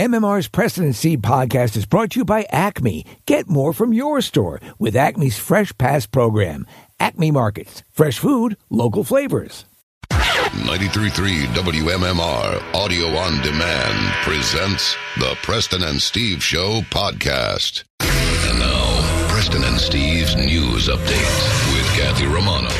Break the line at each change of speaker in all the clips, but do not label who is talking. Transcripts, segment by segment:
MMR's and Steve podcast is brought to you by Acme. Get more from your store with Acme's Fresh Pass program. Acme Markets, fresh food, local flavors.
93.3 WMMR Audio on Demand presents the Preston and Steve Show podcast. And now, Preston and Steve's news update with Kathy Romano.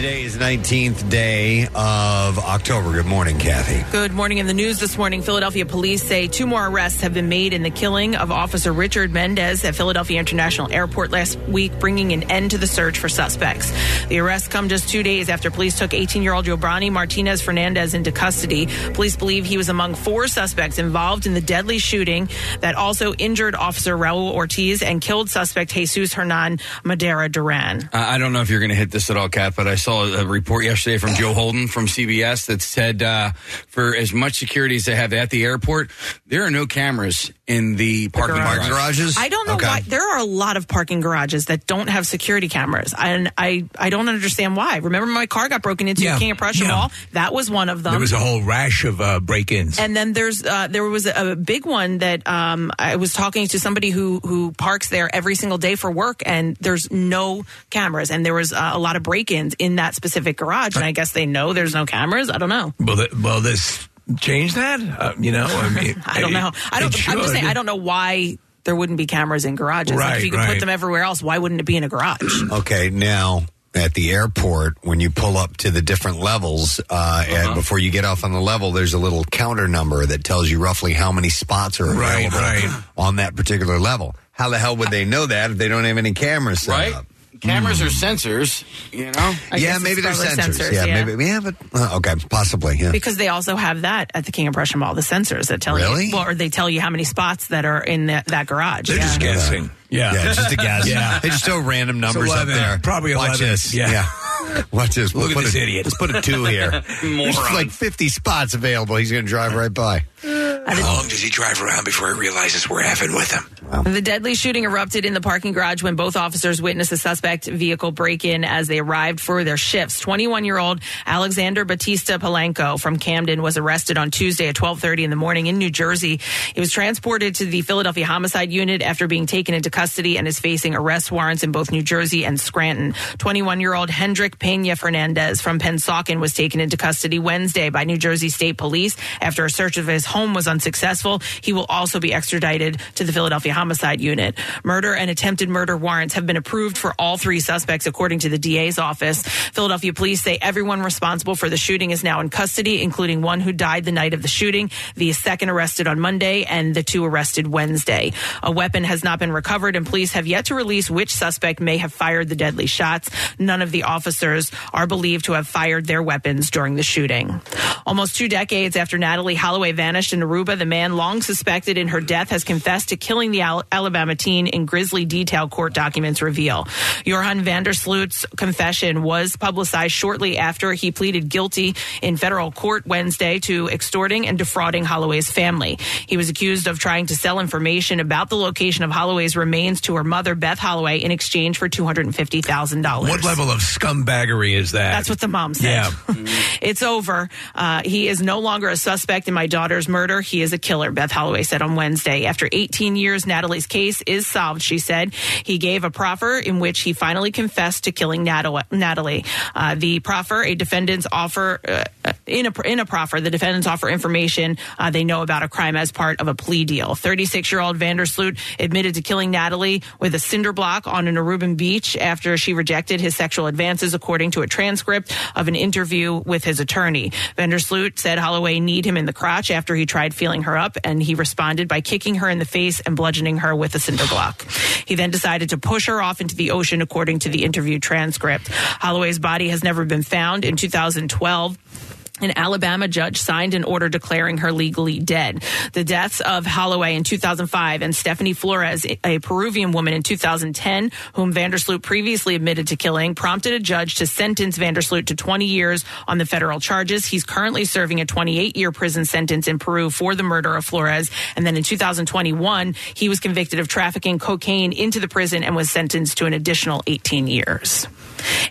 All right, today is 19th day of October. Good morning, Kathy.
Good morning. In the news this morning, Philadelphia police say two more arrests have been made in the killing of Officer Richard Mendez at Philadelphia International Airport last week, bringing an end to the search for suspects. The arrests come just two days after police took 18 year old Jobrani Martinez Fernandez into custody. Police believe he was among four suspects involved in the deadly shooting that also injured Officer Raul Ortiz and killed suspect Jesus Hernan Madera Duran.
I I don't know if you're going to hit this at all, Kat, but I saw a report yesterday from Joe Holden from CBS that said uh, for as much security as they have at the airport, there are no cameras in the parking
garage.
garage.
Garages?
I don't know
Okay.
why. There are a lot of parking garages that don't have security cameras, and I I don't understand why. Remember, my car got broken into
Yeah,
King of Prussia
yeah.
Mall. That was one of them.
There was a whole rash of uh, break-ins.
and then there's uh, there was a, a big one that um, I was talking to somebody who who parks there every single day for work, and there's no cameras, and there was uh, a lot of break-ins in that specific garage, and I guess they know there's no cameras. I don't know.
Will, the, will this change that? Uh, you know, I mean,
I don't know. I don't. I'm just saying. I don't know why there wouldn't be cameras in garages. like
Right,
if you could
right.
put them everywhere else, why wouldn't it be in a garage?
Okay, now at the airport, when you pull up to the different levels, uh, and before you get off on the level, there's a little counter number that tells you roughly how many spots are
Right,
available
right.
on that particular level. How the hell would they know that if they don't have any cameras set
Right?
up?
Cameras are sensors, you know?
I
yeah,
guess
maybe they're
it's
sensors.
probably
Yeah, maybe. Yeah, but uh, okay, possibly. Yeah.
Because they also have that at the King of Prussia Mall, the sensors that tell
Really?
you, well, or they tell you how many spots that are in that, that garage.
They're
yeah.
just guessing. Yeah.
Yeah, just a guess.
Yeah.
They just throw random numbers up
11,
there.
probably
Watch
11.
this.
Yeah.
Watch this.
Look at this
a,
idiot.
Let's put a two here. There's
Moron.
like 50 spots available. He's going to drive right by.
How long does he drive around before he realizes we're effing with him?
The deadly shooting erupted in the parking garage when both officers witnessed a suspect vehicle break in as they arrived for their shifts. 21 year old Alexander Batista Palenko from Camden was arrested on Tuesday at 1230 in the morning in New Jersey. He was transported to the Philadelphia Homicide Unit after being taken into custody and is facing arrest warrants in both New Jersey and Scranton. 21 year old Hendrik Pena Fernandez from Pennsauken was taken into custody Wednesday by New Jersey State Police after a search of his home was unsuccessful. He will also be extradited to the Philadelphia Homicide Unit. Murder and attempted murder warrants have been approved for all three suspects, according to the DA's office. Philadelphia police say everyone responsible for the shooting is now in custody, including one who died the night of the shooting, the second arrested on Monday, and the two arrested Wednesday. A weapon has not been recovered, and police have yet to release which suspect may have fired the deadly shots. None of the officers are believed to have fired their weapons during the shooting. Almost two decades after Natalee Holloway vanished in Aruba, the man long suspected in her death has confessed to killing the Alabama teen in grisly detail court documents reveal. Joran van der Sloot's confession was publicized shortly after he pleaded guilty in federal court Wednesday to extorting and defrauding Holloway's family. He was accused of trying to sell information about the location of Holloway's remains to her mother, Beth Holloway, in exchange for $250,000.
What level of scumbaggery is that?
That's what the mom said.
Yeah.
it's over. Uh, he is no longer a suspect in my daughter's murder. He is a killer, Beth Holloway said on Wednesday. After 18 years, Natalee's case is solved, she said. He gave a proffer in which he finally confessed to killing Natalee. Uh, the proffer, a defendant's offer, uh, in, a, in a proffer, the defendants offer information uh, they know about a crime as part of a plea deal. 36 year old van der Sloot admitted to killing Natalee with a cinder block on an Aruban beach after she rejected his sexual advances, according to a transcript of an interview with his attorney. van der Sloot said Holloway kneed him in the crotch after he tried feeling her up, and he responded by kicking her in the face and bludgeoning her with a cinder block. He then decided to push her off into the ocean, according to the interview transcript. Holloway's body has never been found. In 2012, an Alabama judge signed an order declaring her legally dead. The deaths of Holloway in 2005 and Stephanie Flores, a Peruvian woman in 2010, whom van der Sloot previously admitted to killing, prompted a judge to sentence van der Sloot to 20 years on the federal charges. He's currently serving a 28 year prison sentence in Peru for the murder of Flores. And then in 2021, he was convicted of trafficking cocaine into the prison and was sentenced to an additional 18 years.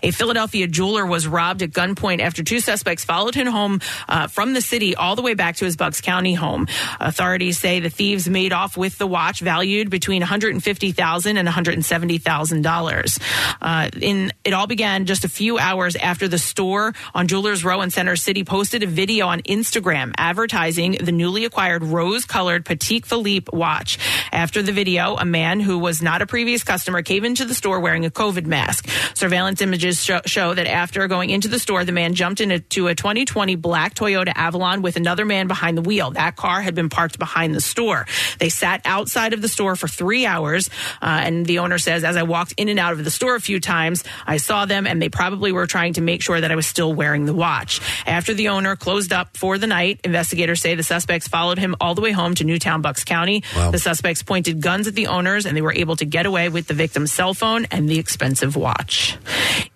A Philadelphia jeweler was robbed at gunpoint after two suspects followed him home uh, from the city all the way back to his Bucks County home. Authorities say the thieves made off with the watch valued between $150,000 and $170,000. Uh, in it all began just a few hours after the store on Jewelers Row in Center City posted a video on Instagram advertising the newly acquired rose-colored Patek Philippe watch. After the video, a man who was not a previous customer came into the store wearing a COVID mask. Surveillance images show, show that after going into the store, the man jumped into a 2020 black Toyota Avalon with another man behind the wheel. That car had been parked behind the store. They sat outside of the store for three hours, uh, and the owner says, as I walked in and out of the store a few times, I saw them, and they probably were trying to make sure that I was still wearing the watch. After the owner closed up for the night, investigators say the suspects followed him all the way home to Newtown, Bucks County.
Wow.
The suspects pointed guns at the owners, and they were able to get away with the victim's cell phone and the expensive watch.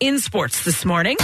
In sports this morning.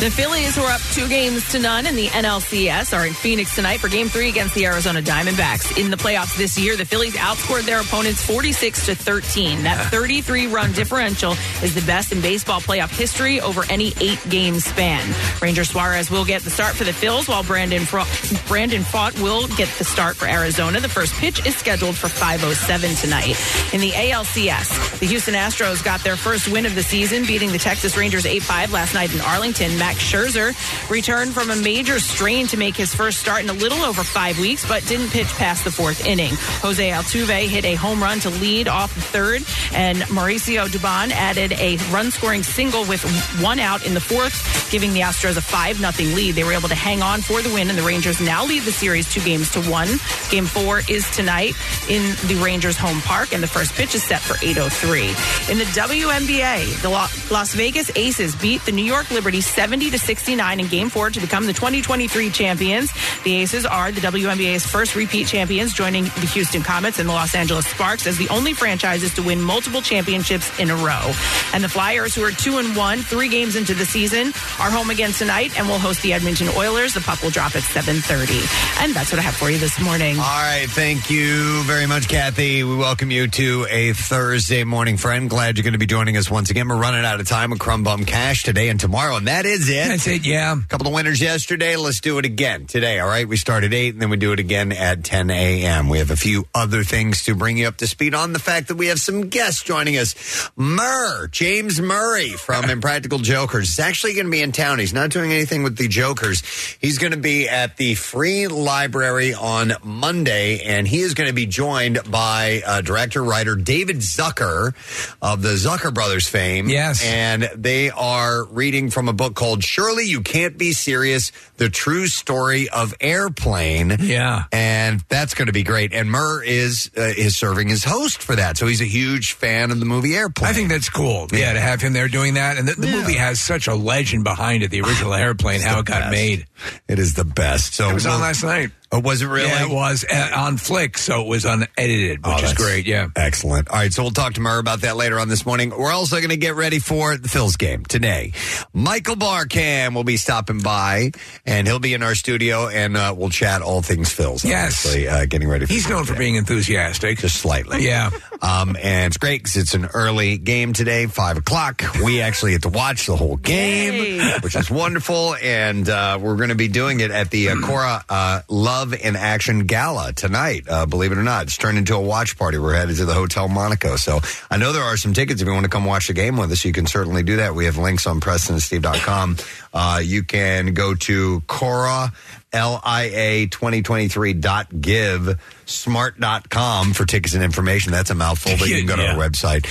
The Phillies, who are up two games to none in the NLCS, are in Phoenix tonight for game three against the Arizona Diamondbacks. In the playoffs this year, the Phillies outscored their opponents 46 to 13. That 33 run differential is the best in baseball playoff history over any eight game span. Ranger Suarez will get the start for the Phils, while Brandon, Fra- Brandon Pfaadt will get the start for Arizona. The first pitch is scheduled for 5.07 tonight. In the ALCS, the Houston Astros got their first win of the season, beating the Texas Rangers 8 5 last night in Arlington. Max Scherzer returned from a major strain to make his first start in a little over five weeks, but didn't pitch past the fourth inning. Jose Altuve hit a home run to lead off the third, and Mauricio Dubon added a run scoring single with one out in the fourth, giving the Astros a 5 0 lead. They were able to hang on for the win, and the Rangers now lead the series two games to one. Game four is tonight in the Rangers home park, and the first pitch is set for 8.03. In the WNBA, the Las Vegas Aces beat the New York Liberty 70 to 69 in game four to become the 2023 champions. The Aces are the WNBA's first repeat champions, joining the Houston Comets and the Los Angeles Sparks as the only franchises to win multiple championships in a row. And the Flyers, who are two and one, three games into the season, are home again tonight and will host the Edmonton Oilers. The puck will drop at 7:30. And that's what I have for you this morning.
All right, thank you very much, Kathy. We welcome you to a Thursday morning, friend. Glad you're going to be joining us once again. We're running out of time with Crumb Bum Cash today and tomorrow, and that is it.
That's it, yeah.
A couple of winners yesterday. Let's do it again today. All right, we start at eight, and then we do it again at 10 a.m. We have a few other things to bring you up to speed on. The fact that we have some guests joining us. Murr, James Murray from Impractical Jokers, is actually going to be in town. He's not doing anything with the Jokers. He's going to be at the Free Library on Monday, and he is going to be joined by uh, director writer David Zucker of the Zucker Brothers fame.
Yes.
And they are reading from a book called Surely You Can't Be Serious The True Story of Airplane.
Yeah.
And that's going to be great. And Murr is uh, is serving as host for that. So he's a huge fan of the movie Airplane.
I think that's cool. Yeah, to have him there doing that. And the, the movie has such a legend behind it, the original airplane, how it got made.
It is the best. So
It was on
we'll-
last night.
Oh, was it really?
Yeah, it was uh, on Flick, so it was unedited,
Oh,
which is
that's
great. Yeah.
Excellent. All right, so we'll talk to about that later on this morning. We're also going to get ready for the Phil's game today. Michael Barkann will be stopping by, and he'll be in our studio, and uh, we'll chat all things Phil's.
Yes.
obviously, uh, getting ready for
He's known for being enthusiastic.
just slightly.
Yeah.
Um, and it's great because it's an early game today, five o'clock. We actually get to watch the whole game, which is wonderful. And uh, we're going to be doing it at the uh, Cora uh, Love in Action Gala tonight. Uh, believe it or not, it's turned into a watch party. We're headed to the Hotel Monaco. So I know there are some tickets if you want to come watch the game with us. You can certainly do that. We have links on PrestonandSteve.com. Uh, you can go to Cora. LIA 2023.give smart.com for tickets and information. That's a mouthful, but you can go to
Yeah.
our website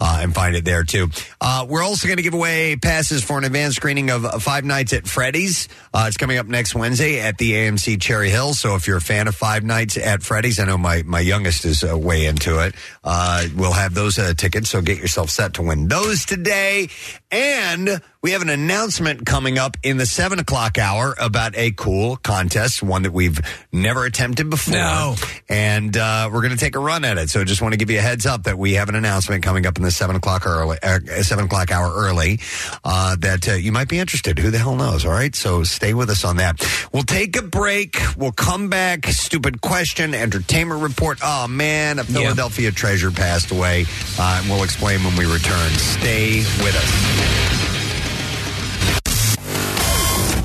uh, and find it there too. Uh, we're also going to give away passes for an advanced screening of Five Nights at Freddy's. Uh, it's coming up next Wednesday at the AMC Cherry Hill. So if you're a fan of Five Nights at Freddy's, I know my, my youngest is uh, way into it. Uh, we'll have those uh, tickets. So get yourself set to win those today. And we have an announcement coming up in the seven o'clock hour about a cool contest, one that we've never attempted before.
No.
And uh, we're going to take a run at it. So just want to give you a heads up that we have an announcement coming up in the seven o'clock early, uh, seven o'clock hour early uh, that uh, you might be interested. Who the hell knows? All right. So stay with us on that. We'll take a break. We'll come back. Stupid question, entertainment report. Oh, man, a Philadelphia treasure passed away. Uh, and we'll explain when we return. Stay with us.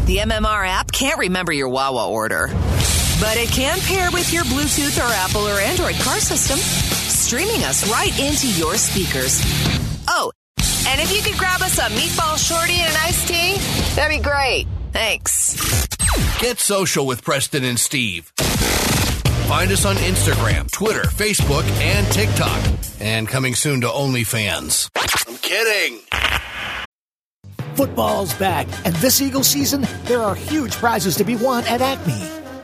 The MMR app can't remember your Wawa order, but it can pair with your Bluetooth or Apple or Android car system, streaming us right into your speakers. Oh, and if you could grab us a meatball shorty and an iced tea, that'd be great. Thanks.
Get social with Preston and Steve. Find us on Instagram, Twitter, Facebook, and TikTok. And coming soon to OnlyFans. I'm kidding.
Football's back, and this Eagle season, there are huge prizes to be won at Acme.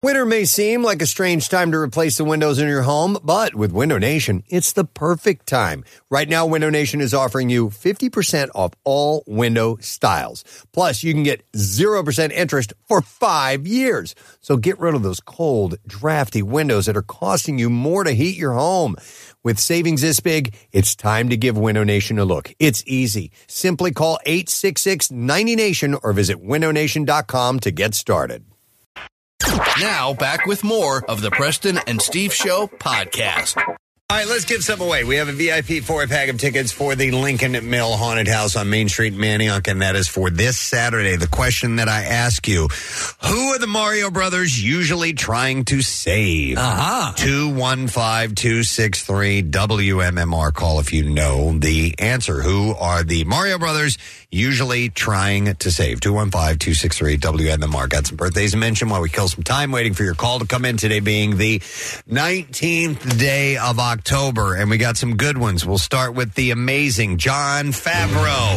Winter may seem like a strange time to replace the windows in your home, but with Window Nation, it's the perfect time. Right now, Window Nation is offering you 50% off all window styles. Plus, you can get 0% interest for five years. So get rid of those cold, drafty windows that are costing you more to heat your home. With savings this big, it's time to give Window Nation a look. It's easy. Simply call 866 90Nation or visit windownation.com to get started.
Now, back with more of the Preston and Steve Show podcast.
All right, let's give some away. We have a VIP four pack of tickets for the Lincoln Mill Haunted House on Main Street, Manayunk, and that is for this Saturday. The question that I ask you Who are the Mario Brothers usually trying to save?
Uh-huh.
215 263 WMMR. Call if you know the answer. Who are the Mario Brothers usually trying to save? 215 263 WMMR. Got some birthdays to mention while we kill some time waiting for your call to come in today, being the 19th day of October. October, and we got some good ones. We'll start with the amazing Jon Favreau.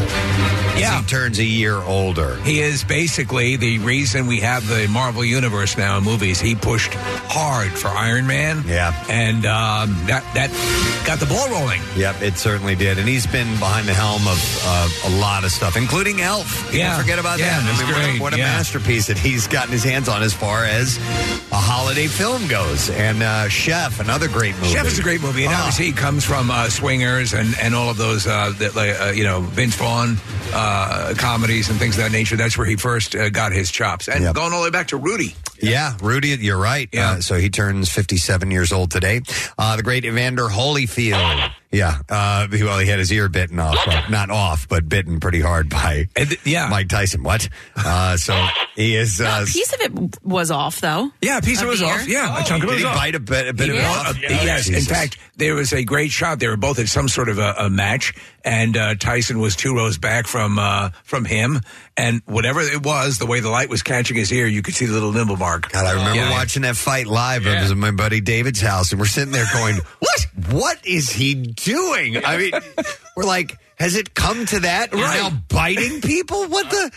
as
Yeah.
He turns a year older.
He is basically the reason we have the Marvel Universe now in movies. He pushed hard for Iron Man.
Yeah.
And um, that, that got the ball rolling.
Yep, it certainly did. And he's been behind the helm of uh, a lot of stuff, including Elf. People
Yeah.
forget about
Yeah,
that. I mean, what a-. What a,
Yeah.
masterpiece that he's gotten his hands on as far as a holiday film goes. And uh, Chef, another great movie.
Chef is a great movie, and
Ah.
obviously he comes from uh, Swingers and, and all of those, uh, that, like, uh, you know, Vince Vaughn uh, comedies and things of that nature. That's where he first uh, got his chops, and
Yep.
going all the way back to Rudy.
Yeah, Rudy, you're right.
Yeah.
Uh, so he turns 57 years old today. Uh, the great Evander Holyfield. Yeah. Uh, he- well, he had his ear bitten off. Well, not off, but bitten pretty hard by
And th- yeah.
Mike Tyson. What? Uh, so he is. Uh,
a piece of it was off, though.
Yeah, a piece of it was
the
off.
ear?
Yeah, a chunk of it
did
was
he
off.
bite a bit, a bit of it off?
Uh, yes, in fact, there was a great shot. They were both at some sort of a, a match, and uh, Tyson was two rows back from uh, from him, and whatever it was, the way the light was catching his ear, you could see the little nimble mark.
God, I remember
Yeah.
watching that fight live. It was at my buddy David's house, and we're sitting there going, "What? What is he doing?" I mean, we're like, "Has it come to that? You're
Right.
now biting people? What the?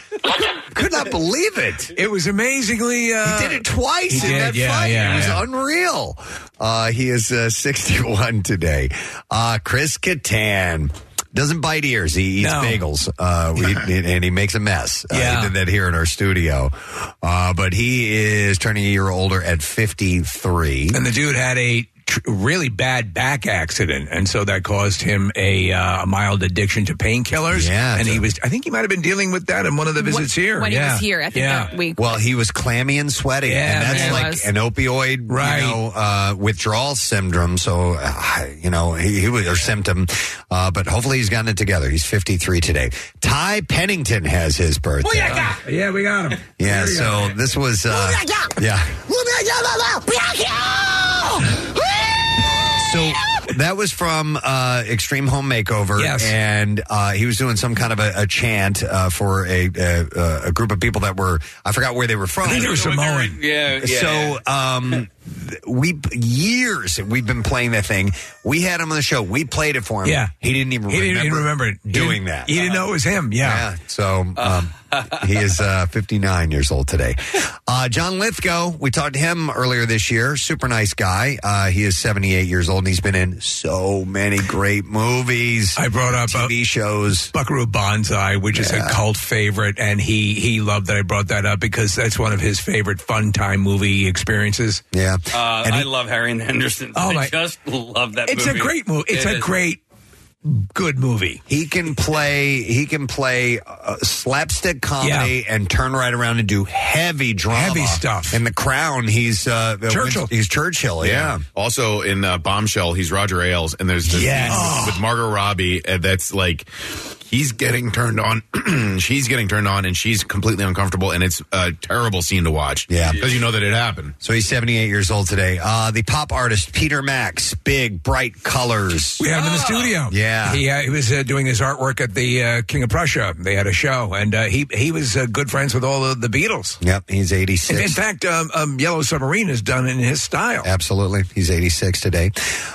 Could not believe it."
It was amazingly. Uh,
He did it twice
he
in
did,
that
yeah,
fight.
yeah,
it was
yeah.
unreal. Uh, he is uh, 61 today. Uh, Chris Kattan. Doesn't bite ears. He eats
No.
bagels, uh, we, and he makes a mess. Uh,
Yeah.
he did that here in our studio. Uh, but he is turning a year older at 53.
And the dude had a tr- really bad back accident, and so that caused him a, uh, mild addiction to painkillers.
Yeah,
and he was. I think he might have been dealing with that in one of the visits here.
when
yeah.
he was here. I think
yeah.
that week.
Well, he was clammy and sweaty,
Yeah,
and that's
man.
like
Was.
an opioid,
Right.
you know, uh, withdrawal syndrome. So, uh, you know, he, he was or symptom, uh, but hopefully he's gotten it together. He's 53 today. Ty Pennington has his birthday.
Yeah, we got him.
Yeah, so this was, uh, yeah. So That was from uh, Extreme Home Makeover.
Yes.
And uh, he was doing some kind of a, a chant uh, for a, a, a group of people that were, I forgot where they were from.
I think they were Samoan.
Yeah, yeah.
So, um, th- we years we've been playing that thing. We had him on the show. We played it for him.
Yeah.
he didn't even
He
remember,
didn't even remember it. He
doing
didn't-
that.
He didn't know it was him. Yeah.
Yeah. So um, he is uh, 59 years old today. Uh, John Lithgow, we talked to him earlier this year. Super nice guy. Uh, he is 78 years old and he's been in so many great movies.
I brought up
TV shows.
Buckaroo Banzai, which is a cult favorite, and he he loved that I brought that up because that's one of his favorite fun time movie experiences.
Yeah.
Uh,
And
I
he-
love Harry and the Hendersons.
Oh,
I
my-
just love that
It's
movie.
a great movie. It's
It
a
is.
great, good movie.
He can play. He can play uh, slapstick comedy and turn right around and do heavy drama,
Heavy stuff.
In The Crown, he's uh,
Churchill.
He's Churchill. Yeah.
Also in uh, Bombshell, he's Roger Ailes, and there's this
Yes.
Oh.
with, with Margot Robbie uh, that's like he's getting turned on, she's getting turned on, and she's completely uncomfortable, and it's a terrible scene to watch.
Yeah.
because you know that it happened.
So he's 78 years old today. Uh, the pop artist Peter Max, big bright colors.
We had him in the studio.
Yeah.
he, uh, he was uh, doing his artwork at the uh, King of Prussia. They had a show, and uh, he he was uh, good friends with all of the Beatles.
Yep, he's
In,
86.
in fact, um, um, Yellow Submarine is done in his style.
Absolutely. He's 86 today.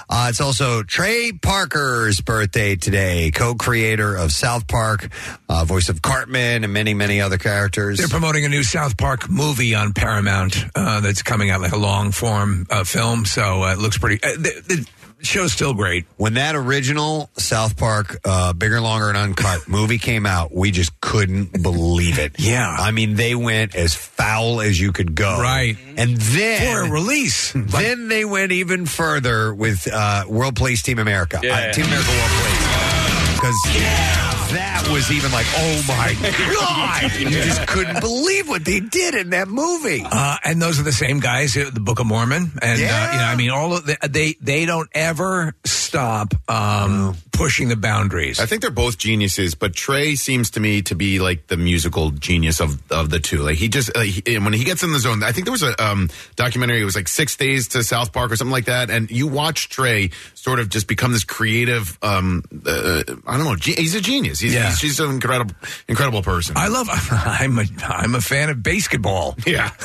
Uh, it's also Trey Parker's birthday today, co creator of South Park, uh, voice of Cartman, and many, many other characters.
They're promoting a new South Park movie on Paramount uh, that's coming out like a long form uh, film. So uh, it looks pretty. Uh, the, the show's still great.
when that original South Park, uh, bigger, longer, and uncut movie came out, we just couldn't believe it.
Yeah.
I mean, they went as foul as you could go.
Right.
And then.
For a release.
Then they went even further with uh, World Police Team America.
Yeah.
Uh, Team America World Police. Because that was even like, oh my God. you just couldn't believe what they did in that movie.
Uh, and those are the same guys, uh, the Book of Mormon, and
Yeah.
uh, you know, I mean, all of the, they they don't ever stop um, pushing the boundaries.
I think they're both geniuses, but Trey seems to me to be like the musical genius of, of the two. Like he just uh, he, when he gets in the zone, I think there was a um, documentary. It was like Six Days to South Park or something like that, and you watch Trey sort of just become this creative. Um, uh, I don't know. He's a genius. He's,
Yeah.
he's just an incredible incredible person.
I love. I'm a I'm a fan of basketball.
yeah.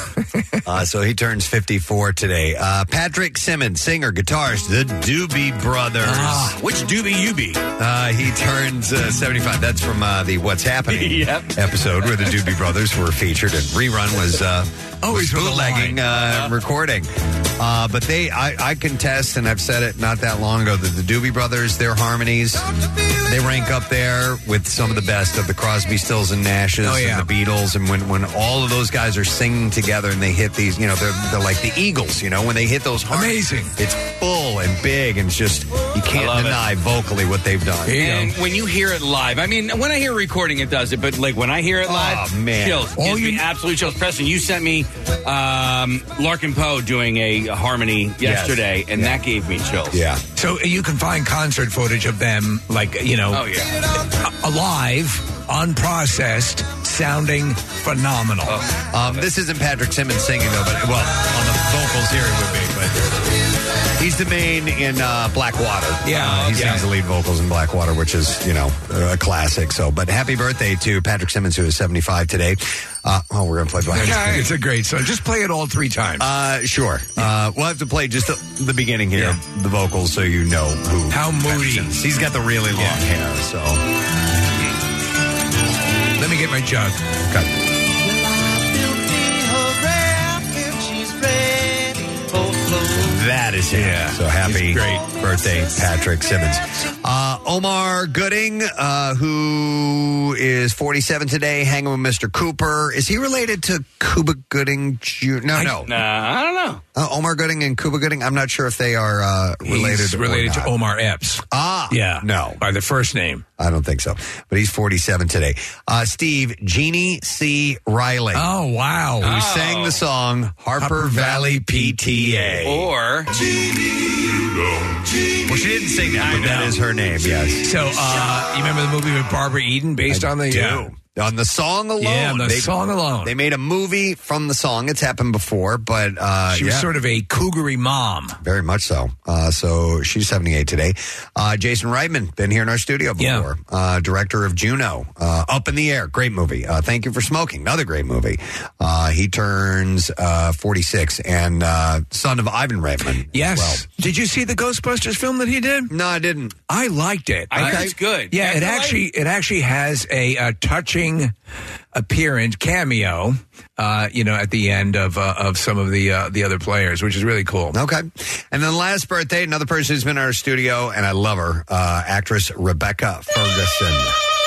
Uh, so he turns 54 today. Uh, Patrick Simmons, singer, guitarist, the Doobie Brothers.
Ah, which doobie you be?
Uh, he turns uh, 75. That's from uh, the What's Happening
Yep.
episode where the Doobie Brothers were featured, and rerun was uh,
Always
was
with a
bootlegging uh, recording. Uh, but they, I, I contest, and I've said it not that long ago, that the Doobie Brothers, their harmonies, they rank up there with some of the best of the Crosby, Stills, and Nashes,
Oh, yeah.
and the Beatles. And when, when all of those guys are singing together and they hit these, you know, they're, they're like the Eagles, you know, when they hit those harmonies.
Amazing.
It's full and big, and it's just, you can't
love it.
deny vocally what they've done.
There you
And
go.
when you hear it live, I mean, when I hear recording, it does it. But like when I hear it live,
Oh, man.
chills.
All
Gives
you-
me absolute chills. Preston, you sent me um, Larkin Poe doing a harmony yesterday, and that gave me chills.
Yeah.
So you can find concert footage of them, like you know,
Oh yeah.
alive, unprocessed, sounding phenomenal.
Um, this isn't Patrick Simmons singing though, but well, on the vocals here it would be, but he's the main in uh, Blackwater.
Yeah,
uh, he
yeah.
sings the lead vocals in Blackwater, which is you know a classic. So, but happy birthday to Patrick Simmons, who is seventy five today. Uh, oh, we're gonna play Black.
It's a great song. Just play it all three times.
Uh, sure. Uh, we'll have to play just the, the beginning here, the vocals, so you know who.
How moody.
He's got the really long hair, so.
Let me get my jug.
Okay. That is him.
Yeah.
So happy
great.
birthday, Patrick Simmons. Uh, Omar Gooding, uh, who is 47 today, hanging with Mr. Cooper. Is he related to Cuba Gooding Jr.? No, no.
Nah, I don't know.
Uh, Omar Gooding and Cuba Gooding, I'm not sure if they are uh, related.
He's
or
related to. Omar Epps.
Ah,
Yeah.
No,
By the first name.
I don't think so. But he's 47 today. Uh, Steve, Jeannie C. Riley.
Oh, wow.
Who sang the song Harper, Valley PTA?
Or
Well, she didn't sing that, but that is her name, yes.
So, uh, you remember the movie with Barbara Eden based
I
on the
do. On the song alone.
Yeah, on the
They-
song alone.
They made a movie from the song. It's happened before, but uh,
she was
yeah.
sort of a cougary mom.
Very much so. Uh, so she's 78 today. Uh, Jason Reitman, been here in our studio
Yeah.
before. Uh, director of Juno. Uh, Up in the Air, great movie. Uh, Thank You for Smoking, another great movie. Uh, he turns uh, 46 and uh, son of Ivan Reitman. as
Yes.
well.
Did you see the Ghostbusters film that he did?
No, I didn't.
I liked it.
I heard it's good.
Yeah, it
Afterlife?
actually it actually has a, uh touching appearance cameo. Uh, you know, at the end of uh, of some of the uh, the other players, which is really cool.
Okay. And then last birthday, another person who's been in our studio, and I love her, uh, actress Rebecca Ferguson.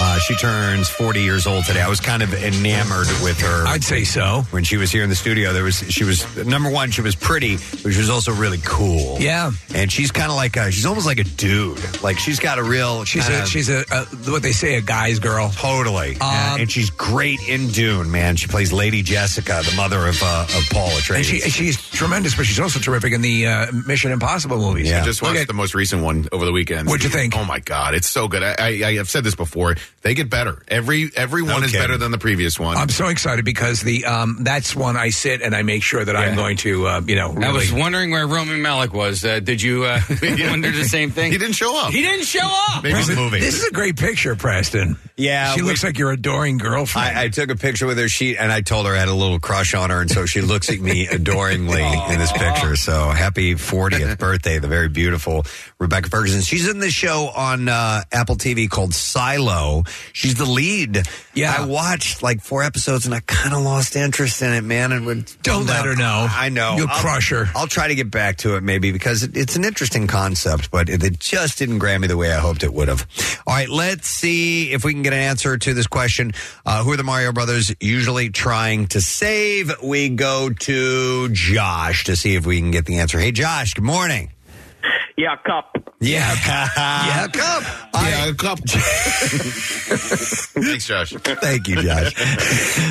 Uh, she turns 40 years old today. I was kind of enamored with her.
I'd say so.
when she was here in the studio there was she was number one she was pretty but she was also really cool
Yeah.
and she's kind of like a, she's almost like a dude like she's got a real
She's
kinda-
a she's a, a what they say a guy's girl.
totally Yeah,
Um,
and she's great in dune man she plays lady jessica the mother of uh, of paul
And
Atreides.
she she's tremendous, but she's also terrific in the uh, Mission Impossible movies.
Yeah.
I just watched
at-
the most recent one over the weekend.
What'd you think?
Oh my god, it's so good. I, I, I have said this before. They get better. Every every one is better than the previous one.
I'm so excited because the um, that's one I sit and I make sure that I'm going to uh, you know.
I was wondering where Roman Malik was. Uh, did you uh, wonder the same thing?
he didn't show up.
He didn't show up.
Maybe
Where's
the-
the movie?
This is a great picture, Preston.
Yeah,
she
we-
looks like your adoring girlfriend.
I, I took a picture with her. She and I told her I had a little crush on her, and so she looks at me adoringly in this picture. So happy 40th birthday, the very beautiful Rebecca Ferguson. She's in this show on uh, Apple TV called Silo. She's the lead.
Yeah.
I watched like four episodes and I kind of lost interest in it, man. And would
Don't let her know.
I know
You'll
I'll-
crush her.
I'll try to get back to it maybe because it, it's an interesting concept, but it, it just didn't grab me the way I hoped it would have. All right, let's see if we can get an answer to this question. Uh, who are the Mario Brothers usually trying to save? We go to Josh to see if we can get the answer. Hey, Josh, good morning.
Yeah, cup.
Yeah. yeah, come.
yeah, a couple. Thanks, Josh.
Thank you, Josh.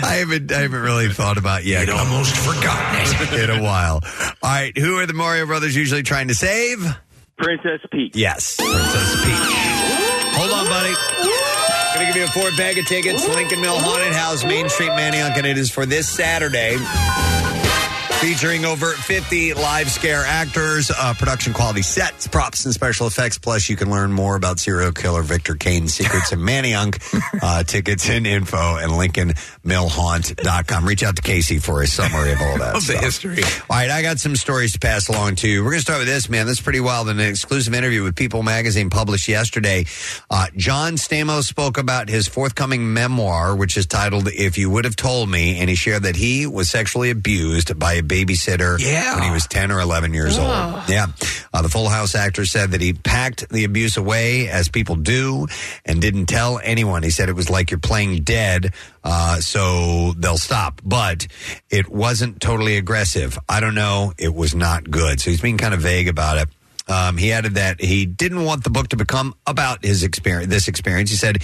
I haven't I haven't really thought about yeah,
I'd almost forgotten it.
in a while. All right, who are the Mario Brothers usually trying to save?
Princess Peach.
Yes, Princess Peach. Hold on, buddy. Gonna give you a four bag of tickets. Lincoln Mill Haunted House, Main Street Manayunk, and it is for this Saturday. Featuring over 50 live scare actors, uh, production quality sets, props, and special effects. Plus, you can learn more about serial killer Victor Kane's secrets and Manayunk. Uh, tickets and info at LincolnMillHaunt.com. Reach out to Casey for a summary of all that.
Of the
stuff.
history.
All right, I got some stories to pass along to you. We're going to start with this, man. This is pretty wild. In an exclusive interview with People Magazine published yesterday, uh, John Stamos spoke about his forthcoming memoir, which is titled If You Would Have Told Me, and he shared that he was sexually abused by a babysitter
Yeah.
when he was 10 or 11 years old. Yeah. Uh, the Full House actor said that he packed the abuse away, as people do, and didn't tell anyone. He said it was like you're playing dead, uh, so they'll stop. But it wasn't totally aggressive. I don't know. It was not good. So he's being kind of vague about it. Um, he added that he didn't want the book to become about his experience, this experience. He said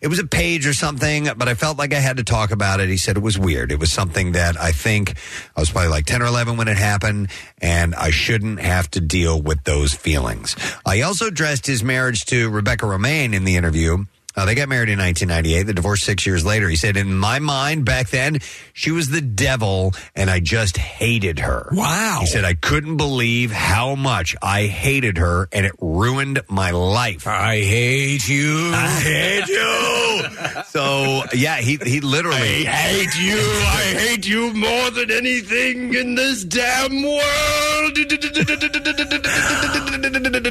it was a page or something, but I felt like I had to talk about it. He said it was weird. It was something that I think I was probably like 10 or 11 when it happened, and I shouldn't have to deal with those feelings. He also addressed his marriage to Rebecca Romijn in the interview. Uh, they got married in 1998. They divorced six years later. He said, In my mind back then, she was the devil, and I just hated her.
Wow.
He said, I couldn't believe how much I hated her, and it ruined my life.
I hate you.
I hate you. so, yeah, he, he literally.
I hate you. I hate you more than anything in this damn world.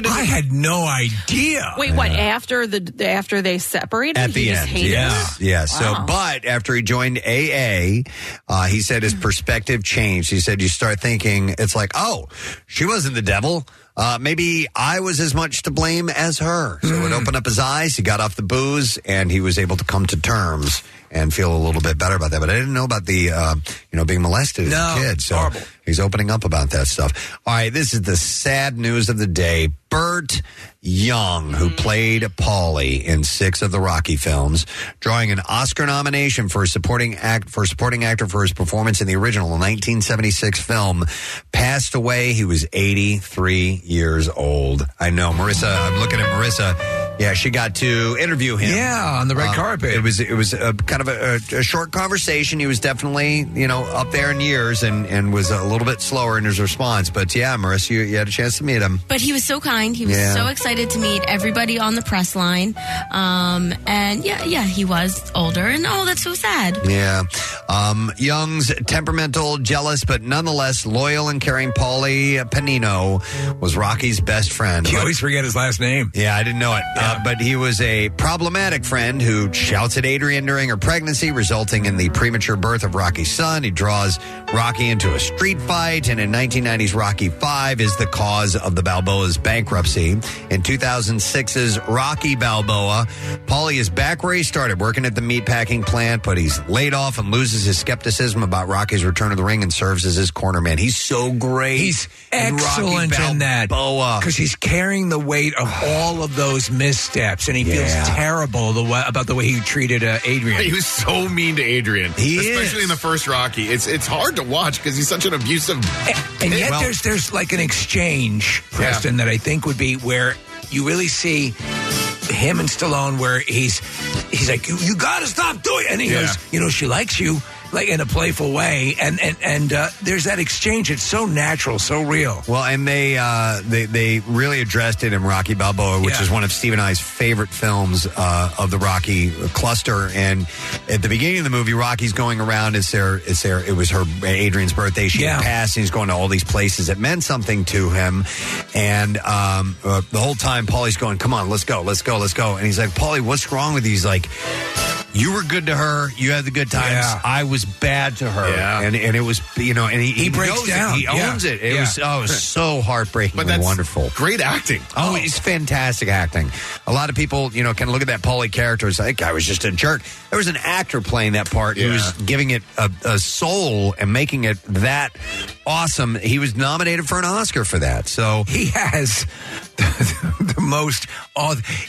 I had no idea.
Wait, what? After the after they separated,
At the end, yeah, yeah. So,
Wow.
but after he joined AA, uh, he said his perspective changed. He said you start thinking it's like, oh, she wasn't the devil. Uh, maybe I was as much to blame as her. So
Hmm.
it opened up his eyes. He got off the booze, and he was able to come to terms and feel a little bit better about that. But I didn't know about the, uh, you know, being molested as a kid. So
horrible.
he's opening up about that stuff. All right, this is the sad news of the day. Burt Young, who played Paulie in six of the Rocky films, drawing an Oscar nomination for supporting act for supporting actor for his performance in the original 1976 film, passed away. He was 83 years old. I know, Marissa. I'm looking at Marissa. Yeah, she got to interview him.
Yeah, on the red
Uh,
carpet.
It was it was a, kind of a, a, a short conversation. He was definitely you know up there in years and and was a little bit slower in his response. But yeah, Marissa, you, you had a chance to meet him.
But he was so kind. He was
Yeah.
so excited to meet everybody on the press line. Um, and yeah, yeah, he was older. And oh, that's so sad.
Yeah. Um, Young's temperamental, jealous, but nonetheless loyal and caring Paulie Pennino was Rocky's best friend.
You always forget his last name.
Yeah, I didn't know it. Uh, but he was a problematic friend who shouts at Adrian during her pregnancy, resulting in the premature birth of Rocky's son. He draws Rocky into a street fight, and in 1990's Rocky Five is the cause of the Balboa's bankruptcy. In 2006's Rocky Balboa, Paulie is back where he started, working at the meatpacking plant, but he's laid off and loses his skepticism about Rocky's return to the ring and serves as his corner man. He's so great.
He's
in Rocky
excellent in that
Balboa.
because he's carrying the weight of all of those missteps, and he feels
Yeah.
terrible the way, about the way he treated uh, Adrian.
He was so mean to Adrian,
He
especially
is.
in the first Rocky. It's it's hard to watch because he's such an abusive.
And yet
Well-
there's there's like an exchange, Preston, that I think would be where you really see him and Stallone where he's he's like, You, you gotta stop doing it. and he
Yeah.
goes, You know, she likes you like in a playful way and and, and uh, there's that exchange. It's so natural, so real.
Well, and they uh, they they really addressed it in Rocky Balboa, which
Yeah.
is one of Steve and I's favorite films uh, of the Rocky cluster. And at the beginning of the movie, Rocky's going around. It's their it's their it was her Adrian's birthday. She
Yeah.
had passed. And he's going to all these places that meant something to him. And um, uh, the whole time, Paulie's going, "Come on, let's go, let's go, let's go." And he's like, "Paulie, what's wrong with you?" He's like. You were good to her. You had the good times. I was bad to her,
Yeah.
and and it was you know, and he,
He breaks
knows it.
down.
He
Yeah.
owns it. It
Yeah.
was oh, it was so heartbreaking
But
and
that's
wonderful.
Great acting.
Oh, it's fantastic acting. A lot of people, you know, kind of look at that Paulie character and say, that guy was just a jerk. There was an actor playing that part who was giving it a, a soul and making it that awesome. He was nominated for an Oscar for that. So
he has the, most.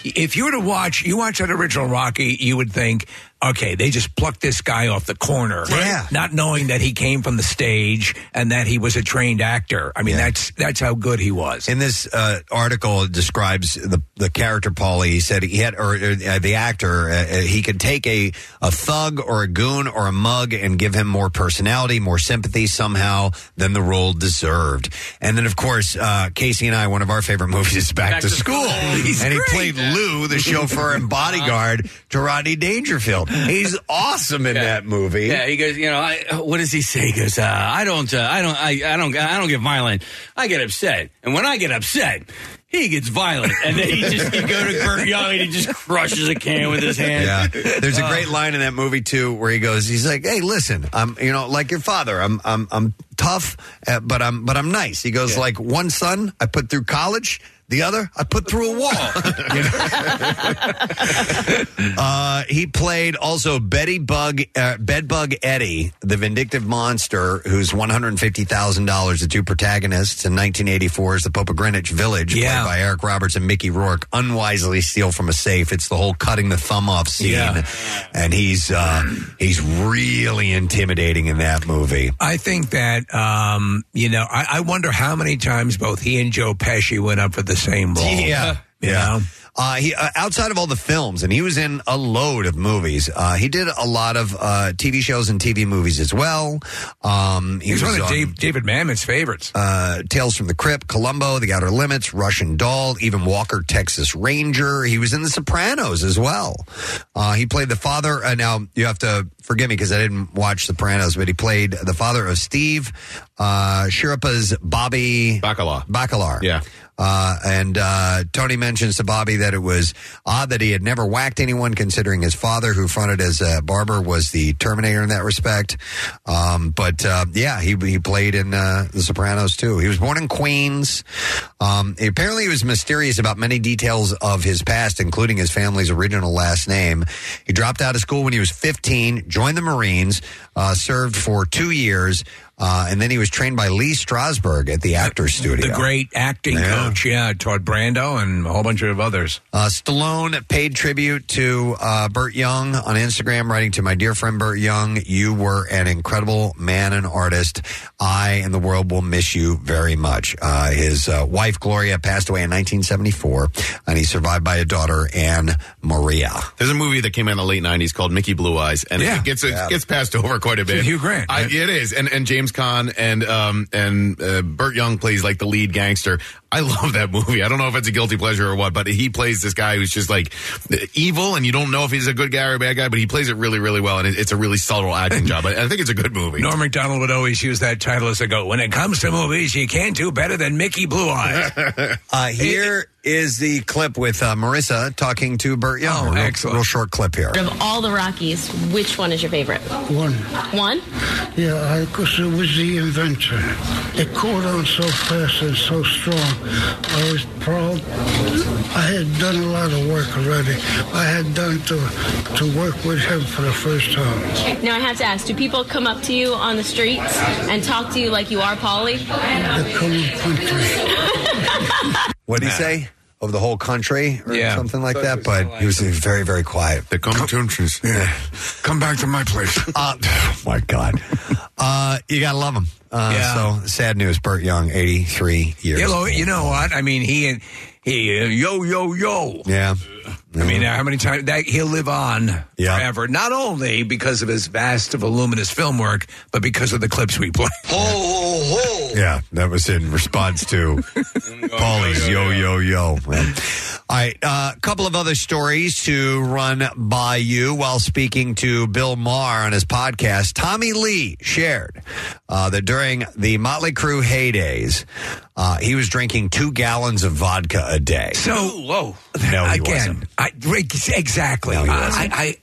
If you were to watch, you watch that original Rocky, you would think, okay, they just plucked this guy off the corner,
Yeah.
not knowing that he came from the stage and that he was a trained actor. I mean,
Yeah.
that's that's how good he was.
In this uh, article, it describes the the character Paulie. He said he had, or uh, the actor, uh, uh, he could take a a thug or a goon or a mug and give him more personality, more sympathy somehow than the role deserved. And then, of course, uh, Casey and I, one of our favorite movies is Back,
Back
to,
to
School,
School. He's
and he
great.
played Lou, the chauffeur and bodyguard to Rodney Dangerfield. He's awesome in that movie.
Yeah, he goes. You know, I, what does he say? He goes, uh, "I don't, uh, I don't, I, I don't, I don't get violent. I get upset, and when I get upset, he gets violent." And then he just you go to Burt Young and he just crushes a can with his hand.
Yeah, there's a
Uh,
great line in that movie too, where he goes, he's like, "Hey, listen, I'm, you know, like your father, I'm, I'm, I'm tough, uh, but I'm, but I'm nice." He goes, "Like one son, I put through college." The other, I put through a wall. Uh, he played also Betty Bug, uh, Bedbug Eddie, the vindictive monster, who's one hundred fifty thousand dollars. The two protagonists in 1984 is the Pope of Greenwich Village,
Yeah.
played by Eric Roberts and Mickey Rourke, unwisely steal from a safe. It's the whole cutting the thumb off scene,
Yeah.
and he's uh, he's really intimidating in that movie.
I think that um, you know, I, I wonder how many times both he and Joe Pesci went up for the same role.
Yeah.
you
Yeah.
know.
Uh, he uh, outside of all the films, and he was in a load of movies. Uh, he did a lot of uh, TV shows and TV movies as well. Um, he
He was one of
on,
Dave, David Mamet's favorites.
uh, Tales from the Crypt, Columbo, The Outer Limits, Russian Doll, even Walker, Texas Ranger. He was in The Sopranos as well. Uh, he played the father. Uh, now, you have to forgive me because I didn't watch Sopranos, but he played the father of Steve, uh, Schirripa's Bobby
Bacala.
Bacalar.
Yeah.
Uh, and uh, Tony mentions to Bobby that it was odd that he had never whacked anyone, considering his father, who fronted as a barber, was the Terminator in that respect. Um, but uh, yeah, he he played in uh, The Sopranos too. He was born in Queens. Um, apparently, he was mysterious about many details of his past, including his family's original last name. He dropped out of school when he was 15, joined the Marines, uh, served for two years. Uh, and then he was trained by Lee Strasberg at the Actors Studio.
The great acting
Yeah.
coach, yeah, taught Brando and a whole bunch of others.
Uh, Stallone paid tribute to uh, Burt Young on Instagram, writing to my dear friend Burt Young, You were an incredible man and artist. I and the world will miss you very much. Uh, his uh, wife, Gloria, passed away in 1974, and he's survived by a daughter, Anne Maria.
There's a movie that came out in the late '90s called Mickey Blue Eyes, and
Yeah.
it gets it
Yeah.
gets passed over quite a bit.
with Hugh Grant,
I, it is, and and James Caan and um and uh, Burt Young plays like the lead gangster. I love that movie. I don't know if it's a guilty pleasure or what, but he plays this guy who's just like evil, and you don't know if he's a good guy or a bad guy, but he plays it really, really well, and it's a really subtle acting job. I, I think it's a good movie.
Norm MacDonald would always use that title as a go. When it comes to movies, you can't do better than Mickey Blue Eyes.
Uh, here is the clip with uh, Marissa talking to Burt Young.
Oh,
a real,
excellent.
real short clip here.
Of all the Rockies, which one is your favorite?
One.
One?
Yeah, because it was the inventor. It caught on so fast and so strong. I was proud. I had done a lot of work already. I had done to to work with him for the first time.
Now I have to ask: Do people come up to you on the streets and talk to you like you are Paulie?
The coming country.
What did he say? Of the whole country or
Yeah.
something like that, but he was very, very quiet.
The competitions.
Yeah.
Come back to my place.
Uh, oh my God. Uh, you got to love him. Uh,
Yeah.
So sad news. Burt Young, 83 years
You know,
old.
you know what? I mean, he he uh, yo yo yo.
Yeah.
I mean, how many times that he'll live on
Yeah.
forever? Not only because of his vast, voluminous film work, but because of the clips we play.
Oh, yeah, that was in response to Paulie's yo yo yo. Man. All right, a uh, couple of other stories to run by you while speaking to Bill Maher on his podcast. Tommy Lee shared uh, that during the Motley Crue heydays, uh, he was drinking two gallons of vodka a day.
So,
whoa.
No, he
again,
wasn't.
I, exactly.
No, he wasn't.
I, I,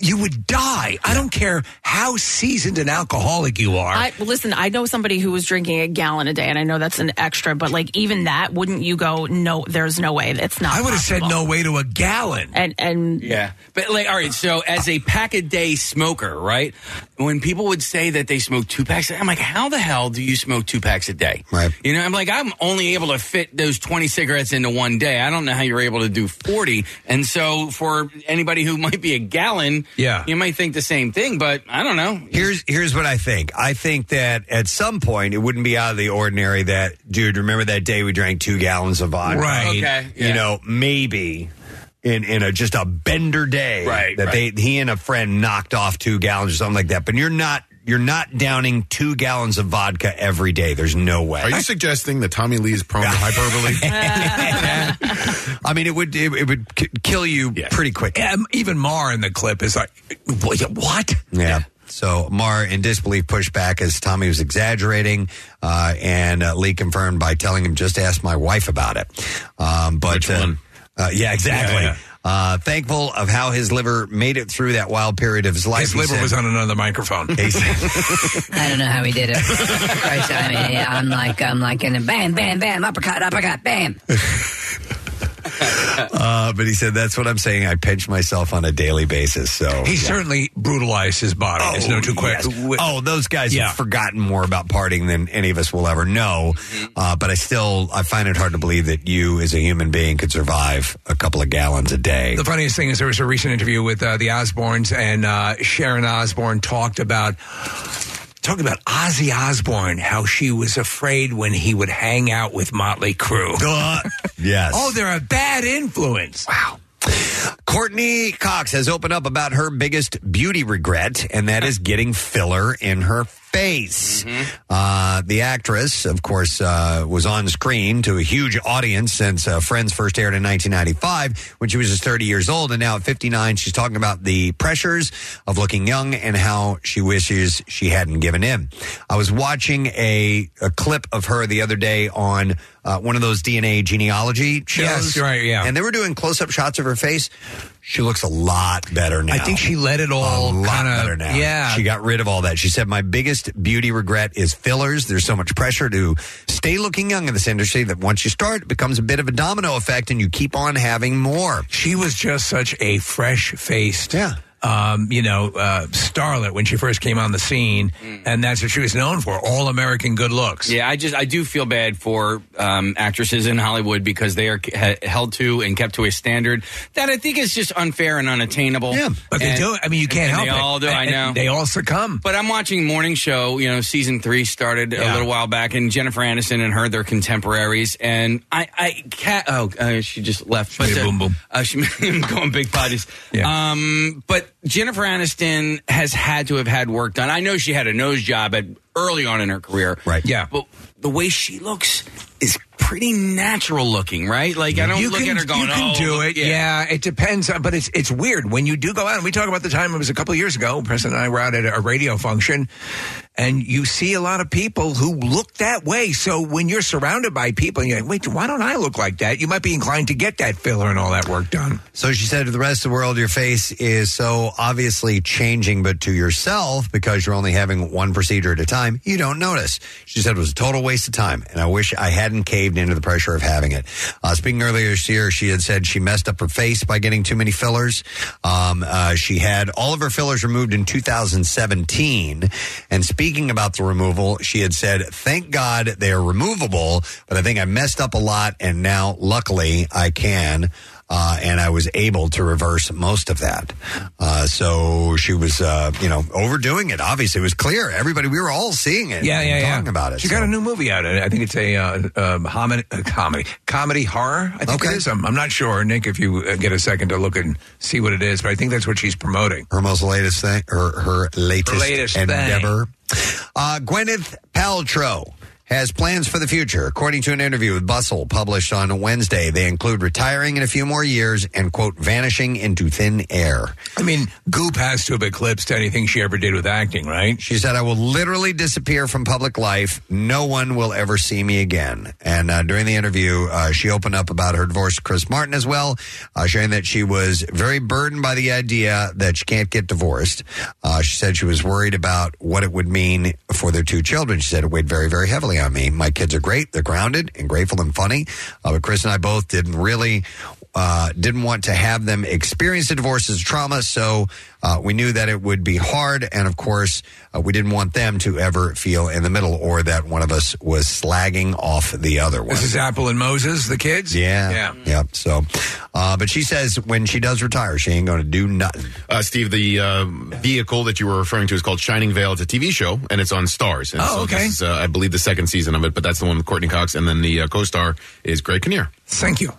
you would die. I don't care how seasoned an alcoholic you are.
I, well, listen, I know somebody who was drinking a gallon a day, and I know that's an extra, but like even that, wouldn't you go? No, there's no way. It's not.
I would have said
possible."
no way to a gallon.
And and
Yeah. But like, all right, so as a pack a day smoker, right? When people would say that they smoke two packs, I'm like, how the hell do you smoke two packs a day?
Right.
You know, I'm like, I'm only able to fit those 20 cigarettes into one day. I don't know how you're able to do 40. And so for anybody who might be a gallon,
Yeah.
you might think the same thing, but I don't know.
Here's here's what I think. I think that at some point it wouldn't be out of the ordinary that, dude, remember that day we drank two gallons of vodka?
Right.
Okay.
You
yeah.
know, maybe in in a just a bender day
Right,
that
right.
they he and a friend knocked off two gallons or something like that. But you're not you're not downing two gallons of vodka every day. There's no way.
Are you suggesting that Tommy Lee is prone to hyperbole?
I mean, it would it, it would k- kill you pretty quick.
Um, even Maher in the clip is like, "What- what?
Yeah. So Maher, in disbelief, pushed back as Tommy was exaggerating, uh, and uh, Lee confirmed by telling him, "Just ask my wife about it." Um, but
Which
uh,
one?
Uh, yeah, exactly.
Yeah,
Uh, thankful of how his liver made it through that wild period of his life.
His liver
said.
was on another microphone.
He said-
I don't know how he did it. Christ, I mean, I'm like, I'm like in a bam, bam, bam, uppercut, uppercut, bam.
uh, but he said, "That's what I'm saying. I pinch myself on a daily basis." So
He
yeah.
certainly brutalized his body. There's no two
yes.
questions.
Oh, those guys
Yeah.
have forgotten more about partying than any of us will ever know. Uh, but I still, I find it hard to believe that you, as a human being, could survive a couple of gallons a day.
The funniest thing is there was a recent interview with uh, the Osbournes, and uh, Sharon Osbourne talked about talking about Ozzy Osbourne, how she was afraid when he would hang out with Motley Crue.
Uh, yes.
oh, they're a bad influence. Wow.
Courteney Cox has opened up about her biggest beauty regret, and that is getting filler in her face. Uh, the actress, of course, uh, was on screen to a huge audience since uh, Friends first aired in 1995 when she was just 30 years old. And now at 59, she's talking about the pressures of looking young and how she wishes she hadn't given in. I was watching a, a clip of her the other day on uh, one of those DNA genealogy shows.
Yes, right, yeah.
And they were doing close up shots of her face. She looks a lot better now.
I think she let it all
a lot
kinda-
better now.
yeah.
she got rid of all that. She said, "My biggest beauty regret is fillers. There's so much pressure to stay looking young in this industry that once you start, it becomes a bit of a domino effect, and you keep on having more."
She was just such a fresh faced.
Yeah.
Um, you know, uh, starlet when she first came on the scene, and that's what she was known for: all American good looks.
Yeah, I just I do feel bad for um, actresses in Hollywood because they are ha- held to and kept to a standard that I think is just unfair and unattainable. Yeah,
but they do. It. I mean, you can't
They
help it.
They all do. I
And-
know.
they all succumb.
But I'm watching Morning Show. You know, season three started a little while back, and Jennifer Aniston and her they're contemporaries. And I, I cat. Oh, uh, she just left. But
Big
uh,
boom boom.
Uh, she going big bodies. Yeah. Um, but Jennifer Aniston has had to have had work done. I know she had a nose job at early on in her career. Right.
Yeah.
But the way she looks is pretty natural looking, right? Like I don't
you
look
can,
at her going,
you can
"Oh,
do
look-
it. Yeah. it depends. on- But it's it's weird when you do go out. And we talk about the time it was a couple of years ago. Preston and I were out at a radio function, and you see a lot of people who look that way. So when you're surrounded by people, and you're like, wait, why don't I look like that? You might be inclined to get that filler and all that work done.
So she said to the rest of the world, your face is so obviously changing, but to yourself, because you're only having one procedure at a time, you don't notice. She said it was a total waste of time, and I wish I hadn't caved into the pressure of having it. Uh, speaking earlier this year, she had said she messed up her face by getting too many fillers. Um, uh, she had all of her fillers removed in 2017. And speaking about the removal, she had said, thank God they are removable, but I think I messed up a lot, and now luckily I can uh, and I was able to reverse most of that. Uh, so she was, uh, you know, overdoing it. Obviously, it was clear. Everybody, we were all seeing it.
Yeah,
and
yeah, yeah.
talking about it.
She got a new movie out. I think it's a uh, um, homid, uh, comedy, comedy horror. I think it is. I'm, I'm not sure, Nick. If you uh, get a second to look and see what it is, but I think that's what she's promoting.
her most latest thing, her her latest,
Her latest
endeavor. Uh, Gwyneth Paltrow has plans for the future. According to an interview with Bustle published on Wednesday, they include retiring in a few more years and quote vanishing into thin air.
I mean, Goop has to have eclipsed anything she ever did with acting, right?
She said, I will literally disappear from public life. No one will ever see me again. And uh, during the interview, uh, she opened up about her divorce to Chris Martin as well, uh, sharing that she was very burdened by the idea that she can't get divorced. Uh, she said she was worried about what it would mean for their two children. She said it weighed very, very heavily on me. My kids are great. They're grounded and grateful and funny. Uh, but Chris and I both didn't really uh, didn't want to have them experience the divorce as trauma, so uh, we knew that it would be hard, and of course, uh, we didn't want them to ever feel in the middle or that one of us was slagging off the other one.
This is Apple and Moses, the kids.
Yeah,
yeah.
yeah. So, uh, but she says when she does retire, she ain't going to do nothing.
Uh, Steve, the uh, vehicle that you were referring to is called Shining Vale. It's a TV show, and it's on Starz. And
Oh,
so
okay.
This is, uh, I believe, the second season of it, but that's the one with Courteney Cox, and then the uh, co-star is Greg Kinnear.
Thank you.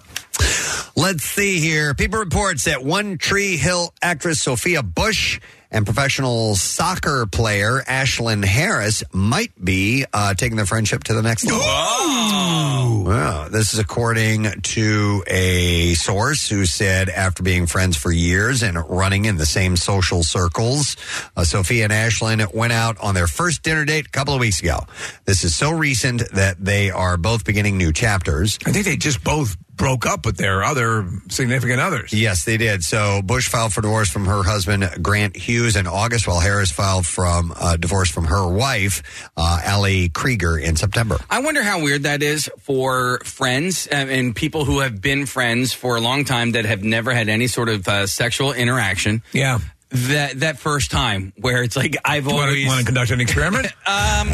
Let's see here. People reports that One Tree Hill actress Sophia Bush and professional soccer player Ashlyn Harris might be uh, taking their friendship to the next level. Wow. This is according to a source who said after being friends for years and running in the same social circles, uh, Sophia and Ashlyn went out on their first dinner date a couple of weeks ago. This is so recent that they are both beginning new chapters.
I think they just both broke up with their other significant others.
Yes, they did. So Bush filed for divorce from her husband Grant Hughes in August, while Harris filed from uh, divorce from her wife uh, Ali Krieger in September.
I wonder how weird that is for friends uh, and people who have been friends for a long time that have never had any sort of uh, sexual interaction.
Yeah.
That that first time where it's like I've
Want
always
to, want to conduct an experiment?
um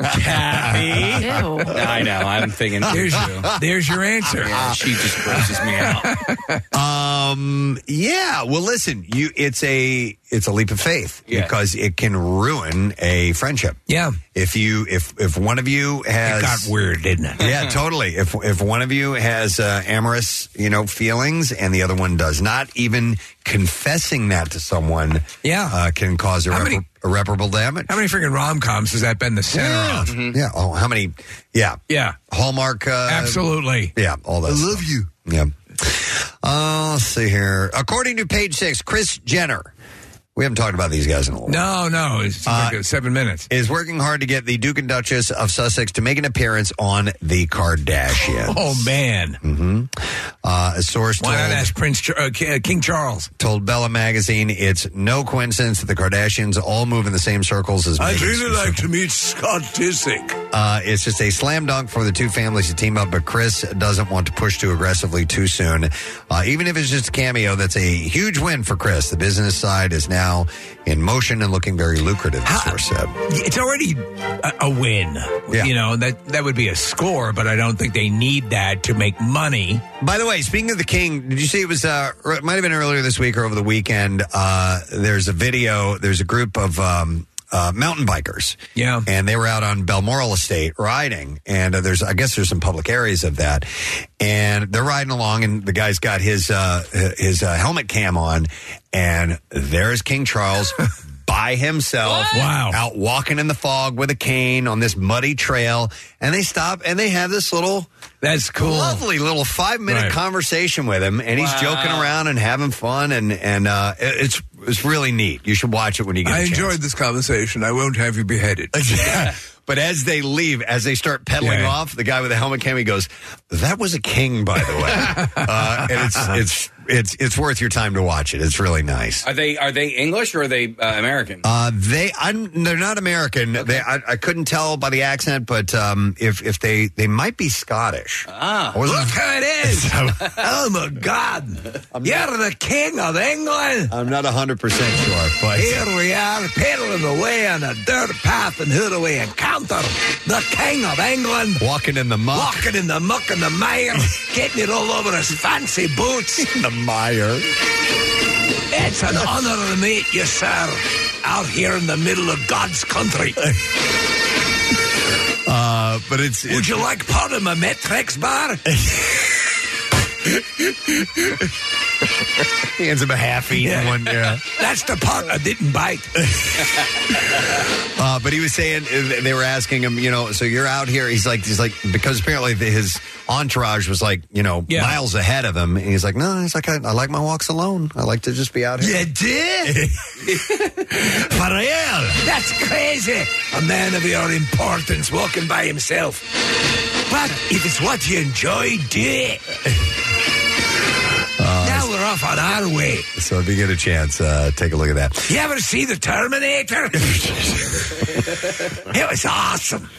Kathy.
Ew.
I know. I'm thinking
There's,
too.
there's your answer.
Yeah, she just grosses me out.
Um. Yeah. Well, listen. You. It's a. It's a leap of faith
Yeah.
because it can ruin a friendship.
Yeah.
If you. If if one of you has.
It got weird, didn't it?
Yeah, totally. If if one of you has uh, amorous, you know, feelings, and the other one does not, even confessing that to someone,
Yeah.
uh, can cause
How
irrepar-
many-
irreparable damage.
How many freaking rom coms has that been the center
yeah.
of?
Yeah. Oh, how many? Yeah.
Yeah.
Hallmark. Uh,
Absolutely.
Yeah. All that. I love you. Yeah. Uh, let's see here. According to Page Six, Kris Jenner. We haven't talked about these guys in a while.
No, no. It's like uh, seven minutes.
Is working hard to get the Duke and Duchess of Sussex to make an appearance on the Kardashians.
Oh, man.
Mm-hmm. Uh, a source
Why
told,
not ask Prince Char- uh, uh, King Charles?
told Bella Magazine it's no coincidence that the Kardashians all move in the same circles as
I'd really
Markle.
like to meet Scott Disick.
Uh, it's just a slam dunk for the two families to team up, but Kris doesn't want to push too aggressively too soon. Uh, even if it's just a cameo, that's a huge win for Kris. The business side is now in motion and looking very lucrative, said.
It's already a, a win. You know, that, that would be a score, but I don't think they need that to make money.
By the way, speaking of the King, did you see it was uh it might have been earlier this week or over the weekend? Uh there's a video, there's a group of um uh, mountain bikers.
Yeah.
And they were out on Balmoral Estate riding. And uh, there's, I guess there's some public areas of that. And they're riding along, and the guy's got his, uh, his uh, helmet cam on. And there's King Charles by himself.
Wow.
Out walking in the fog with a cane on this muddy trail. And they stop and they have this little.
That's cool.
Lovely little five minute
Right.
conversation with him, and he's
Wow.
joking around and having fun, and and uh, it's it's really neat. You should watch it when you get.
I
a chance.
I enjoyed this conversation. I won't have you beheaded.
But as they leave, as they start pedaling
Yeah.
off, the guy with the helmet cam he goes, "That was a king, by the way." uh, and it's it's it's it's worth your time to watch it. It's really nice.
Are they are they English or are they uh, American?
Uh, they, I'm, they're not American. They, I, I couldn't tell by the accent, but um, if if they they might be Scottish.
Ah,
Look how it is. oh, my God. You're the king of England.
I'm not hundred percent sure, but
Here we are, pedaling away on a dirt path, and who do we encounter? The king of England.
walking in the muck,
Walking in the muck and the mire, getting it all over his fancy boots.
Mire.
It's an honor to meet you, sir, out here in the middle of God's country.
Uh, but it's,
Would
it's
you like part of my Met-Rx bar?
he hands him a half eaten
Yeah.
one. Yeah.
That's the part I didn't bite.
Uh, but he was saying uh, they were asking him, you know, so you're out here. He's like, he's like, because apparently the, his entourage was like, you know,
Yeah.
miles ahead of him. And he's like, no, he's like, I, I like my walks alone. I like to just be out here.
You did? For real? That's crazy. A man of your importance walking by himself. But if it's what you enjoy, do it. now we're off on our way.
So if you get a chance, uh, take a look at that.
You ever see the Terminator? it was awesome.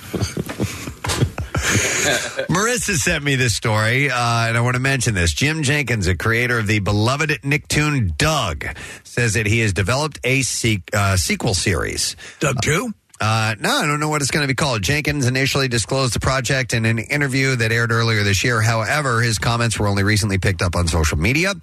Marissa sent me this story, uh, and I want to mention this. Jim Jenkins, a creator of the beloved Nicktoon Doug, says that he has developed a se- uh, sequel series.
Doug 2?
Uh, no, I don't know what it's going to be called. Jenkins initially disclosed the project in an interview that aired earlier this year. However, his comments were only recently picked up on social media.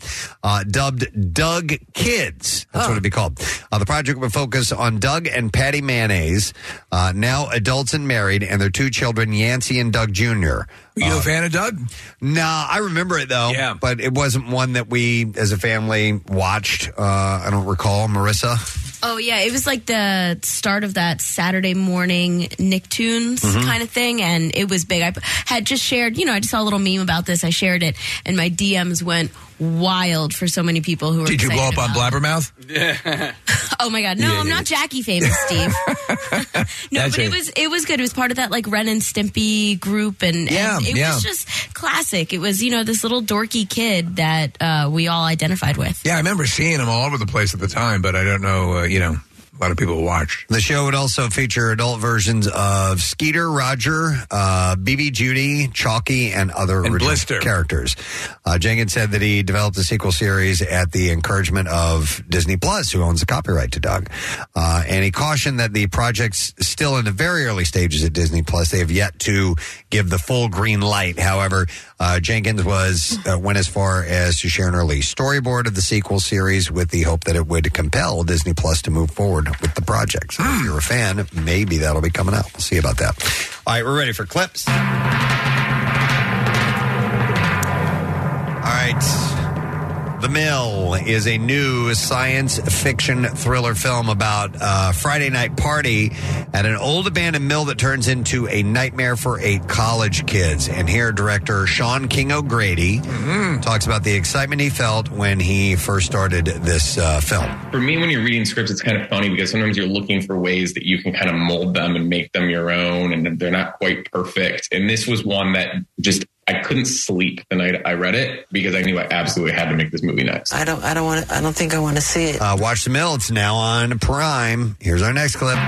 Uh, dubbed Doug Kids. That's what it'd be called. Uh, the project would focus on Doug and Patty Mayonnaise, uh, now adults and married, and their two children, Yancey and Doug Jr.
You a fan of Doug?
No, I remember it though. Yeah. But it wasn't one that we as a family watched. Uh, I don't recall. Marissa?
Oh yeah, it was like the start of that Saturday morning Nicktoons
Mhm.
kind of thing, and it was big. I had just shared, you know, I just saw a little meme about this. I shared it, and my DMs went wild for so many people who were.
Did you blow up on Blabbermouth?
Oh my god, no, I'm not Jackie famous, Steve. no,
That's
but it
it.
was it was good. It was part of that like Ren and Stimpy group, and,
Yeah,
and it
yeah.
was just classic. It was you know this little dorky kid that uh, we all identified with.
Yeah, I remember seeing him all over the place at the time, but I don't know, uh, you know, a lot of people watched.
The show would also feature adult versions of Skeeter, Roger, uh, Beebe Judy, Chalky, and other
And
original
Blister.
characters. Uh, Jenkins said that he developed the sequel series at the encouragement of Disney Plus, who owns the copyright to Doug. Uh, and he cautioned that the project's still in the very early stages at Disney Plus. They have yet to give the full green light. However, uh, Jenkins was uh, went as far as to share an early storyboard of the sequel series with the hope that it would compel Disney Plus to move forward with the project. So if hmm. you're a fan, maybe that'll be coming out. We'll see about that. All right, we're ready for clips. All right. The Mill is a new science fiction thriller film about a Friday night party at an old abandoned mill that turns into a nightmare for eight college kids. And here, director Sean King O'Grady talks about the excitement he felt when he first started this uh, film.
For me, when you're reading scripts, it's kind of funny because sometimes you're looking for ways that you can kind of mold them and make them your own, and they're not quite perfect. And this was one that just I couldn't sleep the night I read it because I knew I absolutely had to make this movie next.
I don't. I don't want. I don't think I want to see it.
Uh, watch the mill. It's now on Prime. Here's our next clip.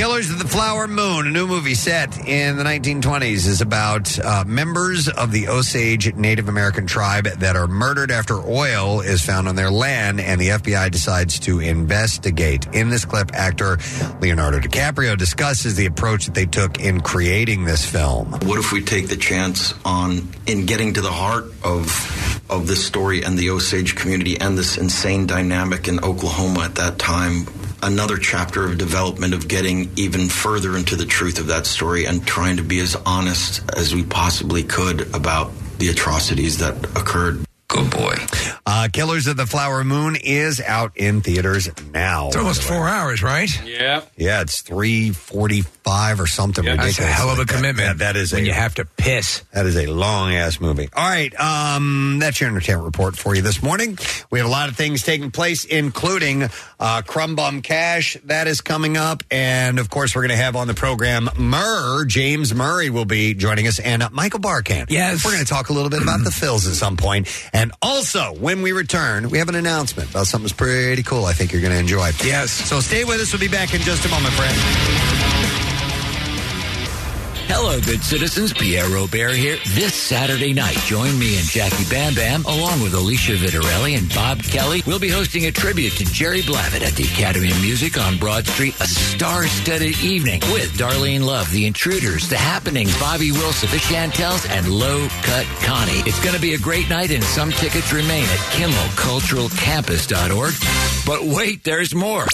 Killers of the Flower Moon, a new movie set in the 1920s, is about uh, members of the Osage Native American tribe that are murdered after oil is found on their land, and the FBI decides to investigate. In this clip, actor Leonardo DiCaprio discusses the approach that they took in creating this film.
What if we take the chance on in getting to the heart of of this story and the Osage community and this insane dynamic in Oklahoma at that time? Another chapter of development of getting even further into the truth of that story and trying to be as honest as we possibly could about the atrocities that occurred.
Good boy. Uh, Killers of the Flower Moon is out in theaters now.
It's almost four hours, right?
Yeah.
Yeah, it's three forty-five or something
Yeah, that's a hell of a
like that.
commitment
That- that is
when
a,
you have to piss.
That is a long ass movie. All right, um, that's your entertainment report for you this morning. We have a lot of things taking place, including uh, Crumb Bum Cash that is coming up, and of course we're going to have on the program Murr James Murray will be joining us, and uh, Michael Barkann.
Yes,
we're going to talk a little bit about the Phils at some point, and also when we return, we have an announcement about something that's pretty cool. I think you're going to enjoy.
Yes.
So stay with us. We'll be back in just a moment, friend.
Hello, good citizens. Pierre Robert here. This Saturday night, join me and Jackie Bam Bam, along with Alicia Vitarelli and Bob Kelly. We'll be hosting a tribute to Jerry Blavat at the Academy of Music on Broad Street. A star-studded evening with Darlene Love, The Intruders, The Happenings, Bobby Wilson, The Chantels, and Low Cut Connie. It's going to be a great night, and some tickets remain at KimmelCulturalCampus.org. But wait, there's more.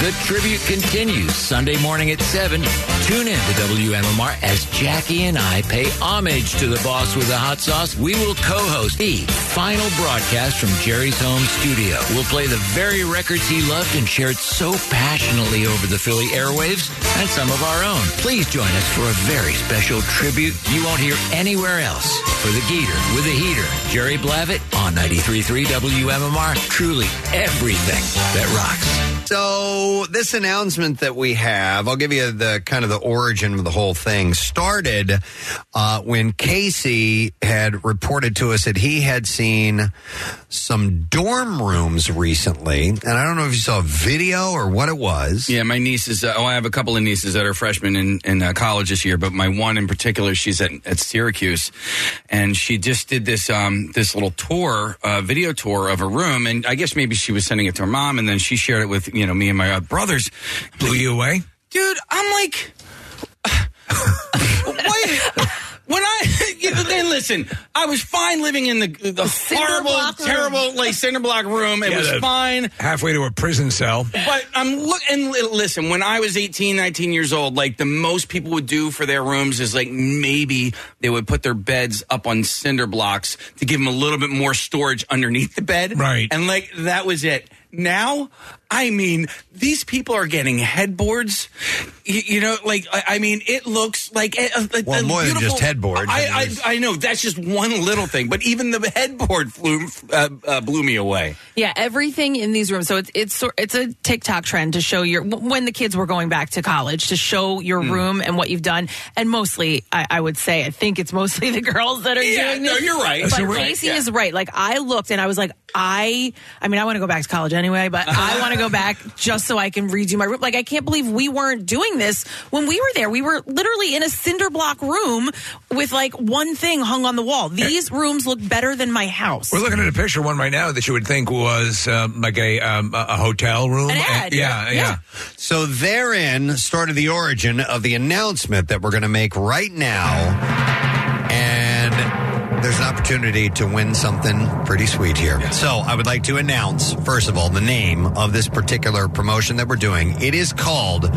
The tribute continues Sunday morning at 7. Tune in to WMMR as Jackie and I pay homage to the boss with the hot sauce. We will co-host the final broadcast from Jerry's home studio. We'll play the very records he loved and shared so passionately over the Philly airwaves and some of our own. Please join us for a very special tribute you won't hear anywhere else. For the Geator with the Heater, Jerry Blavat on 93.3 WMMR. Truly everything that rocks.
So this announcement that we have, I'll give you the kind of the origin of the whole thing. Started uh, when Casey had reported to us that he had seen some dorm rooms recently, and I don't know if you saw a video or what it was.
Yeah, my nieces. Uh, oh, I have a couple of nieces that are freshmen in, in uh, college this year, but my one in particular, she's at, at Syracuse, and she just did this um, this little tour, uh, video tour of a room, and I guess maybe she was sending it to her mom, and then she shared it with you know me and my uh, brothers.
Blew you away,
dude. I'm like, why? When I you know, then listen, I was fine living in the the
cinder
horrible, terrible like cinder block room. It
Yeah,
was
the-
fine.
Halfway to a prison cell.
But I'm look and listen. When I was 18, 19 years old, like the most people would do for their rooms is like maybe they would put their beds up on cinder blocks to give them a little bit more storage underneath the bed.
Right.
And like that was it. Now, I mean, these people are getting headboards. You, you know, like I, I mean, it looks like, uh, like
Well,
the
more than just headboards.
I,
I
I, know that's just one little thing, but even the headboard flew uh, uh, blew me away.
Yeah, everything in these rooms. So it's it's it's a TikTok trend to show your when the kids were going back to college to show your
Hmm.
room and what you've done. And mostly, I, I would say, I think it's mostly the girls that are
Yeah,
doing
no,
this.
you're right.
But
You're right,
Casey
yeah.
is right. Like I looked and I was like, I, I mean, I want to go back to college anyway, but I want to go back just so I can redo my room. Like I can't believe we weren't doing this when we were there. We were literally in a cinder block room with like one thing hung on the wall. These rooms look better than my house.
We're looking at a picture one right now that you would think was um, like a um, a a hotel room.
An ad,
And- yeah,
yeah.
yeah.
So therein started the origin of the announcement that we're going to make right now. And there's an opportunity to win something pretty sweet here. So I would like to announce, first of all, the name of this particular promotion that we're doing. It is called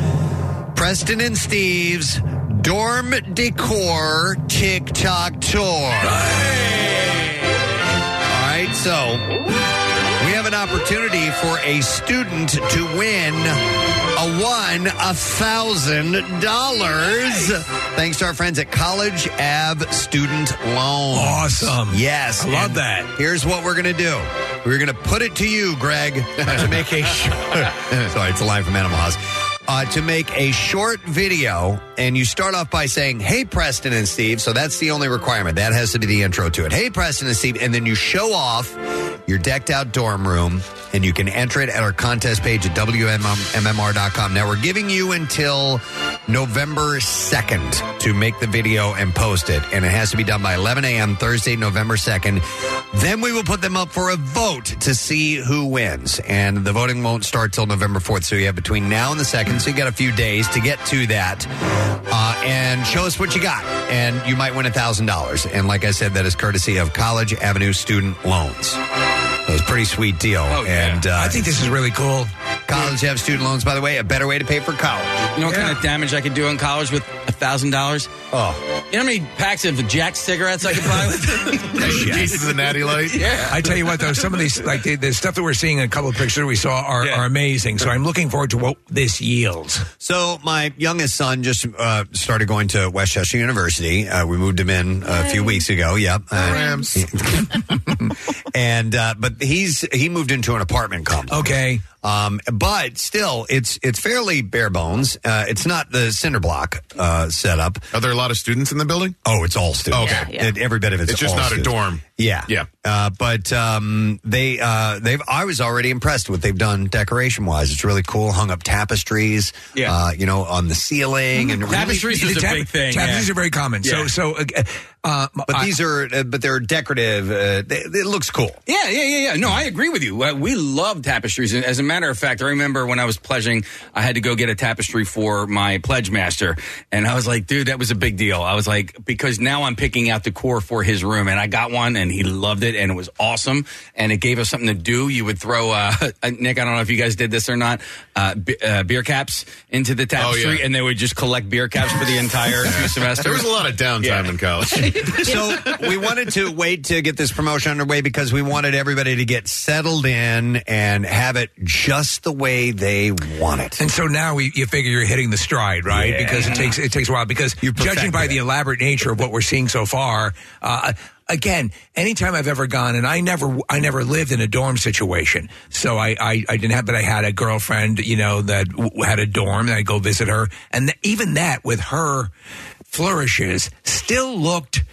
Preston and Steve's Dorm Decor TikTok Tour. All right, so we have an opportunity for a student to win a one a thousand dollars thanks to our friends at College Ave Student Loan.
Awesome.
Yes,
I love that.
Here's what we're gonna do. We're gonna put it to you, Greg, to make a. Sorry, it's a line from Animal House. Uh, to make a short video, and you start off by saying, Hey, Preston and Steve. So that's the only requirement. That has to be the intro to it. Hey, Preston and Steve. And then you show off your decked out dorm room, and you can enter it at our contest page at WMMR.com. Now, we're giving you until November 2nd to make the video and post it, and it has to be done by 11 a.m. Thursday, November 2nd. Then we will put them up for a vote to see who wins, and the voting won't start till November 4th. So you have between now and the 2nd, so you got a few days to get to that uh, and show us what you got, and you might win $1,000. And like I said, that is courtesy of College Avenue Student Loans. It was a pretty sweet deal.
Oh, yeah.
And uh,
I think this is really cool.
College Ave student loans, by the way, a better way to pay for college.
You know what kind of damage I could do in college with a thousand dollars?
Oh,
you know how many packs of Jack cigarettes I could buy with?
Cases of Natty Light.
Yeah.
I tell you what, though, some of these, like the, the stuff that we're seeing, in a couple of pictures we saw are, are amazing. So I'm looking forward to what this yields.
So my youngest son just uh, started going to West Chester University. Uh, we moved him in a few weeks ago. Yep, Uh,
Rams.
and uh, but he's he moved into an apartment complex.
Okay.
Um, but still, it's it's fairly bare bones. Uh, it's not the cinder block uh, setup.
Are there a lot of students in the building?
Oh, it's all students.
Okay.
It- every bit of it's
It's just
all
not a
students.
dorm.
Yeah,
Yeah.
Uh, but um, they uh, they've I was already impressed with what they've done decoration wise. It's really cool. Hung up tapestries.
Yeah.
uh, you know, on the ceiling and really-
Tapestries is a
Tap-
big thing.
Tapestries
yeah.
are very common.
Yeah.
So, so, uh, uh,
But
I-
these are, uh, but they're decorative. Uh, they, it looks cool.
Yeah, yeah, yeah, yeah. No, I agree with you. Uh, we love tapestries. As a matter of fact, I remember when I was pledging, I had to go get a tapestry for my pledge master. And I was like, dude, that was a big deal. I was like, because now I'm picking out the core for his room. And I got one and he loved it and it was awesome. And it gave us something to do. You would throw, uh, Nick, I don't know if you guys did this or not, uh, be, uh, beer caps into the tapestry
yeah.
and they would just collect beer caps for the entire two semesters.
There was a lot of downtime in college.
so we wanted to wait to get this promotion underway because we wanted everybody to get settled in and have it just the way they want it.
And so now we, you figure you're hitting the stride, right?
Yeah.
Because it takes it takes a while. Because you're judging by
perfected
the elaborate nature of what we're seeing so far, uh, again, anytime I've ever gone, and I never I never lived in a dorm situation, so I I, I didn't have, but I had a girlfriend, you know, that w- had a dorm, and I go visit her, and th- even that with her flourishes still looked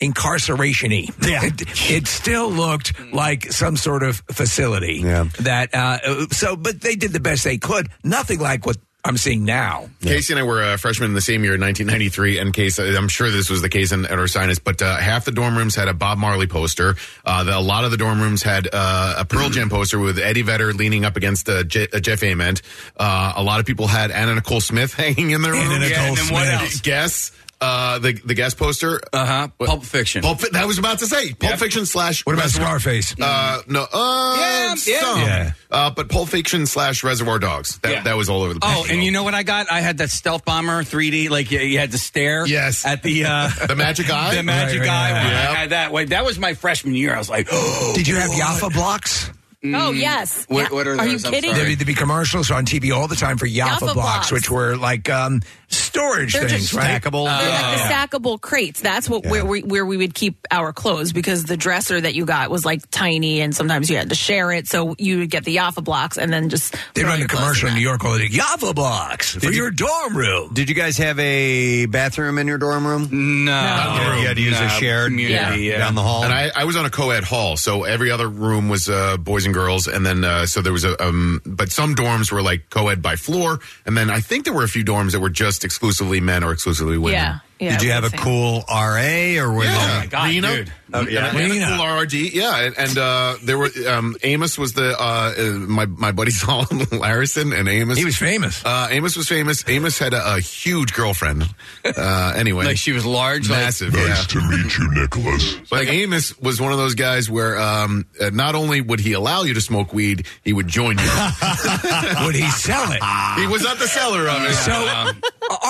incarceration-y. Yeah. It, it still looked like some sort of facility.
Yeah.
That uh, so, but they did the best they could. Nothing like what I'm seeing now.
Casey and I were uh, freshmen in the same year, in 1993. And Case, I'm sure this was the case in, at Ursinus, but uh, half the dorm rooms had a Bob Marley poster. Uh, the, a lot of the dorm rooms had uh, a Pearl Jam poster with Eddie Vedder leaning up against uh, Je- uh, Jeff Ament. Uh, a lot of people had Anna Nicole Smith hanging in their room.
Anna
room.
Nicole
and then what
Smith.
else? Guess. Uh, the the guest poster,
Uh huh. Pulp Fiction.
Pulp, Fi- that was about to say Pulp
Yep.
Fiction slash.
What about
Reservoir-
Scarface?
Uh, no, uh,
Yeah, yeah.
some.
Yeah.
Uh, but Pulp Fiction slash Reservoir Dogs. That,
Yeah.
that was all over the place.
Oh, and you know what I got? I had that stealth bomber 3D, like you, you had to stare.
Yes.
At the uh,
The magic eye?
The magic
Right, right,
eye.
right.
one.
Yep.
I had that. Wait, that was my freshman year. I was like, oh,
Did you have Yaffa blocks?
Oh yes.
What-
Yeah.
what are
Are you
those? I'm
kidding?
sorry.
There'd be, there'd be commercials on TV all the time for Yaffa,
Yaffa
blocks,
blocks.
which were like um, storage
They're
things,
just
right?
Stackable.
They're
Oh.
the stackable crates. That's what where we where we would keep our clothes because the dresser that you got was like tiny and sometimes you had to share it. So you would get the Yaffa blocks and then just
They
throw
run a commercial in
that.
New York called Yaffa blocks for
you-
your dorm room.
Did you guys have a bathroom in your dorm room?
no.
Yeah, you had to use a shared
community.
yeah,
Yeah.
down the hall.
And I, I was on a co-ed hall, so every other room was uh, boys and girls, and then uh, so there was a um, but some dorms were like co-ed by floor, and then I think there were a few dorms that were just exclusively men or exclusively women.
Yeah. Yeah.
Did you have a
was
cool RA or was
Yeah,
Oh my God,
Rena,
dude.
Uh, yeah,
yeah.
Rena,
Rena.
cool RRD, yeah, and, and uh, there were um, Amos was the uh, uh, my my buddy Saul Larison, and Amos
He was famous.
uh, Amos was famous. Amos had a, a huge girlfriend. Uh, anyway,
Like she was large, like-
massive. yeah.
Nice to meet you, Nicholas.
But Amos was one of those guys where um, uh, not only would he allow you to smoke weed, he would join you.
Would he sell it?
he was not the seller of it.
So uh,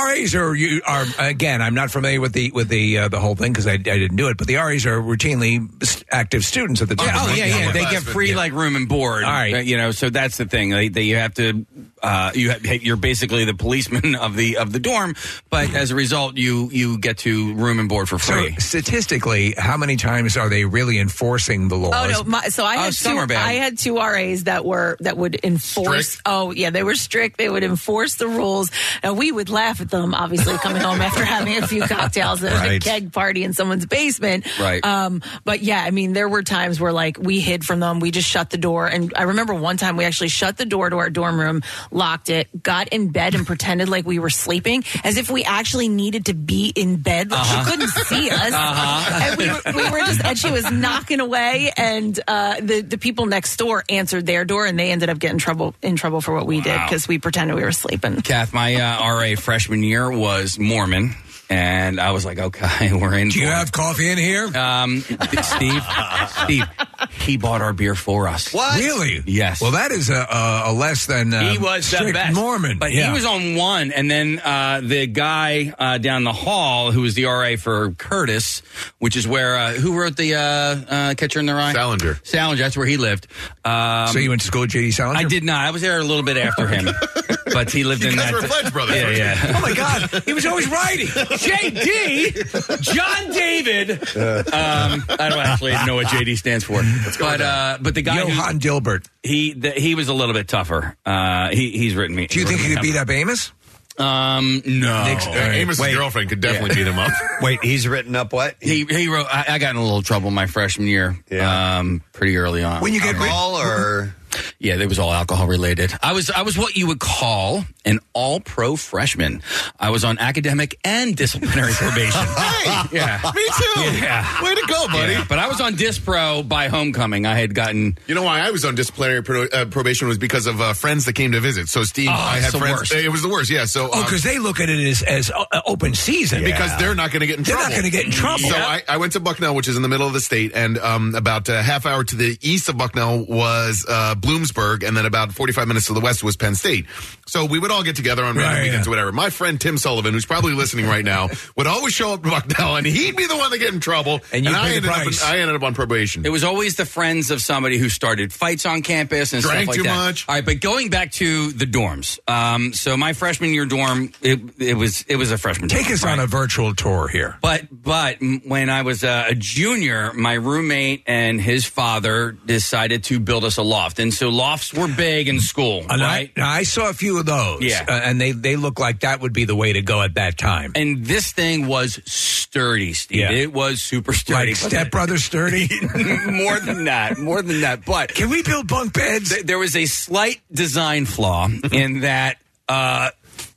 RAs are you are again. I'm not familiar with the with the uh, the whole thing because I, I didn't do it. But the RAs are routinely st- active students at the time.
Yeah, oh
right?
yeah, yeah. They get free
yeah.
like room and board.
All right.
Uh, you know, so that's the thing. They, they you have to uh, you have, you're basically the policeman of the of the dorm, but as a result, you you get to room and board for
So
free.
statistically, how many times are they really enforcing the laws?
Oh no! My, so I
Oh,
had
some
two.
are bad.
I had two RAs that were that would enforce.
Strict?
Oh yeah, they were strict. They would enforce the rules, and we would laugh at them. Obviously, coming home after having a few cocktails at a keg party in someone's basement.
Right.
Um, but yeah, I mean, there were times where like we hid from them. We just shut the door, and I remember one time we actually shut the door to our dorm room, locked it, got in bed, and pretended like we were sleeping, as if we actually needed to be in bed. Like
Uh-huh.
she couldn't see us,
Uh-huh.
and we were, we were just. And she was knocking away, and uh, the the people next door answered their door, and they ended up getting trouble in trouble for what we did because we pretended we were sleeping.
Kath, my uh, RA freshman year was Mormon, and I was like, okay, we're in.
Do you have coffee in here?
Um, Steve, Steve, he bought our beer for us.
What?
Really?
Yes.
Well, that is a, a, a less than uh,
he was the
strict
best
Mormon,
but
Yeah.
he was on one, and then uh, the guy uh, down the hall who was the RA for Curtis, which is where uh, who wrote the uh, uh, Catcher in the Rye?
Salinger.
Salinger. That's where he lived. Um,
so you went to school with J.D. Salinger?
I did not. I was there a little bit after him, but he lived
You
in
guys
that.
were Pledge Brothers,
Yeah,
weren't you?
yeah.
Oh my God! He was always writing.
JD, John David. Um, I don't actually know what JD stands for, but uh, but the guy who
Johann Dilbert.
he the, he was a little bit tougher. Uh, he he's written me.
Do you think he could beat up Amos?
Um, no.
Nick's-
Uh, Amos's
Wait.
girlfriend could definitely beat him up.
Wait, he's written up what?
He he wrote. I, I got in a little trouble my freshman year.
Yeah.
Um, pretty early on.
When you get
Alcohol or
yeah, it was all alcohol related. I was I was what you would call an all pro freshman. I was on academic and disciplinary probation.
hey,
yeah.
me too.
Yeah.
Way to go, buddy.
Yeah, but I was on Dispro by homecoming. I had gotten
You know why I was on disciplinary pro- uh, probation was because of uh, friends that came to visit. So Steve,
Oh,
I
it's
had
the
friends.
worst.
It was the worst. Yeah. So
Oh,
um,
because they look at it as as uh, open season
because they're not going to get in
They're
trouble.
not gonna get in trouble.
So
Yeah.
I, I went to Bucknell, which is in the middle of the state, and um, about a half hour to the east of Bucknell was uh, Bloomsburg, and then about 45 minutes to the west was Penn State. So we would all get together on random
Right,
weekends
yeah.
or whatever. My friend Tim Sullivan, who's probably listening right now, would always show up to Bucknell, and he'd be the one that get in trouble,
And you'd
I ended up
price.
I ended up on probation.
It was always the friends of somebody who started fights on campus and
Drank
stuff like
too
that.
much.
All right, but going back to the dorms. Um, so my freshman year dorm, it, it was it was a freshman.
Take
dorm,
us
right?
on a virtual tour here.
But but when I was uh, a junior, my roommate and his father decided to build us a loft, and so lofts were big in school,
And
right?
I, I saw a few of those.
Yeah.
uh, and they they look like that would be the way to go at that time.
and this thing was sturdy, Steve.
Yeah.
It was super sturdy.
Like Step Brothers sturdy.
more than that, more than that. But
Can we build bunk beds?
th- there was a slight design flaw in that uh,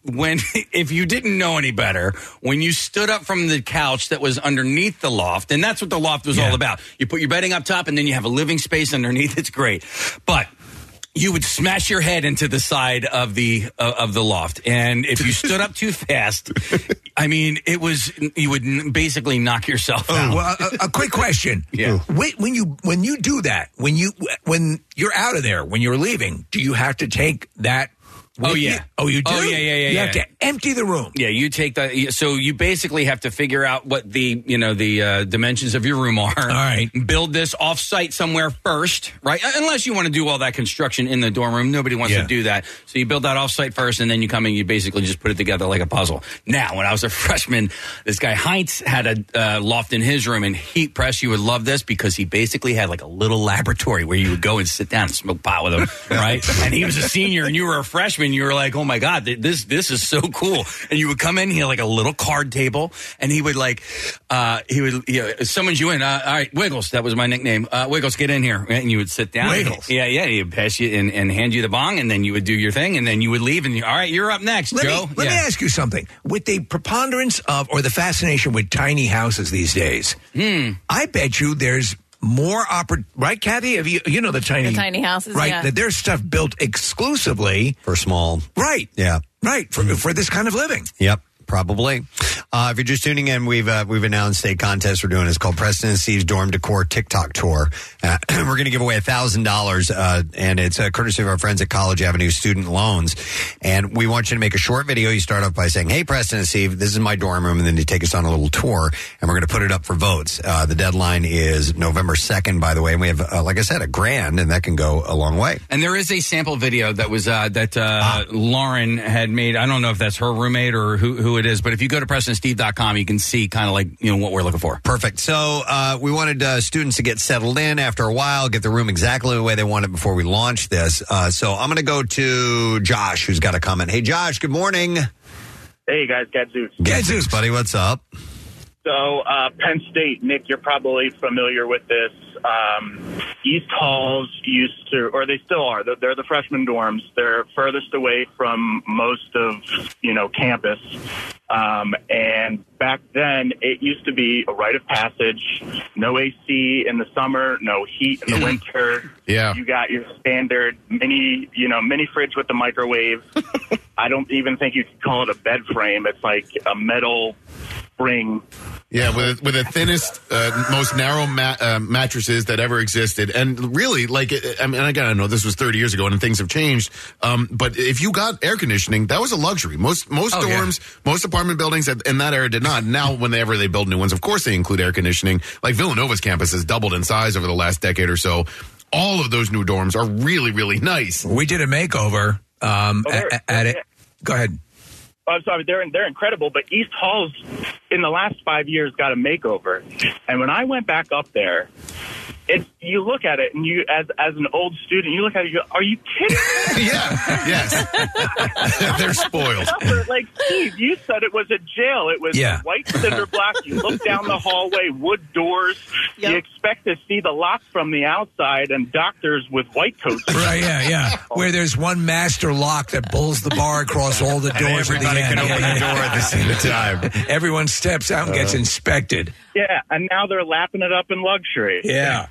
when if you didn't know any better, when you stood up from the couch that was underneath the loft, and that's what the loft was
Yeah.
all about. You put your bedding up top, and then you have a living space underneath. It's great, but. You would smash your head into the side of the uh, of the loft, and if you stood up too fast, I mean, it was you would n- basically knock yourself out.
Oh, well, a, a quick question.
Yeah.
When, when you when you do that, when you when you're out of there, when you're leaving, do you have to take that?
Oh, yeah.
you? Oh, you do.
Oh, yeah, yeah, yeah,
You have to empty the room.
Yeah, you take that. So you basically have to figure out what the you know the uh, dimensions of your room are. All
right.
Build this off-site somewhere first, right? Uh, Unless you want to do all that construction in the dorm room, nobody wants
Yeah.
to do that. So you build that off-site first, and then you come in. You basically just put it together like a puzzle. Now, when I was a freshman, this guy Heinz had a uh, loft in his room, and heat press. You would love this because he basically had like a little laboratory where you would go and sit down and smoke pot with him, right? and he was a senior, and you were a freshman. And you were like, oh my god, th- this this is so cool. And you would come in, he had like a little card table, and he would like, uh, he would you know, summons you in. Uh, all right, Wiggles, that was my nickname. Uh, Wiggles, get in here, and you would sit down.
Wiggles.
yeah, yeah. He'd pass you and, and hand you the bong, and then you would do your thing, and then you would leave, and you, all right, you're up next,
Let,
Joe.
me, let me ask you something. With the preponderance of, or the fascination with tiny houses these days,
Hmm.
I bet you there's more oppor- right, Kathy? Have you you know the tiny
The tiny houses,
right?
yeah.
That there's stuff built exclusively
for small.
right,
Yeah.
right for for this kind of living.
Yep. Probably. Uh, if you're just tuning in, we've uh, we've announced a contest we're doing. It's called Preston and Steve's Dorm Decor TikTok Tour. Uh, we're going to give away a thousand dollars, and it's uh, courtesy of our friends at College Avenue Student Loans. And we want you to make a short video. You start off by saying, "Hey, Preston and Steve, this is my dorm room," and then you take us on a little tour, and we're going to put it up for votes. Uh, the deadline is November second, by the way, and we have, uh, like I said, a grand, and that can go a long way.
And there is a sample video that was uh, that uh, Lauren had made. I don't know if that's her roommate or who, who it is, but if you go to PrestonSteve.com, you can see kind of like you know what we're looking for.
Perfect. So uh, we wanted uh, students to get settled in after a while, get the room exactly the way they want it before we launch this. Uh, so I'm going to go to Josh, who's got a comment. Hey, Josh. Good morning.
Hey guys, Gadzooks.
Gadzooks, buddy. What's up?
So uh, Penn State, Nick, you're probably familiar with this. Um, East Halls used to, or they still are. They're, they're the freshman dorms. They're furthest away from most of you know campus. Um, and back then, it used to be a rite of passage. No AC in the summer, no heat in the winter.
Yeah.
You got your standard mini, you know, mini fridge with the microwave. I don't even think you could call it a bed frame. It's like a metal spring.
Yeah, with with the thinnest, uh, most narrow ma- uh, mattresses that ever existed, and really, like, I mean, again, I know this was 30 years ago, and things have changed. Um, but if you got air conditioning, that was a luxury. Most most
Oh, yeah.
dorms, most apartment buildings in that era did not. Now, whenever they build new ones, of course they include air conditioning. Like Villanova's campus has doubled in size over the last decade or so. All of those new dorms are really, really nice.
We did a makeover um,
Oh,
at, at it. Go ahead.
I'm sorry, they're they're incredible. But East Halls, in the last five years, got a makeover. And when I went back up there, it's you look at it and you as as an old student, you look at it, you go, "Are you kidding?"
yeah, yes, they're spoiled.
like Steve, you said it was a jail. It was
Yeah.
white cinder block. You look down the hallway, wood doors. You expect to see the lock from the outside and doctors with white coats.
Right, yeah, yeah. Where there's one master lock that pulls the bar across all the
And
doors. at the
everybody
end.
can open the door at the same time.
Everyone steps out and gets
Uh.
inspected.
Yeah, and now they're lapping it up in luxury.
Yeah.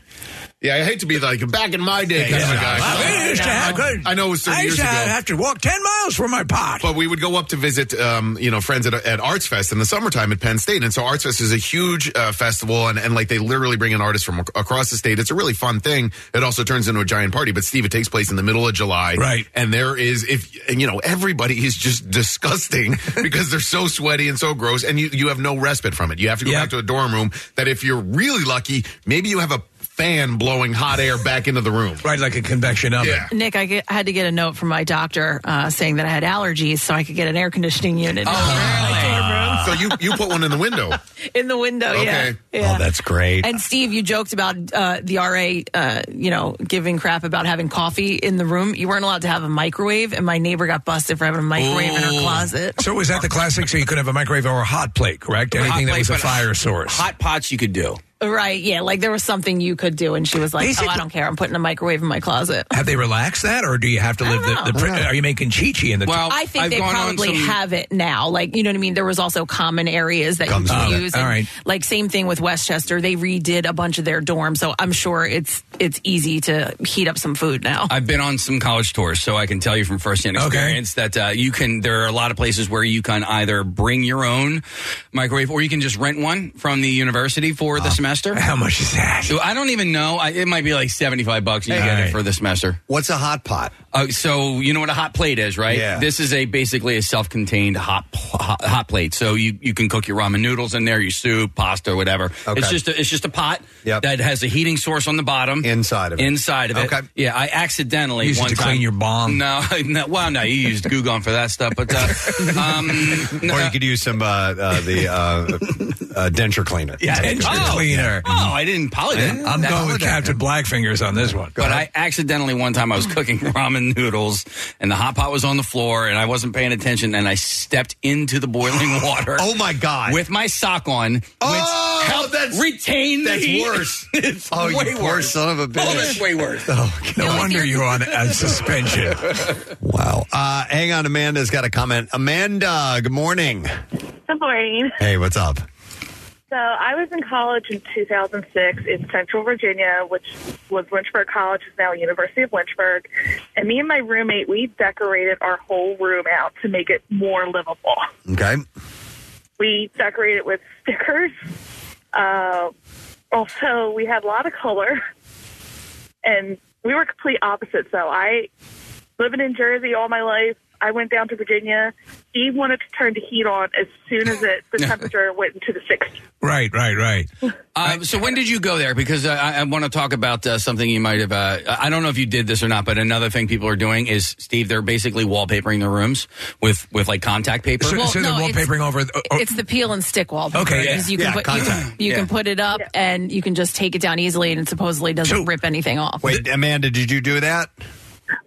Yeah, I hate to be like back in my day kind of a guy.
Well, we used to have-
I know it was 30
I
years
used to
ago.
have to walk 10 miles for my pot.
But we would go up to visit, um, you know, friends at, at Arts Fest in the summertime at Penn State. And so Arts Fest is a huge uh, festival, and, and like they literally bring in artists from ac- across the state. It's a really fun thing. It also turns into a giant party. But Steve, it takes place in the middle of July,
Right.
And there is, if and you know, everybody is just disgusting because they're so sweaty and so gross, and you you have no respite from it. You have to go
Yep.
back to a dorm room. That if you're really lucky, maybe you have a fan blowing hot air back into the room.
Right, like a convection oven.
Yeah.
Nick, I, get, I had to get a note from my doctor uh, saying that I had allergies, so I could get an air conditioning unit Oh, really?
So you you put one in the window.
in the window. Yeah,
Okay.
yeah.
Oh, that's great.
And Steve, you joked about uh, the RA, uh, you know, giving crap about having coffee in the room. You weren't allowed to have a microwave, and my neighbor got busted for having a microwave in her closet.
So was that the classic? So you could have a microwave or a hot plate, correct? Anything that
Hot
was a fire source.
Hot pots you could do.
Right? Yeah, like there was something you could do, and she was like, "Oh, I don't care. I'm putting a microwave in my closet."
Have they relaxed that, or do you have to live the? the pri- are you making chi-chi in the?
Well,
I think
I've
they probably
some-
have it now. Like, you know what I mean? There was also common areas that
Comes
you could use.
All
and,
right.
Like, same thing with West Chester. They redid a bunch of their dorms. So I'm sure it's it's easy to heat up some food now.
I've been on some college tours, so I can tell you from firsthand
Okay.
experience that uh, you can. There are a lot of places where you can either bring your own microwave, or you can just rent one from the university for the semester.
How much is that?
So I don't even know. I, it might be like seventy-five bucks. You
Hey.
get
All
it for the semester.
What's a hot pot?
Uh, so you know what a hot plate is, right?
Yeah.
This is a basically a self-contained hot, hot hot plate. So you, you can cook your ramen noodles in there, your soup, pasta, whatever.
Okay.
It's just a, it's just a pot
Yep.
that has a heating source on the bottom.
Inside of it.
Inside of it.
Okay.
Yeah, I accidentally
Use it
one
to
time
clean your bomb.
No, no, well, no, you used Goo Gone for that stuff, but uh, um, no,
Or you could use some uh, uh, the uh, uh, denture cleaner.
yeah,
Denture
oh,
cleaner.
Oh, I didn't apologize.
I'm
That-
going with Captain Blackfingers on this one.
But I accidentally one time I was cooking ramen noodles and the hot pot was on the floor and I wasn't paying attention and I stepped into the boiling water.
Oh my God.
With my sock on, which
Oh,
helped
that's-
retain
that's
the heat.
worse.
it's
Oh, you
way
poor
worse.
son of a bitch.
Oh, that's way worse.
Oh, No wonder you're on a suspension.
Wow. Uh, hang on, Amanda's got a comment. Amanda, good morning.
Good morning.
Hey, what's up?
So I was in college in 2006 in Central Virginia, which was Lynchburg College, is now University of Lynchburg. And me and my roommate, we decorated our whole room out to make it more livable.
Okay.
we decorated with stickers. Uh, also, we had a lot of color, and we were complete opposites. So I, living in Jersey all my life, I went down to Virginia. He wanted to turn the heat on as soon as it, the temperature went into the 60s.
Right, right, right.
Uh, so when did you go there? Because uh, I, I want to talk about uh, something you might have. Uh, I don't know if you did this or not, but another thing people are doing is Steve. They're basically wallpapering their rooms with with like contact paper.
So, so they're wallpapering over. oh,
It's the peel and stick wallpaper.
Okay, yeah.
because You can
Yeah,
put, you,
contact.
you
Yeah.
can put it up and you can just take it down easily, and it supposedly doesn't rip anything off.
Wait, Amanda, did you do that?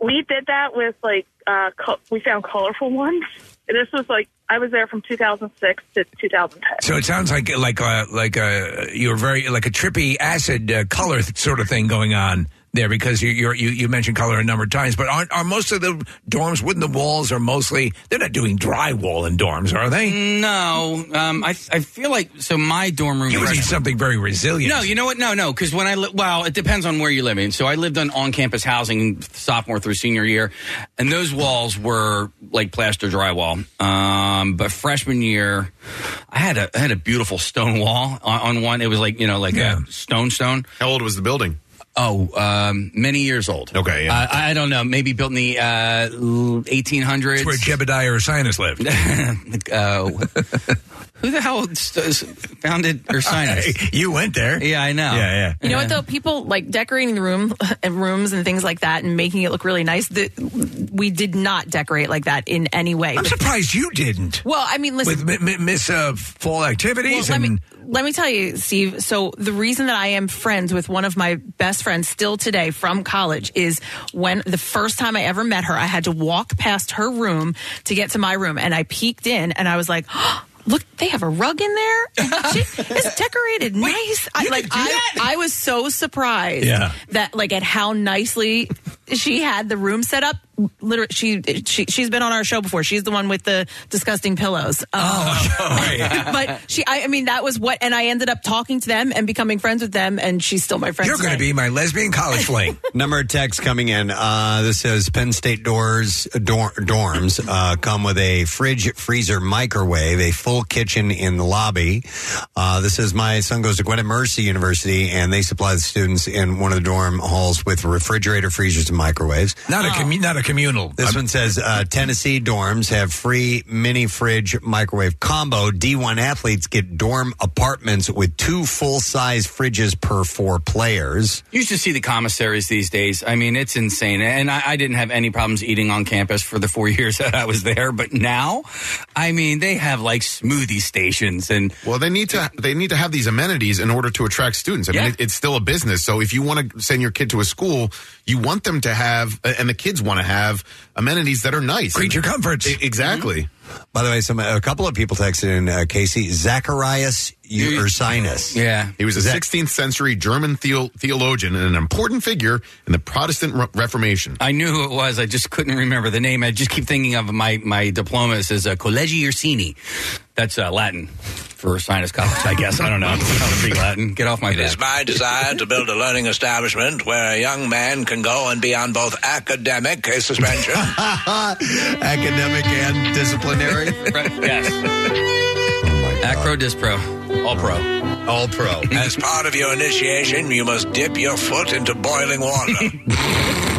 We did that with like uh, co- we found colorful ones. This was like I was there from 2006 to 2010.
So it sounds like like uh, like a you're very like a trippy acid uh, color sort of thing going on there because you you're, you you mentioned color a number of times, but aren't are most of the dorms wooden the walls are mostly they're not doing drywall in dorms, are they?
No, um, I I feel like so my dorm room.
You would need something very resilient.
No, you know what? No, no, because when I li- well, it depends on where you live in. So I lived on on-campus housing sophomore through senior year, and those walls were like plaster drywall. Um, but freshman year, I had a I had a beautiful stone wall on, on one. It was like you know like a stone stone.
How old was the building?
Oh, um, many years old.
Okay, yeah.
Uh, I don't know. Maybe built in the uh, 1800s.
It's where Jebediah Ursinus lived.
uh, who the hell st- founded Ursinus?
you went there.
Yeah, I know.
Yeah, yeah.
You know what though? People like decorating the room, and rooms, and things like that, and making it look really nice. The, we did not decorate like that in any way.
I'm surprised you didn't.
Well, I mean, listen.
With mi- mi- miss uh, fall activities
Well, let
and
me let me tell you, Steve. So the reason that I am friends with one of my best friends still today from college is when the first time I ever met her, I had to walk past her room to get to my room, and I peeked in, and I was like. Look, they have a rug in there. She, it's decorated nice. I, like I, I was so surprised
Yeah.
that like at how nicely she had the room set up. Literally, she, she she's been on our show before. She's the one with the disgusting pillows. Um,
Oh,
but she, I, I mean, that was what, and I ended up talking to them and becoming friends with them, and she's still my friend.
You're going to be my lesbian college fling.
Number of texts coming in. Uh, this says Penn State doors dor- dorms uh, come with a fridge, freezer, microwave, a full kitchen in the lobby. Uh, this says my son goes to Gwynedd Mercy University, and they supply the students in one of the dorm halls with refrigerator, freezers, and microwaves.
Not a commu- not a communal.
This one says uh, Tennessee dorms have free mini fridge microwave combo. D1 athletes get dorm apartments with two full size fridges per four players.
You should see the commissaries these days. I mean, it's insane. And I, I didn't have any problems eating on campus for the four years that I was there. But now, I mean, they have like smoothie stations and.
Well, they need to they need to have these amenities in order to attract students. I mean,
Yeah.
it, it's still a business. So if you want to send your kid to a school, you want them to have, and the kids want to have amenities that are nice.
Creature comforts.
E- exactly.
By the way, some a couple of people texted in uh, Casey Zacharias Ursinus.
Yeah,
He was a 16th century German theo- theologian and an important figure in the Protestant Re- Reformation.
I knew who it was. I just couldn't remember the name. I just keep thinking of my, my diploma. It says uh, Collegi Ursini. That's uh, Latin for sinus college, I guess. I don't know. I don't speak Latin. Get off my
It
back.
is my desire to build a learning establishment where a young man can go and be on both academic suspension.
Academic and disciplinary.
yes. Acro Dispro. All pro.
All pro.
As part of your initiation, you must dip your foot into boiling water.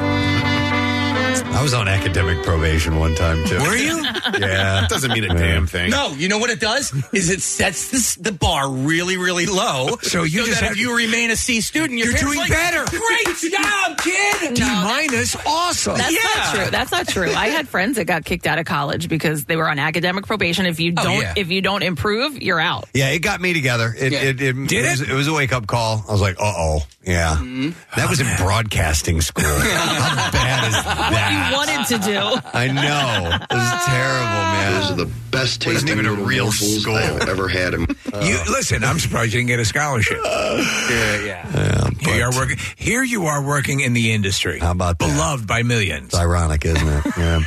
I was on academic probation one time too.
Were you?
Yeah.
Doesn't mean a damn thing.
No, you know what it does? Is it sets this, the bar really, really low.
So you just
that
have-
if you remain a C student, your
You're
parents
doing
like,
better.
Great job, kid.
D minus, awesome.
That's
Yeah.
not true. That's not true. I had friends that got kicked out of college because they were on academic probation. If you
Oh,
don't,
yeah.
if you don't improve, you're out.
Yeah, it got me together. It,
Yeah.
it, it,
Did
was,
it?
it was a wake up call. I was like, uh oh. Yeah. That was in broadcasting school. How bad is that?
You wanted to do.
I know. It was terrible, man.
Those are the best
Wasn't
tasting
even a real
morsels
school.
I've ever had. In
you listen. I'm surprised you didn't get a scholarship.
Yeah, yeah.
Yeah,
Here you are working. Here you are working in the industry.
How about that?
beloved by millions?
It's ironic, isn't it? Yeah.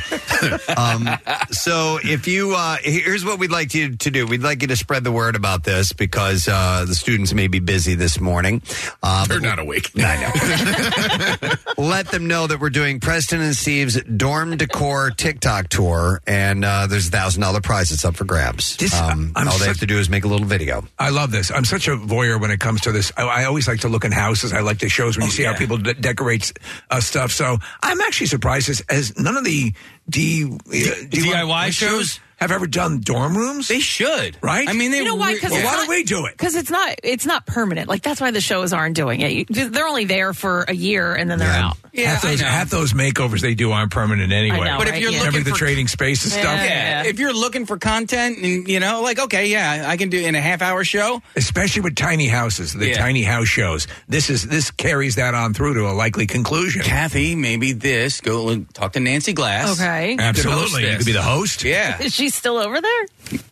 um, so, if you, uh, here's what we'd like you to do. We'd like you to spread the word about this because uh, the students may be busy this morning. Uh,
They're not awake.
I know. Let them know that we're doing Preston and Steve's Dorm Decor TikTok tour, and uh, there's a thousand dollar prize prize that's up for grabs.
This-
um,
I'm
all they
such-
have to do is make a little video.
I love this. I'm such a voyeur when it comes to this. I, I always like to look in houses. I like the shows when you see how people de- decorate uh, stuff. So I'm actually surprised as, as none of the D, uh,
DIY shows
have ever done dorm rooms.
They should,
right?
I mean, they
you know why? Because
Well, why don't we do it?
Because it's not it's not permanent. Like that's why the shows aren't doing it. You, they're only there for a year and then they're out.
half those half those makeovers they do aren't permanent anyway.
I know,
But if you're
Yeah.
looking
Every the
for
trading space and stuff,
yeah, if you're looking for content and you know, like okay, yeah, I can do in a half hour show.
especially with tiny houses, the
Yeah.
tiny house shows. This is this carries that on through to a likely conclusion.
Kathy, maybe this. Go look- talk to Nancy Glass.
Okay.
Absolutely. You could be the host.
Yeah.
Is she still over there?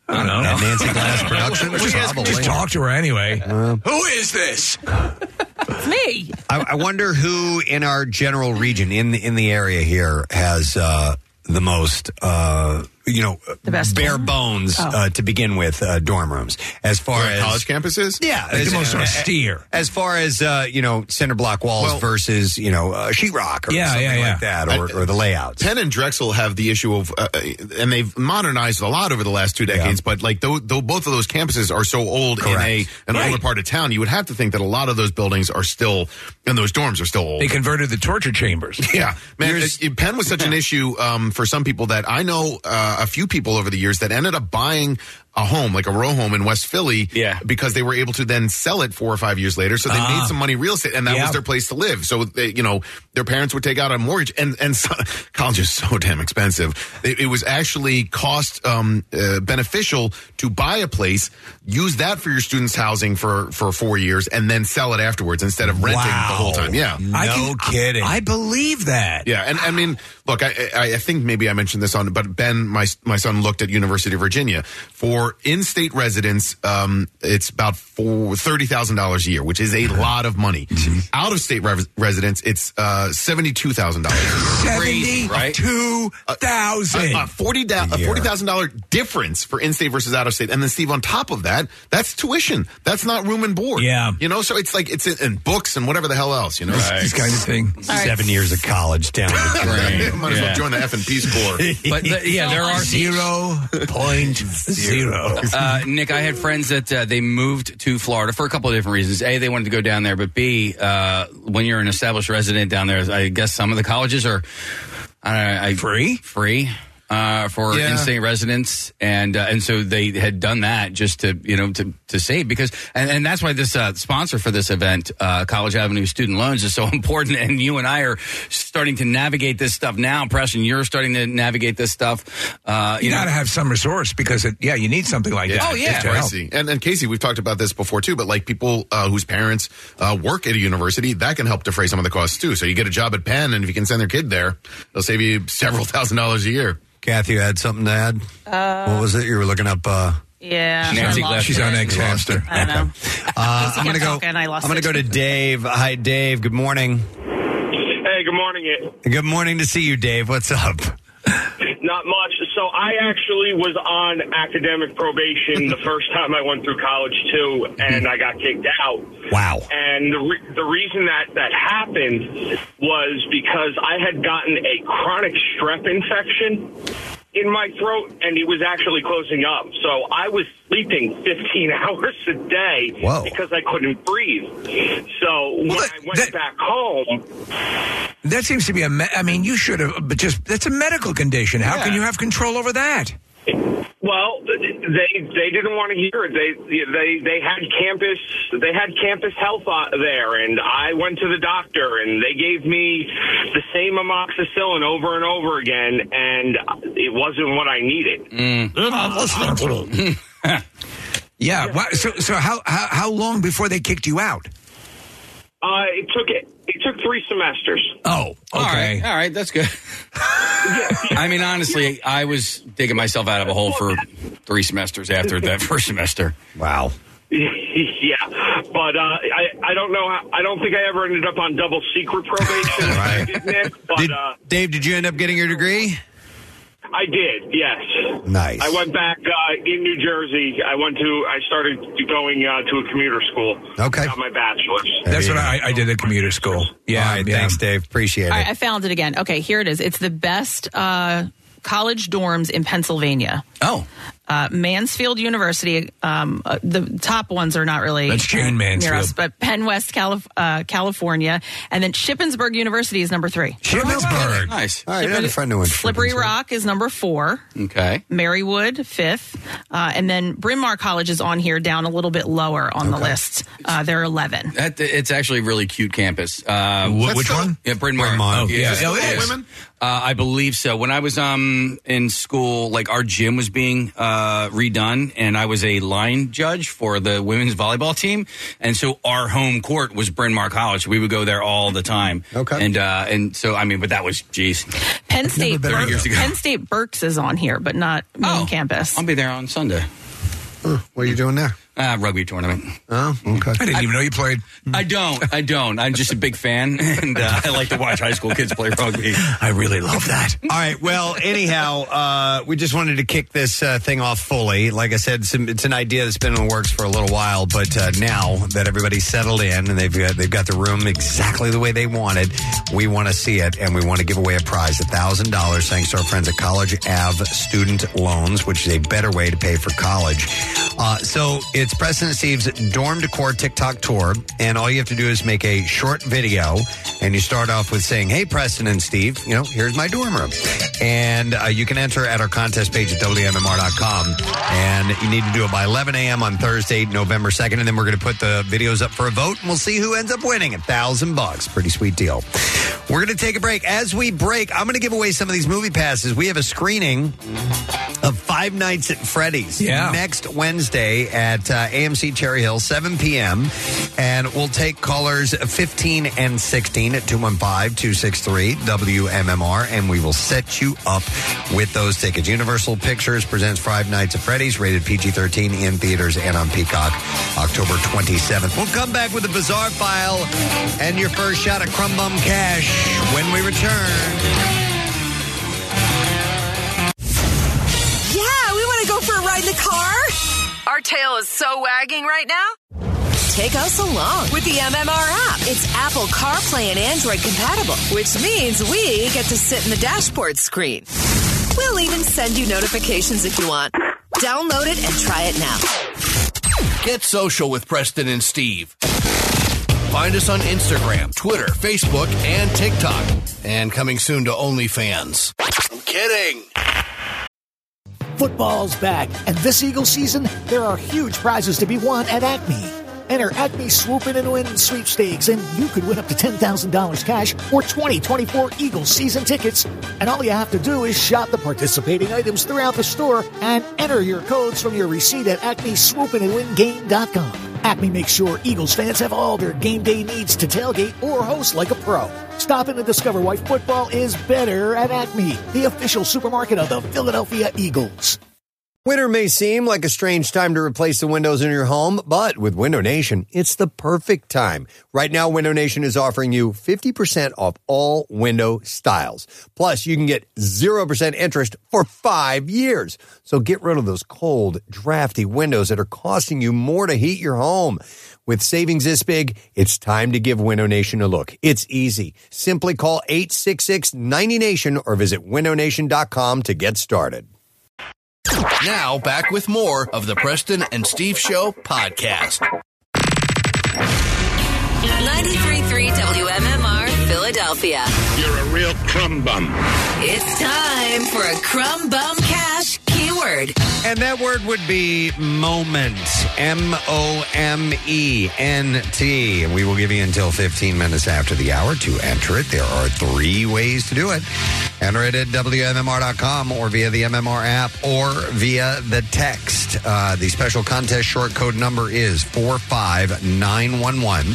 I don't know.
At Nancy Glass Productions?
Just,
Probably.
just talk to her anyway. Who is this?
It's me.
I, I wonder who in our general region in the, in the area here has uh, the most, uh, you know,
The best
bare
dorm?
bones
Oh.
uh, to begin with uh, dorm rooms. As far
Where
as
college campuses?
yeah,
Like
as,
the most
uh,
austere.
As far as uh, you know, cinder block walls
Well-
versus you know uh, sheetrock or
Yeah,
something
yeah, yeah.
like that, or, or the layouts.
Penn and Drexel have the issue of, uh, uh, and they've modernized a lot over the last two decades. But like, though, though both of those campuses are so old
Correct.
in a an
Right.
older part of town, you would have to think that a lot of those buildings are still, and those dorms are still old.
They converted the torture chambers.
Yeah, man. It- Penn was such an issue um, for some people that I know uh, Uh, a few people over the years that ended up buying a home, like a row home in West Philly,
Yeah.
because they were able to then sell it four or five years later. So they
Ah.
made some money real estate, and that
Yeah.
was their place to live. So they, you know, their parents would take out a mortgage, and and so, college is so damn expensive. It, it was actually cost um, uh, beneficial to buy a place, use that for your students' housing for for four years, and then sell it afterwards instead of renting the whole time. Yeah.
I
No
can-
kidding.
I believe that.
Yeah, and I mean, look, I, I I think maybe I mentioned this on, but Ben, my my son looked at University of Virginia for in-state residents. Um, it's about for thirty thousand dollars a year, which is a lot of money. Out of state re- residents, it's uh, seventy two thousand dollars.
Seventy-two thousand.
A forty thousand dollar difference for in-state versus out-of-state, and then Steve, on top of that, that's tuition. That's not room and board.
Yeah.
you know, so it's like it's in, in books and whatever the hell else. You know,
This kind of thing.
Seven years of college down the drain.
Might as
Yeah.
well join the F and P Corps.
But the, yeah, there are
Zero point zero.
Uh, Nick, I had friends that uh, they moved to Florida for a couple of different reasons. A, they wanted to go down there, but B, uh, when you're an established resident down there, I guess some of the colleges are I don't know, I,
Free?
free. Uh, for
Yeah.
in-state residents, and uh, and so they had done that just to you know to to save because and, and that's why this uh, sponsor for this event, uh, College Avenue Student Loans, is so important. And you and I are starting to navigate this stuff now. Preston, you're starting to navigate this stuff. Uh,
You
know,
got to have some resource because, it, yeah, you need something like that.
Oh, yeah.
just
pricey. And, and Casey, we've talked about this before too, but like people uh, whose parents uh, work at a university, that can help defray some of the costs too. So you get a job at Penn, and if you can send their kid there, they'll save you several thousand dollars a year.
Kathy, you had something to add? what was it? You were looking up. Uh,
Yeah.
Nancy
I
Glass.
She's
it.
on X Hamster.
I don't know.
Uh, I'm going to go.
talking, I lost
I'm going to
it.
go to Dave. Hi, Dave. Good morning.
Hey, good morning.
Good morning to see you, Dave. What's up?
So I actually was on academic probation the first time I went through college too, and I got kicked out.
Wow.
And the re- the reason that that happened was because I had gotten a chronic strep infection in my throat, and it was actually closing up. So I was sleeping 15 hours a day
Whoa.
because I couldn't breathe. So when
that-
I went
that-
back home.
That seems to be a. Me- I mean, you should have, but just that's a medical condition. How can you have control over that?
Well, they they didn't want to hear it. They they they had campus they had campus health uh, there, and I went to the doctor, and they gave me the same amoxicillin over and over again, and it wasn't what I needed.
Yeah. wha- so, so how, how how long before they kicked you out?
Uh, it took it it took three semesters.
Oh,
All
okay.
right, all right, that's good. I mean, honestly, I was digging myself out of a hole for three semesters after that first semester.
Wow.
yeah, but uh, I I don't know. How, I don't think I ever ended up on double secret probation.
Right.
did, Nick, but
Did,
uh,
Dave, did you end up getting your degree?
I did. Yes.
Nice.
I went back uh, in New Jersey. I went to. I started going uh, to a commuter school.
Okay.
Got my bachelor's.
That's what I, I did at commuter school. Yeah.
All right.
yeah.
Thanks, Dave. Appreciate it.
All right, I found it again. Okay, here it is. It's the best uh, college dorms in Pennsylvania.
Oh,
uh, Mansfield University. Um, uh, the top ones are not really
That's Jane
near
Mansfield.
us, but Penn West, Calif- uh, California, and then Shippensburg University is number three.
Shippensburg.
Nice.
All right, I had a friend who went to
Slippery
Shippensburg.
Rock is number four.
Okay.
Marywood fifth, uh, and then Bryn Mawr College is on here, down a little bit lower on the list. Uh, they're eleven.
That, it's actually a really cute campus. Uh,
Wh- which one?
Yeah, Bryn Mawr.
Bryn Mawr. Oh, yeah.
Yes,
Oh, it
Uh, I believe so. When I was um in school, like our gym was being uh, redone, and I was a line judge for the women's volleyball team, and so our home court was Bryn Mawr College. We would go there all the time. Okay. And uh, and so I mean, but that was geez,
Penn State,
been years ago.
Penn State Berks is on here, but not main campus.
I'll be there on Sunday.
what are you doing there?
Uh, rugby tournament.
Oh, okay.
I didn't even know you played.
I don't. I don't. I'm just a big fan, and uh, I like to watch high school kids play rugby.
I really love that.
All right. Well, anyhow, uh, we just wanted to kick this uh, thing off fully. Like I said, it's, it's an idea that's been in the works for a little while, but uh, now that everybody's settled in and they've got, they've got the room exactly the way they wanted, we want to see it, and we want to give away a prize, thousand dollars, thanks to our friends at College Ave Student Loans, which is a better way to pay for college. Uh, so it's Preston and Steve's Dorm Decor TikTok tour, and all you have to do is make a short video, and you start off with saying, "Hey, Preston and Steve, you know, here's my dorm room," and uh, you can enter at our contest page at wmmr.com, and you need to do it by 11 a.m. on Thursday, November 2nd, and then we're going to put the videos up for a vote, and we'll see who ends up winning a thousand bucks. Pretty sweet deal. We're going to take a break. As we break, I'm going to give away some of these movie passes. We have a screening of Five Nights at Freddy's
Yeah.
next Wednesday at uh, AMC Cherry Hill, 7 p.m. And we'll take callers 15 and 16 at 215 263 WMMR, and we will set you up with those tickets. Universal Pictures presents Five Nights at Freddy's, rated PG 13 in theaters and on Peacock October 27th. We'll come back with a bizarre file and your first shot at Crumb Bum Cash when we return.
Our tail is so wagging right now. Take us along with the MMR app. It's Apple CarPlay and Android compatible, which means we get to sit in the dashboard screen. We'll even send you notifications if you want. Download it and try it now.
Get social with Preston and Steve. Find us on Instagram, Twitter, Facebook, and TikTok. And coming soon to OnlyFans. I'm kidding.
Football's back, and this Eagle season, there are huge prizes to be won at Acme. Enter Acme Swoop In and Win sweepstakes, and you could win up to $10,000 cash or 2024 Eagles season tickets. And all you have to do is shop the participating items throughout the store and enter your codes from your receipt at acmeswoopinandwingame.com. Acme makes sure Eagles fans have all their game day needs to tailgate or host like a pro. Stop in and discover why football is better at Acme, the official supermarket of the Philadelphia Eagles.
Winter may seem like a strange time to replace the windows in your home, but with Window Nation, it's the perfect time. Right now, Window Nation is offering you 50% off all window styles. Plus, you can get 0% interest for five years. So get rid of those cold, drafty windows that are costing you more to heat your home. With savings this big, it's time to give Window Nation a look. It's easy. Simply call 866 90Nation or visit windownation.com to get started.
Now, back with more of the Preston and Steve Show podcast.
93.3 WMMR, Philadelphia.
You're a real crumb bum.
It's time for a Crumb Bum Cash keyword.
And that word would be moment. M O M E N T. We will give you until 15 minutes after the hour to enter it. There are three ways to do it. Enter it at WMMR.com or via the MMR app or via the text. Uh, the special contest short code number is 45911.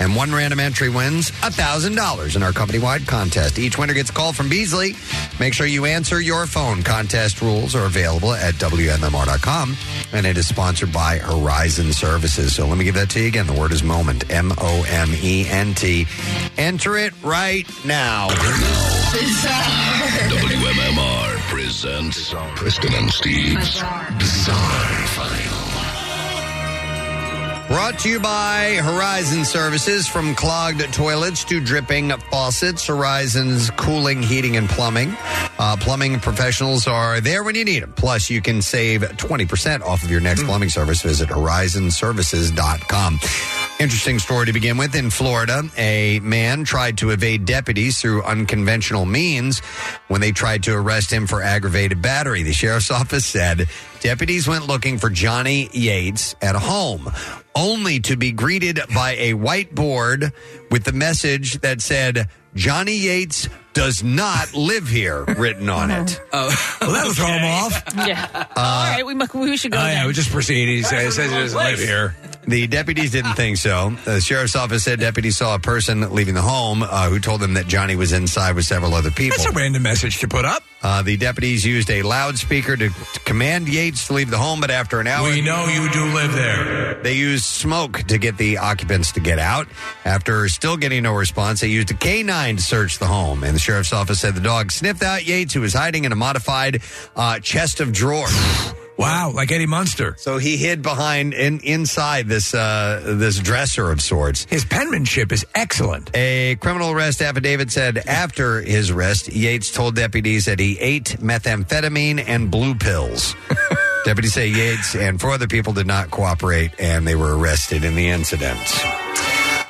And one random entry wins $1,000 in our company wide contest. Each winner gets a call from Beasley. Make sure you answer your phone. Contest rules are available at WMMR.com. And it is sponsored by Horizon Services. So let me give that to you again. The word is moment. M O M E N T. Enter it right now.
WMMR presents Preston and Steve's Bizarre, File.
Brought to you by Horizon Services. From clogged toilets to dripping faucets, Horizon's cooling, heating, and plumbing. Uh, plumbing professionals are there when you need them. Plus, you can save 20% off of your next plumbing service. Visit horizonservices.com. Interesting story to begin with. In Florida, a man tried to evade deputies through unconventional means when they tried to arrest him for aggravated battery. The sheriff's office said deputies went looking for Johnny Yates at home, only to be greeted by a whiteboard with the message that said, Johnny Yates does not live here written on it.
Oh, well, that'll throw him off.
Yeah. All right, we, mu- we should go.
Oh, yeah,
then.
we just proceed. He says, says he doesn't live here.
The deputies didn't think so. The sheriff's office said deputies saw a person leaving the home uh, who told them that Johnny was inside with several other people.
That's a random message to put up.
Uh, the deputies used a loudspeaker to, to command Yates to leave the home, but after an hour,
We know you do live there.
They used smoke to get the occupants to get out. After still getting no response, they used a canine to search the home. And the sheriff's office said the dog sniffed out Yates, who was hiding in a modified uh, chest of drawers.
Wow, like Eddie Munster.
So he hid behind in inside this uh, this dresser of sorts.
His penmanship is excellent.
A criminal arrest affidavit said after his arrest, Yates told deputies that he ate methamphetamine and blue pills. deputies say Yates and four other people did not cooperate, and they were arrested in the incident.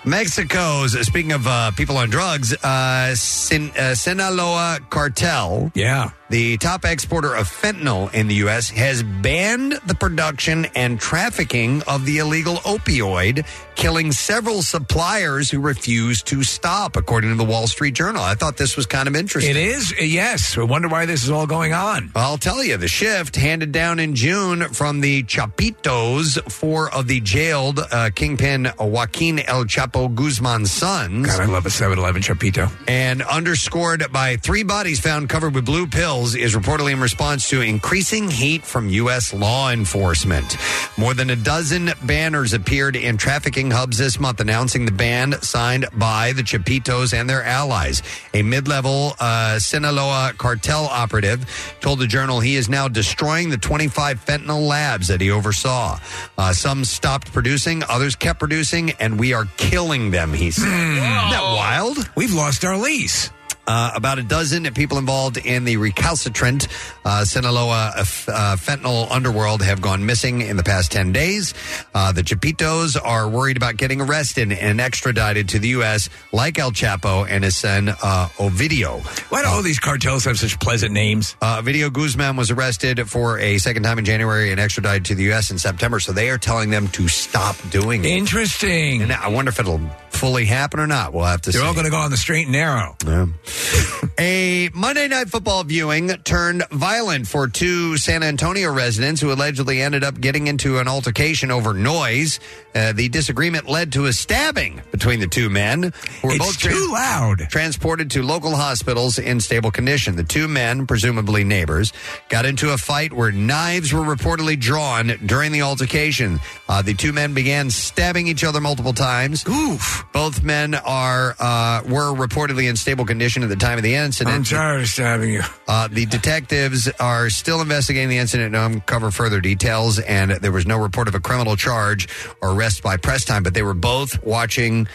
Mexico's speaking of uh, people on drugs, uh, Sin- uh, Sinaloa cartel.
Yeah.
The top exporter of fentanyl in the U.S. has banned the production and trafficking of the illegal opioid, killing several suppliers who refuse to stop, according to the Wall Street Journal. I thought this was kind of interesting.
It is, yes. I wonder why this is all going on.
I'll tell you, the shift handed down in June from the Chapitos, four of the jailed uh, kingpin Joaquin El Chapo Guzman's sons.
God, I love a 7 Eleven Chapito.
And underscored by three bodies found covered with blue pills is reportedly in response to increasing heat from U.S. law enforcement. More than a dozen banners appeared in trafficking hubs this month announcing the ban signed by the Chapitos and their allies. A mid level uh, Sinaloa cartel operative told the journal he is now destroying the 25 fentanyl labs that he oversaw. Uh, some stopped producing, others kept producing, and we are killing them, he said. Isn't that wild?
We've lost our lease.
Uh, about a dozen people involved in the recalcitrant uh, Sinaloa uh, uh, fentanyl underworld have gone missing in the past 10 days. Uh, the Chapitos are worried about getting arrested and extradited to the U.S., like El Chapo and his son uh, Ovidio.
Why do all these cartels have such pleasant names?
Uh, Ovidio Guzman was arrested for a second time in January and extradited to the U.S. in September, so they are telling them to stop doing it.
Interesting.
And I wonder if it'll fully happen or not. We'll have to
They're
see.
all going to go on the straight and narrow.
Yeah. a Monday night football viewing turned violent for two San Antonio residents who allegedly ended up getting into an altercation over noise. Uh, the disagreement led to a stabbing between the two men. Who were
It's
both
too loud.
Transported to local hospitals in stable condition. The two men, presumably neighbors, got into a fight where knives were reportedly drawn during the altercation. Uh, the two men began stabbing each other multiple times.
Oof.
Both men are uh, were reportedly in stable condition at the time of the incident.
I'm tired of stabbing you.
Uh, the detectives are still investigating the incident to uncover further details, and there was no report of a criminal charge or arrest by press time. But they were both watching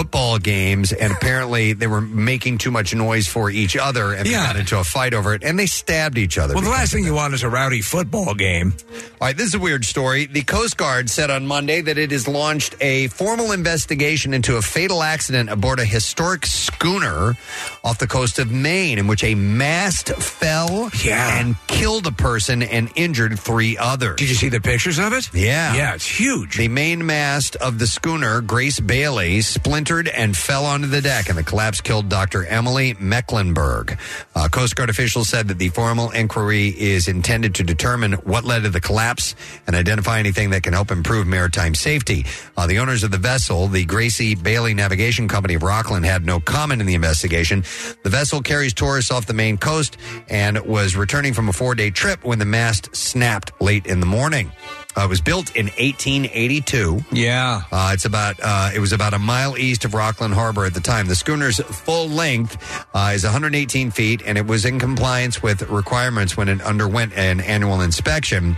football games, and apparently they were making too much noise for each other, and
Yeah.
they got into a fight over it, and they stabbed each other.
Well, the last thing you want is a rowdy football game.
all right, this is a weird story. The Coast Guard said on Monday that it has launched a formal investigation into a fatal accident aboard a historic schooner off the coast of Maine in which a mast fell and killed a person and injured three others.
Did you see the pictures of it?
Yeah.
Yeah, it's huge.
The main mast of the schooner, Grace Bailey, splintered and fell onto the deck, and the collapse killed Dr. Emily Mecklenburg. Uh, Coast Guard officials said that the formal inquiry is intended to determine what led to the collapse and identify anything that can help improve maritime safety. Uh, the owners of the vessel, the Gracie Bailey Navigation Company of Rockland, had no comment in the investigation. The vessel carries tourists off the Maine coast and was returning from a four day trip when the mast snapped late in the morning. Uh, it was built in 1882.
Yeah.
Uh, it's about uh, it was about a mile east of Rockland Harbor at the time. The schooner's full length uh, is 118 feet, and it was in compliance with requirements when it underwent an annual inspection.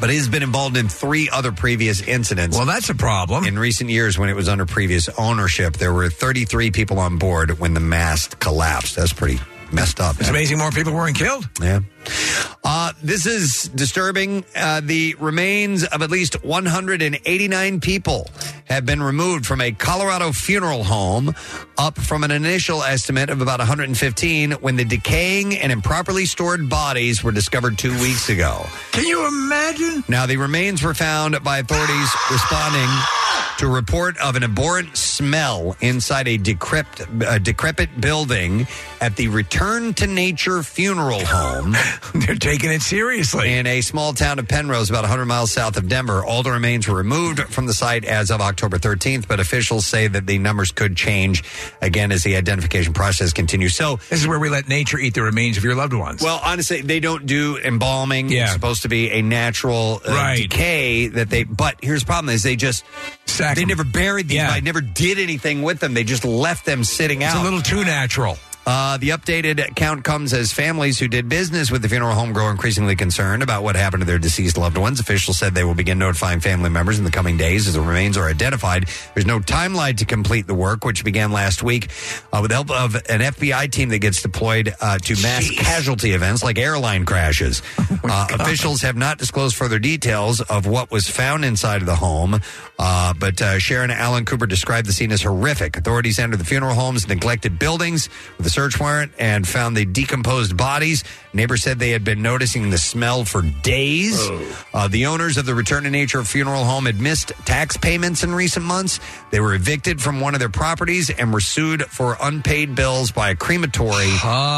but it has been involved in three other previous incidents.
Well, that's a problem.
In recent years, when it was under previous ownership, there were 33 people on board when the mast collapsed. That's pretty messed up.
It's amazing more people weren't killed.
Yeah. Uh, this is disturbing. Uh, the remains of at least 189 people have been removed from a Colorado funeral home, up from an initial estimate of about 115 when the decaying and improperly stored bodies were discovered two weeks ago.
Can you imagine?
Now, the remains were found by authorities responding to a report of an abhorrent smell inside a decrepit, uh, decrepit building at the Return to Nature Funeral Home.
They're taking it seriously.
In a small town of Penrose, about 100 miles south of Denver. All the remains were removed from the site as of October 13th, but officials say that the numbers could change again as the identification process continues. So,
This is where we let nature eat the remains of your loved ones.
well, honestly, they don't do embalming.
Yeah.
It's supposed to be a natural uh, decay that they. But here's the problem: is they just they never buried these.
Yeah.
They never did anything with them. They just left them sitting out.
It's
out.
a little too natural.
Uh, the updated count comes as families who did business with the funeral home grow increasingly concerned about what happened to their deceased loved ones. Officials said they will begin notifying family members in the coming days as the remains are identified. There's no timeline to complete the work, which began last week uh, with the help of an FBI team that gets deployed uh, to mass casualty events like airline crashes. uh, officials have not disclosed further details of what was found inside of the home, uh, but uh, Sheriff Allen Cooper described the scene as horrific. Authorities entered the funeral home's neglected buildings with a search warrant and found the decomposed bodies. Neighbors said they had been noticing the smell for days. Uh, the owners of the Return to Nature funeral home had missed tax payments in recent months. They were evicted from one of their properties and were sued for unpaid bills by a crematory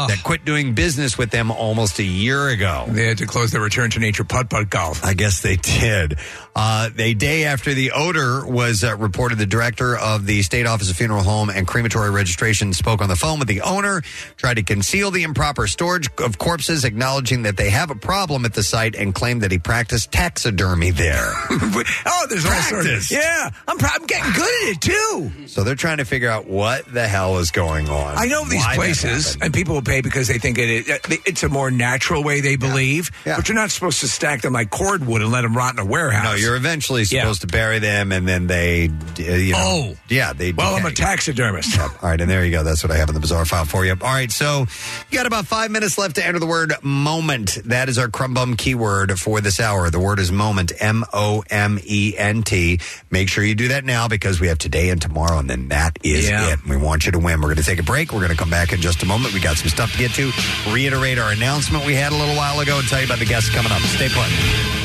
that quit doing business with them almost a year ago.
They had to close their Return to Nature putt putt golf.
I guess they did. Uh, a day after the odor was uh, reported, the director of the State Office of Funeral Home and Crematory Registration spoke on the phone with the owner, tried to conceal the improper storage of corpses, acknowledging that they have a problem at the site and claimed that he practiced taxidermy there.
oh, there's all sorts.
Practice.
Yeah, I'm, pro- I'm getting good at it too.
So they're trying to figure out what the hell is going on.
I know these
why that
places,
happened.
and people will pay because they think it, it it's a more natural way they believe. But you're not supposed to stack them like cordwood and let them rot in a warehouse.
No, you're eventually supposed to bury them, and then they, uh, you know,
Oh.
yeah, they.
Well, I'm a taxidermist.
All right, and there you go. That's what I have in the bizarre file for you. All right, so you got about five minutes left to enter the word moment. That is our crumb bum keyword for this hour. The word is moment, M O M E N T. Make sure you do that now because we have today and tomorrow, and then that is
Yeah.
it. We want you to win. We're going to take a break. We're going to come back in just a moment. We got some stuff to get to. Reiterate our announcement we had a little while ago and tell you about the guests coming up. Stay put.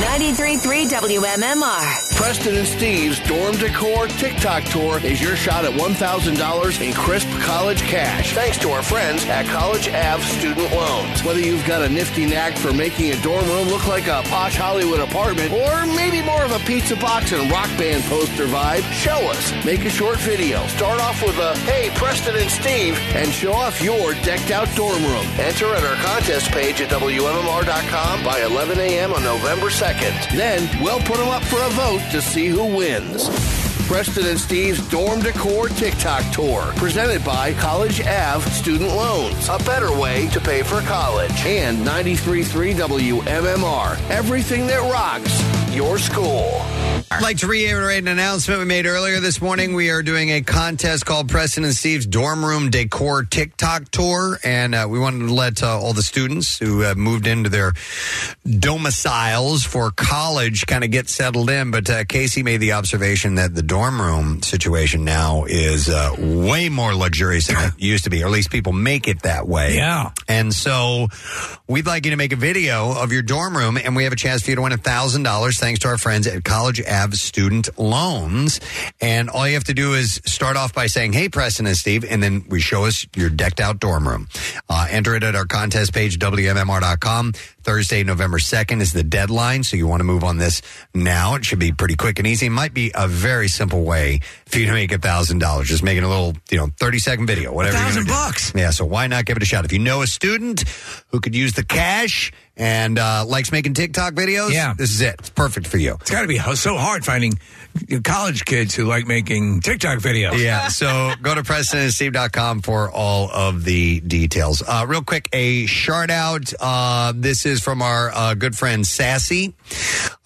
93.3 WMMR.
Preston and Steve's Dorm Decor TikTok Tour is your shot at $1,000 in crisp college cash. Thanks to our friends at College Ave Student Loans. Whether you've got a nifty knack for making a dorm room look like a posh Hollywood apartment, or maybe more of a pizza box and rock band poster vibe, show us. Make a short video. Start off with a, hey, Preston and Steve, and show off your decked out dorm room. Enter at our contest page at WMMR.com by 11 a.m. on November 2nd. Then we'll put them up for a vote to see who wins. Preston and Steve's Dorm Decor TikTok Tour, presented by College Ave Student Loans. A better way to pay for college. And 93.3 WMMR. Everything that rocks your school.
I'd like to reiterate an announcement we made earlier this morning. We are doing a contest called Preston and Steve's Dorm Room Decor TikTok Tour, and uh, we wanted to let uh, all the students who moved into their domiciles for college kind of get settled in. But uh, Casey made the observation that the dorm room situation now is uh, way more luxurious than it used to be, or at least people make it that way.
Yeah.
And so we'd like you to make a video of your dorm room, and we have a chance for you to win $1,000 thanks to our friends at College Ave Student Loans. And all you have to do is start off by saying, Hey, Preston and Steve, and then we show us your decked out dorm room. Uh, enter it at our contest page, WMMR.com. Thursday, November 2nd is the deadline, so you want to move on this now. It should be pretty quick and easy. It might be a very simple way for you to make a $1,000. Just making a little, you know, 30 second video, whatever. you're
thousand
gonna do.
bucks.
Yeah, so why not give it a shot? If you know a student who could use the cash, and uh, likes making TikTok videos,
Yeah.
this is it. It's perfect for you.
It's got to be so hard finding college kids who like making TikTok videos.
Yeah, so go to PrestonandSteve.com for all of the details. Uh, real quick, a shout out. Uh, this is from our uh, good friend Sassy,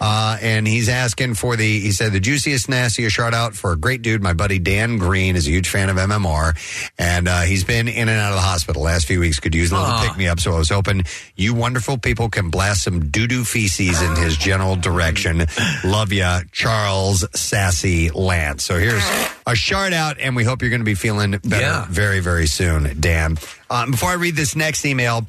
uh, and he's asking for the. He said the juiciest, nastiest shout out for a great dude. My buddy Dan Green is a huge fan of MMR, and uh, he's been in and out of the hospital last few weeks. Could use a little pick me up. So I was hoping you wonderful people can blast some doo doo feces in his general direction. Love ya, Charles Sassy Lance. So here's a shout out, and we hope you're going to be feeling better very, very soon, Dan. Um, before I read this next email,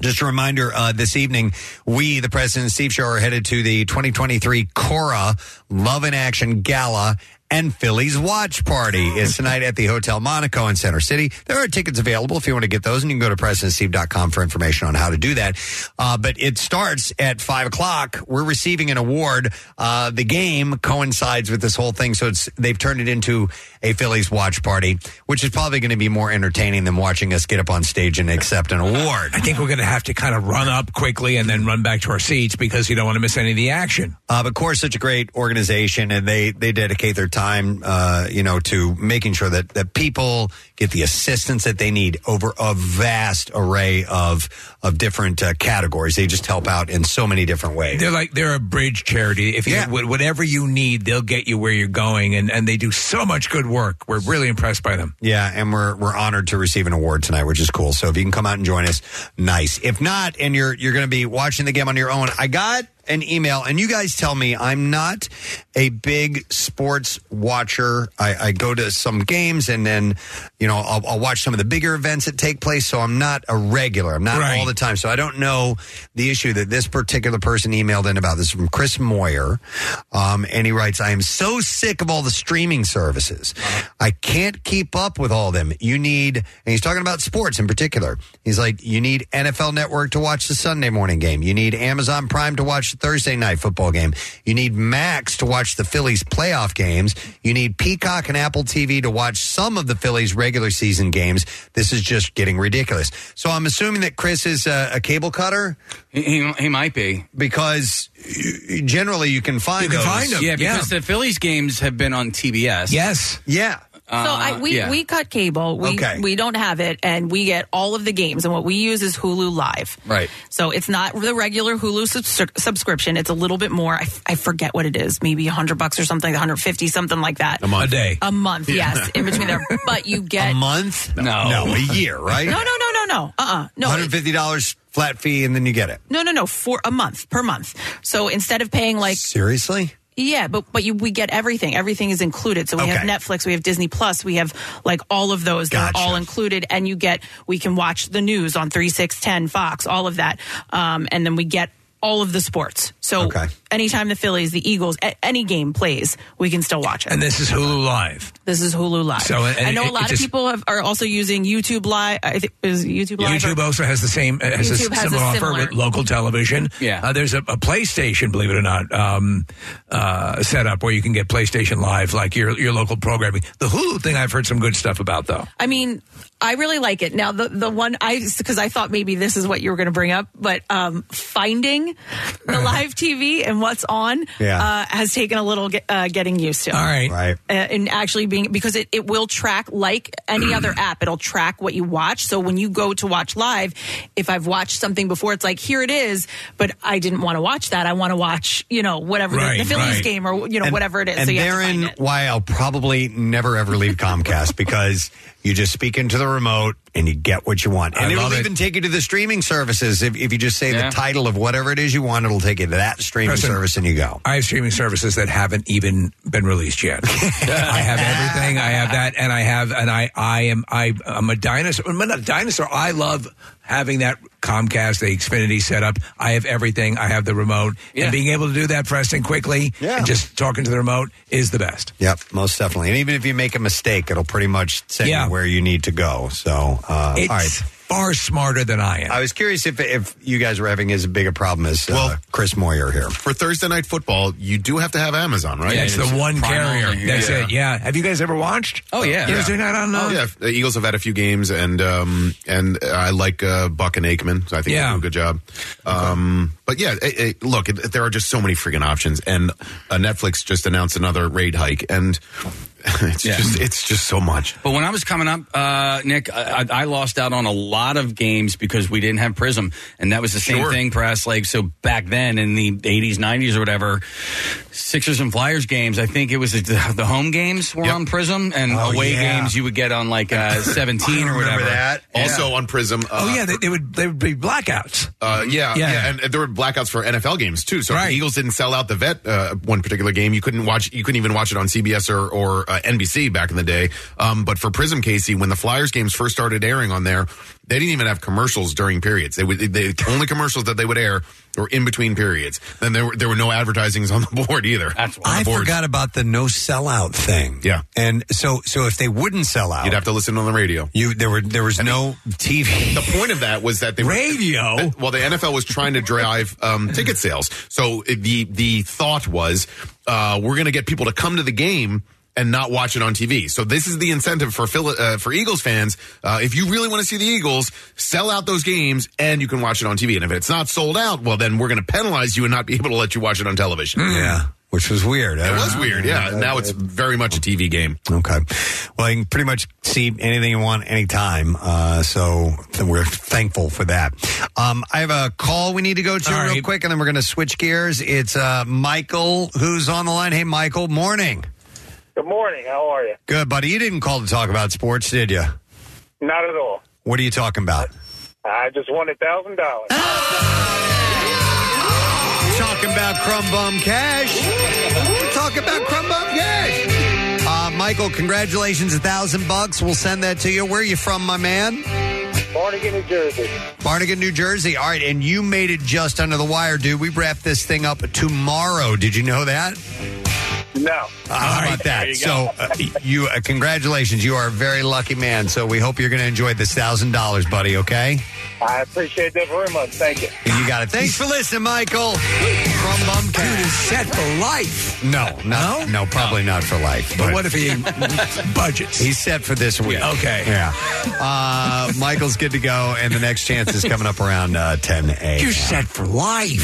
just a reminder uh, this evening, we, the Preston and Steve Show, are headed to the 2023 Cora Love in Action Gala and Phillies Watch Party. is tonight at the Hotel Monaco in Center City. There are tickets available if you want to get those, and you can go to PrestonandSteve.com for information on how to do that. Uh, but it starts at 5 o'clock. We're receiving an award. Uh, the game coincides with this whole thing, so it's they've turned it into a Phillies Watch Party, which is probably going to be more entertaining than watching us get up on stage and accept an award.
I think we're going to have to kind of run up quickly and then run back to our seats because you don't want to miss any of the action.
Uh, but Core such a great organization, and they they dedicate their time, uh, you know, to making sure that that people get the assistance that they need over a vast array of of different uh, categories. They just help out in so many different ways.
They're like they're a bridge charity. If you wh- whatever you need, they'll get you where you're going, and and they do so much good work. We're really impressed by them.
Yeah, and we're we're honored to receive an award tonight, which is cool. So if you can come out and join us, nice. If not, and you're you're going to be watching the game on your own, I got an email, and you guys tell me I'm not a big sports watcher. I, I go to some games, and then you know I'll, I'll watch some of the bigger events that take place. So I'm not a regular. I'm not all the time. So I don't know the issue that this particular person emailed in about. This is from Chris Moyer, um, and he writes, "I am so sick of all the streaming services. I can't keep up with all of them. You need, and he's talking about sports in particular. He's like, you need NFL Network to watch the Sunday morning game. You need Amazon Prime to watch the Thursday night football game. You need Max to watch the Phillies playoff games. You need Peacock and Apple TV to watch some of the Phillies regular season games. This is just getting ridiculous. So I'm assuming that Chris is a, a cable cutter.
He, he, he might be
because generally you can find those.
Yeah, because the Phillies games have been on TBS.
Yes.
Yeah.
So I, we
yeah.
we cut cable. We
Okay.
we don't have it, and we get all of the games. And what we use is Hulu Live.
Right.
So it's not the regular Hulu subs- subscription. It's a little bit more. I, f- I forget what it is. Maybe hundred bucks or something. One hundred fifty, something like that.
A month. A day.
A month.
Yeah.
Yes, in between there. But you get
A month?
No.
No, a year, right?
No, no, no, no, no. Uh, uh no.
$150 flat fee and then you get it.
No, no, no. For a month per month. So instead of paying like
Seriously?
Yeah, but but you we get everything. Everything is included. So we have Netflix, we have Disney Plus, we have like all of those.
Gotcha.
They're all included, and you get we can watch the news on three, six, ten, Fox, all of that, um, and then we get all of the sports. So anytime the Phillies, the Eagles, a- any game plays, we can still watch it.
And this is Hulu Live.
This is Hulu Live.
So, and
I know
it-
a lot of
just-
people have, are also using YouTube Live. I think is YouTube Live.
YouTube
or-
also has the same has a
YouTube has a
similar offer with local television.
Yeah.
uh, there's a, a PlayStation, believe it or not, um, uh, set up where you can get PlayStation Live, like your your local programming. The Hulu thing, I've heard some good stuff about though.
I mean, I really like it. Now, the the one I because I thought maybe this is what you were going to bring up, but um, finding the live TV and what's on
Yeah.
uh, has taken a little get, uh, getting used to.
All right,
right,
uh, and actually being because it, it will track like any other app it'll track what you watch so when you go to watch live if i've watched something before it's like here it is but i didn't want to watch that i want to watch you know whatever the- the, phillies
right.
game or you know
And-
whatever it is
And
so you have to
therein,
find it.
why I'll probably never ever leave Comcast because you just speak into the remote and you get what you want. And
I
it'll
love it.
even take you to the streaming services. If, if you just say the title of whatever it is you want, it'll take you to that streaming
Preston,
service and you go.
I have streaming services that haven't even been released yet. I have everything. I have that, and I have, and I, I am, I, I'm a dinosaur. I'm not a dinosaur. I love having that Comcast, the Xfinity setup. I have everything. I have the remote, and being able to do that, Preston, quickly, and just talking to the remote is the best.
Yep, most definitely. And even if you make a mistake, it'll pretty much send
Yeah.
you where you need to go. So, uh, all right.
Far smarter than I am.
I was curious if if you guys were having as big a problem as uh, Chris Moyer here.
For Thursday night football, you do have to have Amazon, right?
That's the one carrier. That's
Yeah.
it. Yeah. Have you guys ever watched?
Oh yeah,
Thursday night on. Uh,
Oh yeah, the Eagles have had a few games, and um, and I like uh, Buck and Aikman. So I think
Yeah.
they do a good job. Um, but yeah, eh, eh, look, it, there are just so many freaking options, and uh, Netflix just announced another rate hike, and it's
Yeah.
just it's just so much.
But when I was coming up, uh, Nick, I, I lost out on a lot of games because we didn't have Prism, and that was the same
Sure.
thing, press. Like so, back then in the '80s, '90s, or whatever, Sixers and Flyers games. I think it was the, the home games were on Prism, and
Oh,
away
yeah.
games you would get on like uh, 17 or whatever.
That Also on Prism. Uh,
Oh yeah, they, they would they would be blackouts.
Uh, yeah,
Yeah.
yeah, and there were blackouts for NFL games too. So if the Eagles didn't sell out the vet uh, one particular game. You couldn't watch. You couldn't even watch it on CBS or, or uh, NBC back in the day. Um, but for Prism, Casey, when the Flyers games first started airing on there, they didn't even have commercials during periods. They would the only commercials that they would air were in between periods. Then there were there were no advertisings on the board either. That's
I forgot about the no sellout thing.
Yeah,
and so so if they wouldn't sell out,
You'd have to listen on the radio.
You there were there was no TV.
The point of that was that they
radio.
Were, well, the NFL was trying to drive um, ticket sales. So uh, the the thought was uh, we're going to get people to come to the game and not watch it on TV. So this is the incentive for Phil- uh, for Eagles fans. Uh, if you really want to see the Eagles, sell out those games and you can watch it on TV. And if it's not sold out, well, then we're going to penalize you and not be able to let you watch it on television.
Yeah. Which was weird.
It was weird, yeah. Now it's very much a TV game.
Okay. Well, you can pretty much see anything you want anytime. Uh, so we're thankful for that. Um, I have a call we need to go to
All
real
right.
quick, and then we're going to switch gears. It's uh, Michael who's on the line. Hey, Michael. Morning.
Good morning. How are you?
Good, buddy. You didn't call to talk about sports, did you?
Not at all.
What are you talking about?
I just won a thousand dollars.
Talking about crumb bum cash. Talking about crumb bum cash. Uh, Michael, congratulations, a thousand bucks. We'll send that to you. Where are you from, my man?
Barnegat, New Jersey.
Barnegat, New Jersey. All right, and you made it just under the wire, dude. We wrap this thing up tomorrow. Did you know that?
No.
Uh, how about
There
that?
you
so, uh, you uh, congratulations. You are a very lucky man. So, we hope you're going to enjoy this thousand dollars, buddy. Okay.
I appreciate that very much. Thank you.
You got it. Thanks for listening, Michael. From Bum
Dude is set for life.
No, no, no, probably not for life.
But what if he budgets?
He's set for this week.
Yeah, okay.
Yeah. Uh, Michael's good to go, and the next chance is coming up around uh, 10 a.m.
You're set for life.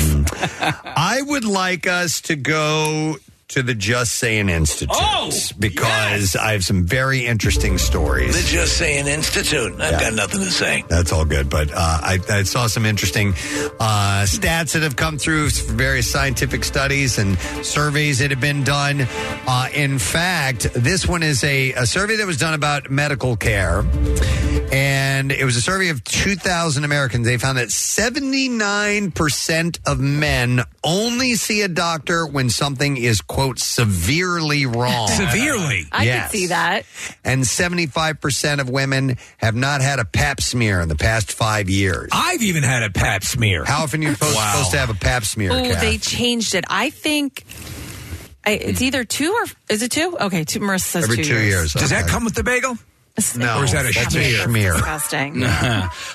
I would like us to go to the Just Saying Institute
Oh,
because I have some very interesting stories.
The Just Saying Institute. I've
Yeah.
got nothing to say.
That's all good, but uh, I, I saw some interesting uh, stats that have come through various scientific studies and surveys that have been done. Uh, in fact, this one is a, a survey that was done about medical care, and it was a survey of 2,000 Americans. They found that 79% of men only see a doctor when something is, quote, severely wrong.
Severely?
I
Yes.
could see that.
And 75% of women have not had a pap smear in the past five years.
I've even had a pap smear.
How often are you supposed,
Wow.
supposed to have a pap smear?
Oh,
Kath?
they changed it. I think I, it's either two or is it two? Okay, two. Marissa says
Every
two,
two years,
Does that
okay.
come with the bagel?
No,
Or is that a
that's a
schmear?
schmear.
Disgusting.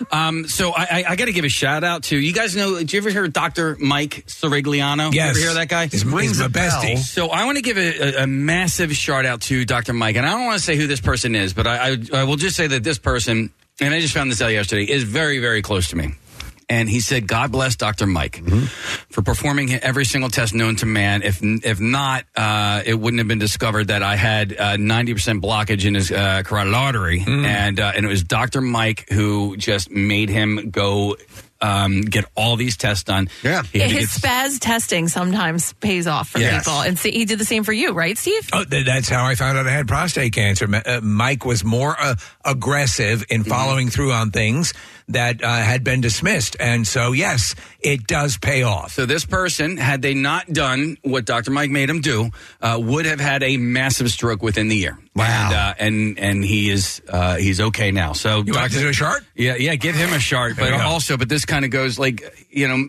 um, so I, I, I got to give a shout out to you guys. Know? Did you ever hear Dr. Mike Sirigliano?
Yes.
You ever hear that guy?
He's- he's my bestie.
So I want to give a, a, a massive shout out to Dr. Mike, and I don't want to say who this person is, but I, I, I will just say that this person, and I just found this out yesterday, is very very close to me. And he said, "God bless Dr. Mike for performing every single test known to man. If if not, uh, it wouldn't have been discovered that I had ninety percent blockage in his uh, carotid artery, and uh, and it was Dr. Mike who just made him go um, get all these tests done.
Yeah,
he
His
get
spaz testing sometimes pays off for
Yes.
people, and see, he did the same for you, right, Steve?
Oh, th- that's how I found out I had prostate cancer. Ma- Uh, Mike was more uh, aggressive in following through on things that uh, had been dismissed, and so yes, it does pay off.
So this person, had they not done what Dr. Mike made him do, uh, would have had a massive stroke within the year. Wow. And uh, and, and he is uh, he's okay now. So
You want to do a chart?
Yeah, yeah. Give him a chart,
There
but also, but this kind of goes like you know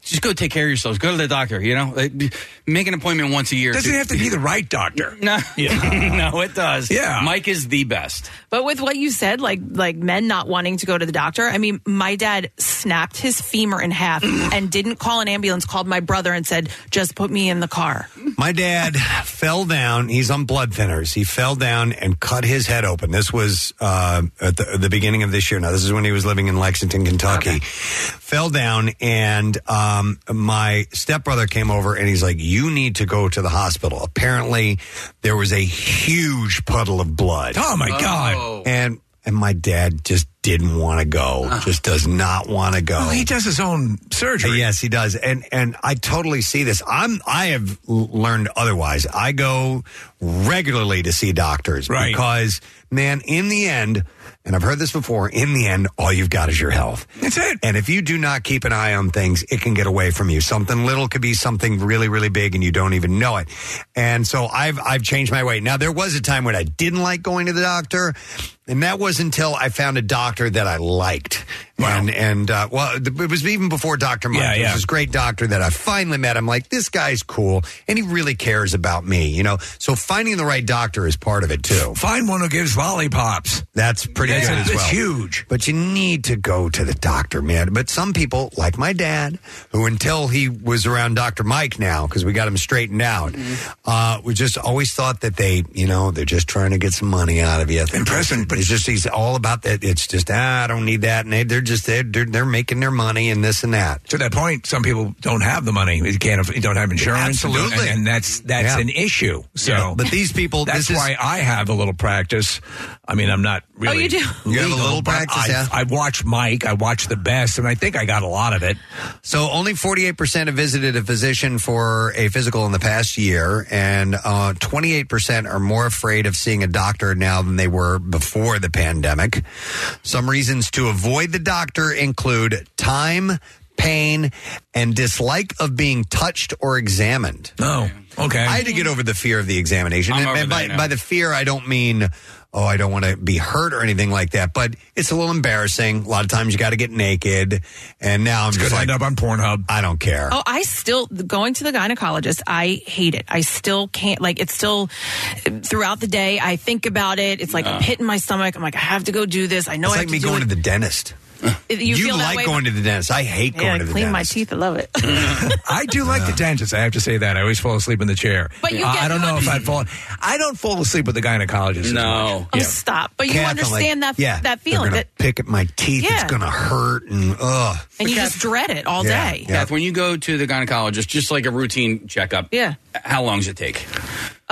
just go take care of yourselves. Go to the doctor. You know, make an appointment once a year.
Doesn't have to be the right doctor.
No, no, it does.
Yeah.
Mike is the best.
But with what you said, like like men not wanting to go to the doctor, I mean, my dad snapped his femur in half and didn't call an ambulance. Called my brother and said, "Just put me in the car."
My dad fell down. He's on blood thinners. He fell down and cut his head open. This was uh, at the, the beginning of this year. Now, this is when he was living in Lexington, Kentucky. Fell down, and um, my stepbrother came over and he's like, You need to go to the hospital. Apparently, there was a huge puddle of blood.
Oh, my God.
And and my dad just didn't want to go. Just does not want to go.
Well, he does his own surgery.
Yes, he does, and and I totally see this. I'm I have l- learned otherwise. I go regularly to see doctors
Right.
because man, in the end, and I've heard this before. In the end, all you've got is your health.
That's it.
And if you do not keep an eye on things, it can get away from you. Something little could be something really, really big, and you don't even know it. And so I've I've changed my way. Now there was a time when I didn't like going to the doctor, and that was until I found a doctor that I liked. And and uh, well, th- it was even before Doctor Mike.
Yeah,
There was
yeah.
this great doctor that I finally met. I'm like, this guy's cool, and he really cares about me. You know, so finding the right doctor is part of it too.
Find one who gives lollipops.
That's pretty
That's-
good as
that's
well.
huge.
But you need to go to the doctor, man. But some people, like my dad, who until he was around Dr. Mike now, because we got him straightened out, uh, we just always thought that they, you know, they're just trying to get some money out of you. Impressive. But it's just, he's all about that. It's just, ah, I don't need that. And they, they're just, they're, they're, they're making their money and this and that.
To that point, some people don't have the money. You can't. You don't have insurance.
Absolutely.
and, and that's that's
Yeah.
an issue. So,
Yeah. But these people,
that's
this is-
why I have a little practice. I mean, I'm not really.
Oh, you do?
You have a little practice,
I,
yeah?
I watch Mike. I watch the best, and I think I got a lot of it.
So only 48% have visited a physician for a physical in the past year, and uh, 28% are more afraid of seeing a doctor now than they were before the pandemic. Some reasons to avoid the doctor include time, pain, and dislike of being touched or examined.
Oh, okay.
I had to get over the fear of the examination.
I'm
and
over
by,
now.
by the fear, I don't mean, oh, I don't want to be hurt or anything like that, but it's a little embarrassing. A lot of times you got to get naked. And now I'm
It's
just
going to
like,
end up on Pornhub.
I don't care.
Oh, I still going to the gynecologist. I hate it. I still can't. Like it's still throughout the day. I think about it. It's like a pit in my stomach. I'm like, I have to go do this. I know
it's
I
like
have
me
to do
going
it.
to the dentist.
You,
You,
feel that
like
way?
going to the dentist. I hate
Yeah,
going
I
to the dentist.
clean my teeth. I love it.
I do like the dentist. I have to say that. I always fall asleep in the chair.
But you
Uh,
get-
I don't know if I'd fall. I don't fall asleep with the gynecologist.
No.
much.
Oh,
Yeah.
stop! But you
Kath,
understand that
yeah,
that feeling that,
pick at my teeth. It's going to hurt and ugh.
and you just dread it all
Yeah.
day.
Yeah.
Kath, when you go to the gynecologist, just like a routine checkup,
Yeah.
how long does it take?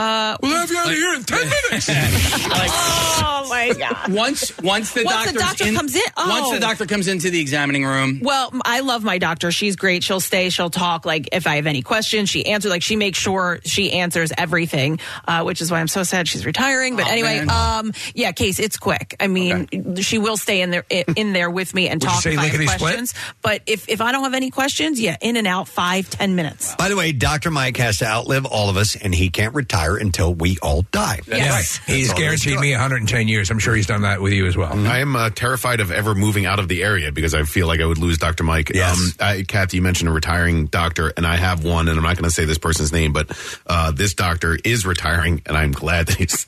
Uh,
We'll have you out of here in ten minutes.
oh my god!
Once once the
Once the
doctor's
doctor comes in-
once
oh.
the doctor comes into the examining room,
Well, I love my doctor. She's great. She'll stay. She'll talk. Like if I have any questions, she answers. Like she makes sure she answers everything, uh, which is why I'm so sad she's retiring. But
Oh,
anyway, um, yeah, case it's quick. I mean, she will stay in there in there with me and talk
say
if I have
lickety split?
questions. But if if I don't have any questions, yeah, in and out, five ten minutes.
By the way, Dr. Mike has to outlive all of us, and he can't retire until we all die.
Yes.
He's
That's all
guaranteed me 110 years. I'm sure he's done that with you as well.
I am uh, terrified of ever moving out of the area because I feel like I would lose Dr. Mike.
Yes.
Um, I, Kathy, you mentioned a retiring doctor, and I have one, and I'm not going to say this person's name, but uh, this doctor is retiring, and I'm glad that he's.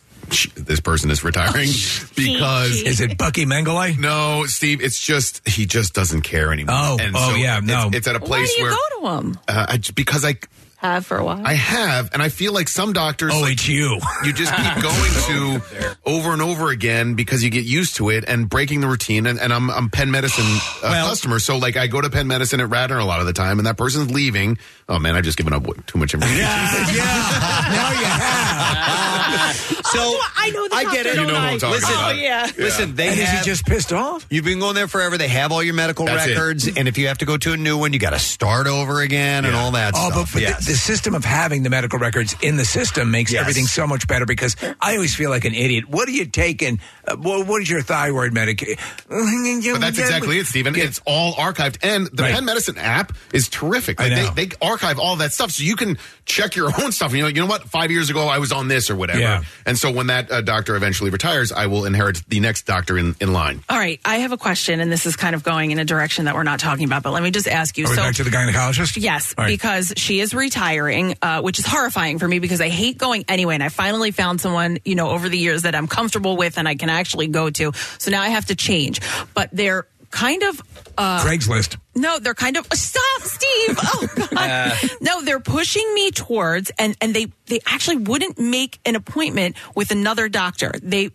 This person is retiring because
Is it Bucky Mengelay?
no, Steve. It's just he just doesn't care anymore.
Oh, oh, yeah, no.
It's, at a
Why
place
do you
where
go to him?
uh, I, because I
Have for a while.
I have, and I feel like some doctors.
Oh,
like,
it's you.
you just keep going to over and over again because you get used to it and breaking the routine. And, and I'm I'm Penn Medicine uh,
Well-
customer, so like I go to Penn Medicine at Radnor a lot of the time, and that person's leaving. Oh man, I've just given up too much information.
yeah. Now you have.
So
I know the
I get it.
You know who I'm talking
Listen,
about.
Oh yeah.
Listen, they
And is he just pissed off?
You've been going there forever. They have all your medical
That's it.
records, and if you have to go to a new one, you got to start over again and all that
Oh, but,
stuff.
but
Yes.
The, the system of having the medical records in the system makes
Yes.
everything so much better because I always feel like an idiot. What are you taking? Uh, what, what is your thyroid medication?
But that's exactly it, Stephen. It's all archived, and the
Right.
Penn Medicine app is terrific.
I
Like,
know.
They, they archive all that stuff, so you can check your own stuff. You know, you know what? Five years ago, I was on this or whatever.
Yeah.
And so when that uh, doctor eventually retires, I will inherit the next doctor in, in line.
All right, I have a question, and this is kind of going in a direction that we're not talking about, but let me just ask you.
Are we back to the gynecologist?
Yes,
All right.
because she is retiring, uh, which is horrifying for me because I hate going anyway. And I finally found someone, you know, over the years that I'm comfortable with and I can actually go to. So now I have to change. But they're kind of. Uh,
Craigslist.
no, they're kind of stop, Steve. Oh God, no, they're pushing me towards, and and they they actually wouldn't make an appointment with another doctor. They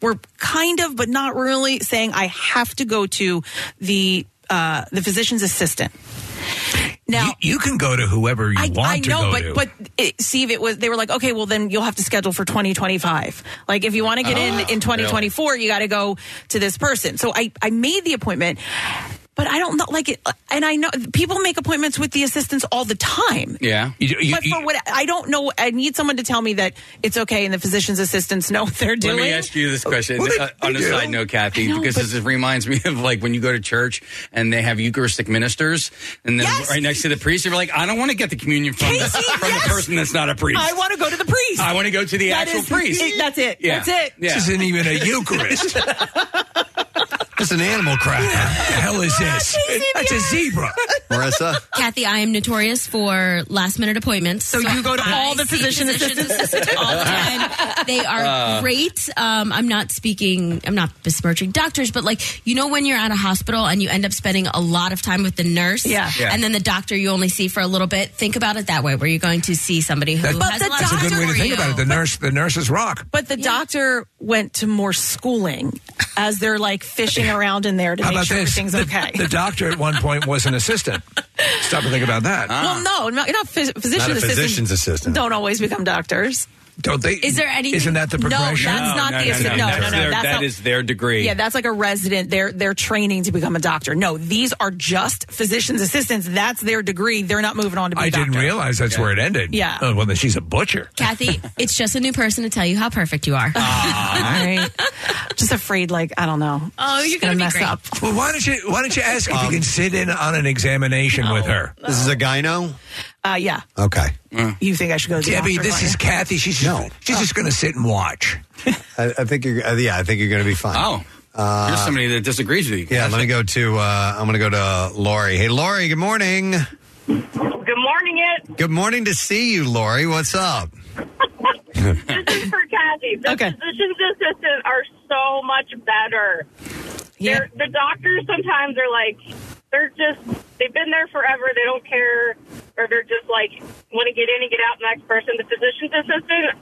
were kind of, but not really, saying I have to go to the uh, the physician's assistant. Now
you, you can go to whoever you
I,
want
I
to
know,
go
but
to.
but it, Steve, it was they were like, okay, well then you'll have to schedule for 2025. Like if you want to get in ah, in 2024, you got to go to this person. So I I made the appointment. But I don't know, like it, and I know people make appointments with the assistants all the time.
Yeah.
but for what I don't know, I need someone to tell me that it's okay, and the physician's assistants know what they're doing.
Let me ask you this question
Well, they-
uh, on
they
a
do.
side note, Kathy,
know,
because
but-
this reminds me of like when you go to church and they have Eucharistic ministers, and then right next to the priest, you're like, I don't want to get the communion from, the, from
yes!
the person that's not a priest.
I want to go to the priest.
I want to go to the
That
actual
is-
priest.
it- that's it.
Yeah.
That's it.
Yeah.
This isn't even a Eucharist.
It's an animal cracker.
the hell is this? That's a zebra.
Marissa?
Kathy, I am notorious for last minute appointments. So,
you go to all the
see
physician
physician
assistants?
all the time. They are
Uh.
great. Um, I'm not speaking, I'm not besmirching doctors, but like, you know, when you're at a hospital and you end up spending a lot of time with the nurse,
Yeah.
Yeah.
and then the doctor you only see for a little bit, think about it that way, where you're going to see somebody who
That-
has a lot
that's a good way to
for
think
you.
about it. The nurse, the nurses rock.
But the doctor went to more schooling as they're like fishing around in there to
How
make
about
sure
this?
everything's
The-
okay.
The, doctor at one point was an assistant. Stop and think about that. Ah.
well, no, not, not phys- physician
Not a
assistants
physician's assistant.
Don't always become doctors.
Don't they?
Is there anything?
Isn't that the progression?
No, that's not
no,
the
no,
assistant.
no,
No,
that's
no, no.
their-
That's
that
not-
is their degree.
Yeah, that's like a resident. They're they're training to become a doctor. No, these are just physician's assistants. That's their degree. They're not moving on to be
I
a doctor.
I didn't realize that's where it ended.
Yeah.
Oh, well, then she's a butcher.
Kathy, it's just a new person to tell you how perfect you are.
All right. Just afraid, like I don't know.
Oh, you're
gonna,
gonna be
mess
great.
up.
Well, why don't you why don't you ask if you um, can sit in on an examination with oh. her?
This is a gyno?
Uh, yeah.
Okay.
You think I should go to the
Debbie,
doctor,
this
don't
is
you?
Kathy. She's
No.
she's just going to sit and watch.
I, I think you're, uh, yeah, I think you're going to be fine.
Oh,
Uh,
you're somebody that disagrees with you.
Yeah, let me go to, uh, I'm going to go to Lori. Hey, Lori, good morning.
Good morning, it.
Good morning to see you, Lori. What's up?
This is for Kathy. The
Okay.
physician's assistants are so much better.
Yeah.
They're, the doctors sometimes are like, they're just, they've been there forever. They don't care. Or they're just like, want to get in and get out next person. The physician's assistant,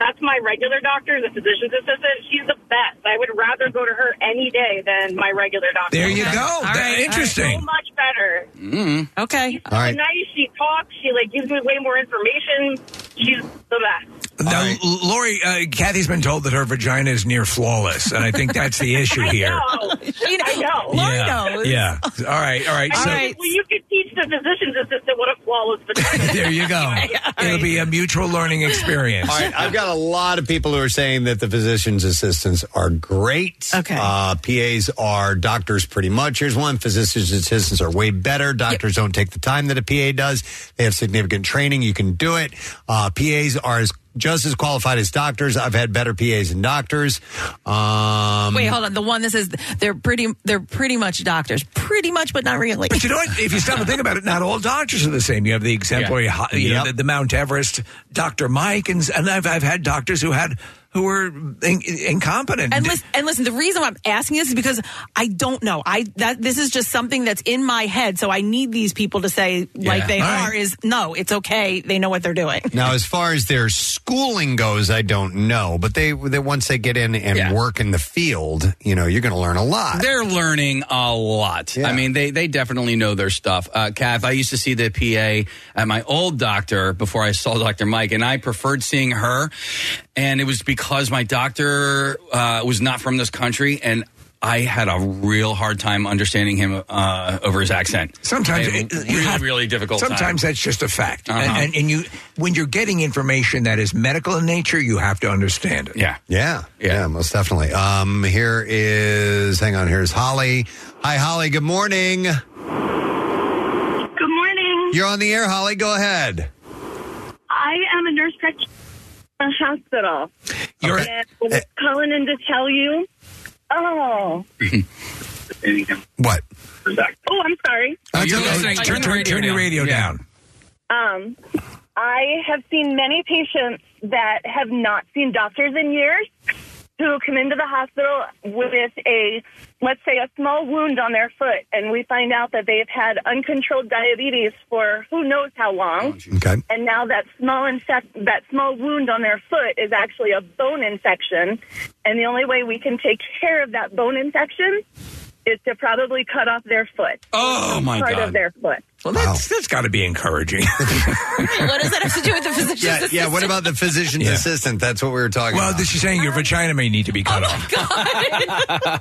that's my regular doctor, the physician's assistant. She's the best. I would rather go to her any day than my regular doctor.
There you go.
All
That-
right,
interesting.
So much better. Mm-hmm.
Okay.
All right.
So nice. She talks. She like gives me way more information. She's the best.
Now, L- Lori, uh, Kathy's been told that her vagina is near flawless, and I think that's the issue here.
I know.
She knows.
I know.
Lori
yeah,
knows.
yeah. All right, all right.
I
So
mean, well, you could teach the physician's assistant what a flawless vagina is.
there you go. It'll be a mutual learning experience.
All right, I've got a lot of people who are saying that the physician's assistants are great.
Okay.
Uh, PAs are doctors pretty much. Here's one physician's assistants are way better. Doctors don't take the time that a PA does. They have significant training. You can do it. Uh, PAs are as just as qualified as doctors. I've had better PAs than doctors. Um,
Wait, hold on. The one that says they're pretty, they're pretty much doctors, pretty much, but not really.
But you know what? If you stop and think about it, not all doctors are the same. You have the exemplary, hi- you know,
Yep.
the, the Mount Everest, Dr. Mike, and, and I've, I've had doctors who had who were in, incompetent.
And listen, and listen, the reason why I'm asking this is because I don't know. I that this is just something that's in my head, so I need these people to say like
Yeah.
they
All
are
right.
is no, it's okay. They know what they're doing.
Now, as far as their schooling goes, I don't know, but they, they once they get in and
Yeah.
work in the field, you know, you're going to learn a lot.
They're learning a lot.
Yeah.
I mean, they they definitely know their stuff. Uh, Kath, I used to see the PA at my old doctor before I saw Dr. Mike, and I preferred seeing her. And it was because my doctor uh, was not from this country, and I had a real hard time understanding him uh, over his accent.
Sometimes
I had a
it- you
really,
have-
really difficult. time.
Sometimes that's just a fact,
Uh-huh.
and, and, and you when you're getting information that is medical in nature, you have to understand it.
Yeah.
Yeah, yeah, most definitely. Um, here is, hang on, here's Holly. Hi, Holly. Good morning.
Good morning.
You're on the air, Holly. Go ahead.
I am a nurse practitioner
the hospital.
You're-
and I was calling in to tell you. Oh.
What?
Oh, I'm sorry.
you're listening. Turn, turn, turn your radio down.
Um, I have seen many patients that have not seen doctors in years who come into the hospital with a, let's say, a small wound on their foot, and we find out that they've had uncontrolled diabetes for who knows how long.
Oh, okay.
And now that small infect, that small wound on their foot is actually a bone infection, and the only way we can take care of that bone infection is to probably cut off their foot.
Oh, my
part
God.
of their foot.
Well, that's that's got to be encouraging.
what does that have to do with the physician?
Yeah,
assistant?
yeah. What about the physician's
Yeah.
assistant? That's what we were talking
well,
about.
this is saying your vagina may need to be cut off.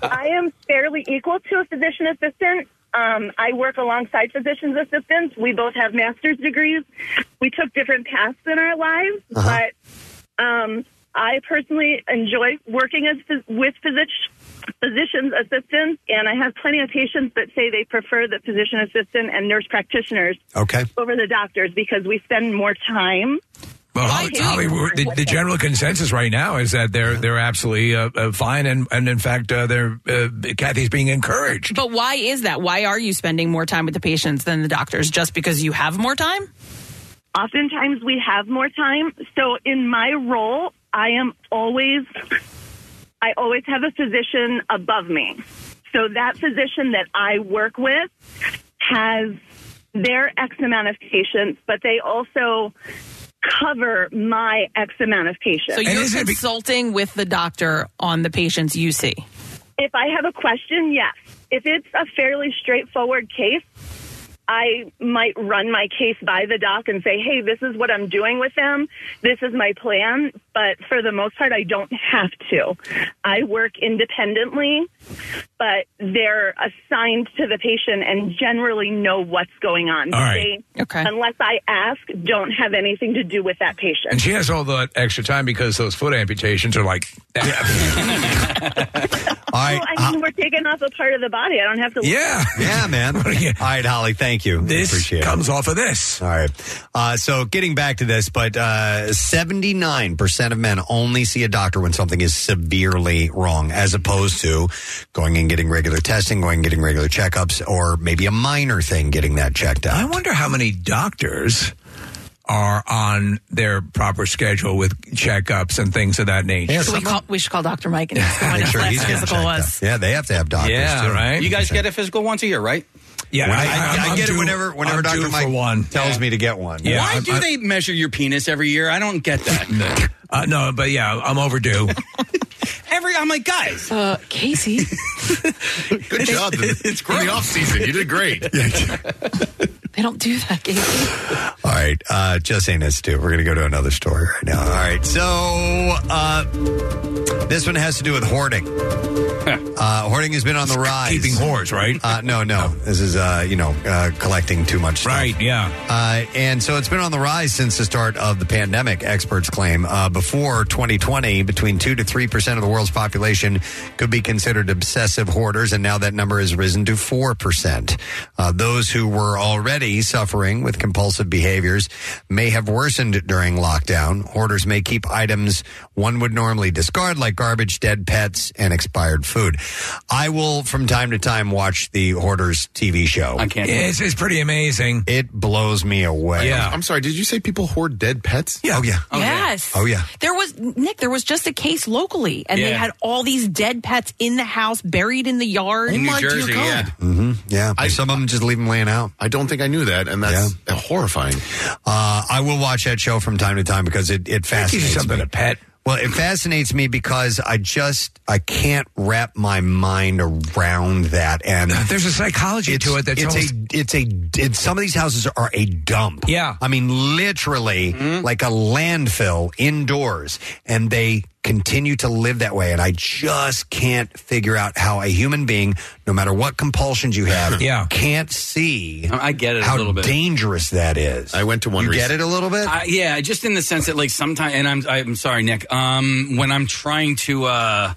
I am fairly equal to a physician assistant. Um, I work alongside physician's assistants. We both have master's degrees. We took different paths in our lives,
Uh-huh.
but um, I personally enjoy working as with physic- physician's assistants, and I have plenty of patients that say they prefer the physician assistant and nurse practitioners
Okay.
over the doctors because we spend more time.
Well, Holly, Holly, the, the general consensus right now is that they're they're absolutely uh, uh, fine, and and in fact, uh, they're uh, Kathy's being encouraged.
But why is that? Why are you spending more time with the patients than the doctors? Just because you have more time?
Oftentimes we have more time. So in my role, I am always, I always have a physician above me. So that physician that I work with has their X amount of patients, but they also cover my X amount of patients.
So you're consulting with the doctor on the patients you see.
If I have a question, yes. If it's a fairly straightforward case, I might run my case by the doc and say, hey, this is what I'm doing with them. This is my plan. But for the most part, I don't have to. I work independently, but they're assigned to the patient and generally know what's going on.
All right.
They, unless I ask, don't have anything to do with that patient.
And she has all that extra time because those foot amputations are like.
All right.
well, I mean, we're taking off a part of the body. I don't have to.
Yeah.
Yeah, man. All right, Holly, thank you.
This
Appreciate
comes
it.
off of this.
All right. Uh, so getting back to this, but uh, 79% of men only see a doctor when something is severely wrong, as opposed to going and getting regular testing, going and getting regular checkups, or maybe a minor thing getting that checked out.
I wonder how many doctors are on their proper schedule with checkups and things of that nature.
So we, call, we should call Dr. Mike and ask him when
Make
his
sure he's
physical
checked
was.
Yeah, they have to have doctors
Yeah,
too.
right.
You guys get a physical once a year, right?
Yeah,
When I,
I-
I,
I'm-
I
I'm
get
due-
it whenever whenever
I'm
Dr.
due
Mike
one.
tells me to get one.
Yeah,
Why
I'm-
do
I'm-
they measure your penis every year? I don't get that.
Uh, no, but yeah, I'm overdue.
every I'm like, guys,
uh, Casey.
Good job. it's great. In the off season, you did great.
They don't do that, Casey.
All right, uh, just saying this too. We're going to go to another story right now. All right, so uh, this one has to do with hoarding. Uh, hoarding has been on the rise.
Keeping whores, right?
Uh, no, no. This is uh, you know uh, collecting too much. Stuff.
Right, yeah.
Uh, and so it's been on the rise since the start of the pandemic. Experts claim uh, before 2020, between two to three percent of the world's population could be considered obsessive hoarders, and now that number has risen to four percent. Uh, those who were already suffering with compulsive behaviors may have worsened during lockdown. Hoarders may keep items one would normally discard, like garbage, dead pets, and expired food. I will, from time to time, watch the Hoarders TV show. I
can't.
It's, it's pretty amazing.
It blows me away. Yeah.
I'm sorry. Did you say people hoard dead pets?
Yeah. Oh yeah.
yes.
Oh yeah.
There was Nick. There was just a case locally, and they
Yeah.
had all these dead pets in the house, buried in the yard.
In New Jersey, yeah.
Mm-hmm. Yeah. some of them just leave them laying out.
I don't think I knew that, and that's horrifying.
Uh, I will watch that show from time to time because it, it fascinates
something
me.
to pet.
Well, it fascinates me because I just I can't wrap my mind around that. And
There's a psychology to it that's
it's
almost-
a it's a it's, some of these houses are a dump.
Yeah.
I mean literally
Mm-hmm.
like a landfill indoors, and they continue to live that way. And I just can't figure out how a human being, no matter what compulsions you have,
Yeah.
can't see.
I get it
how
a little bit.
dangerous that is.
I went to one.
You
rec-
get it a little bit.
Uh, yeah, just in the sense that like sometimes, and I'm I'm sorry, Nick. Um, when I'm trying to uh,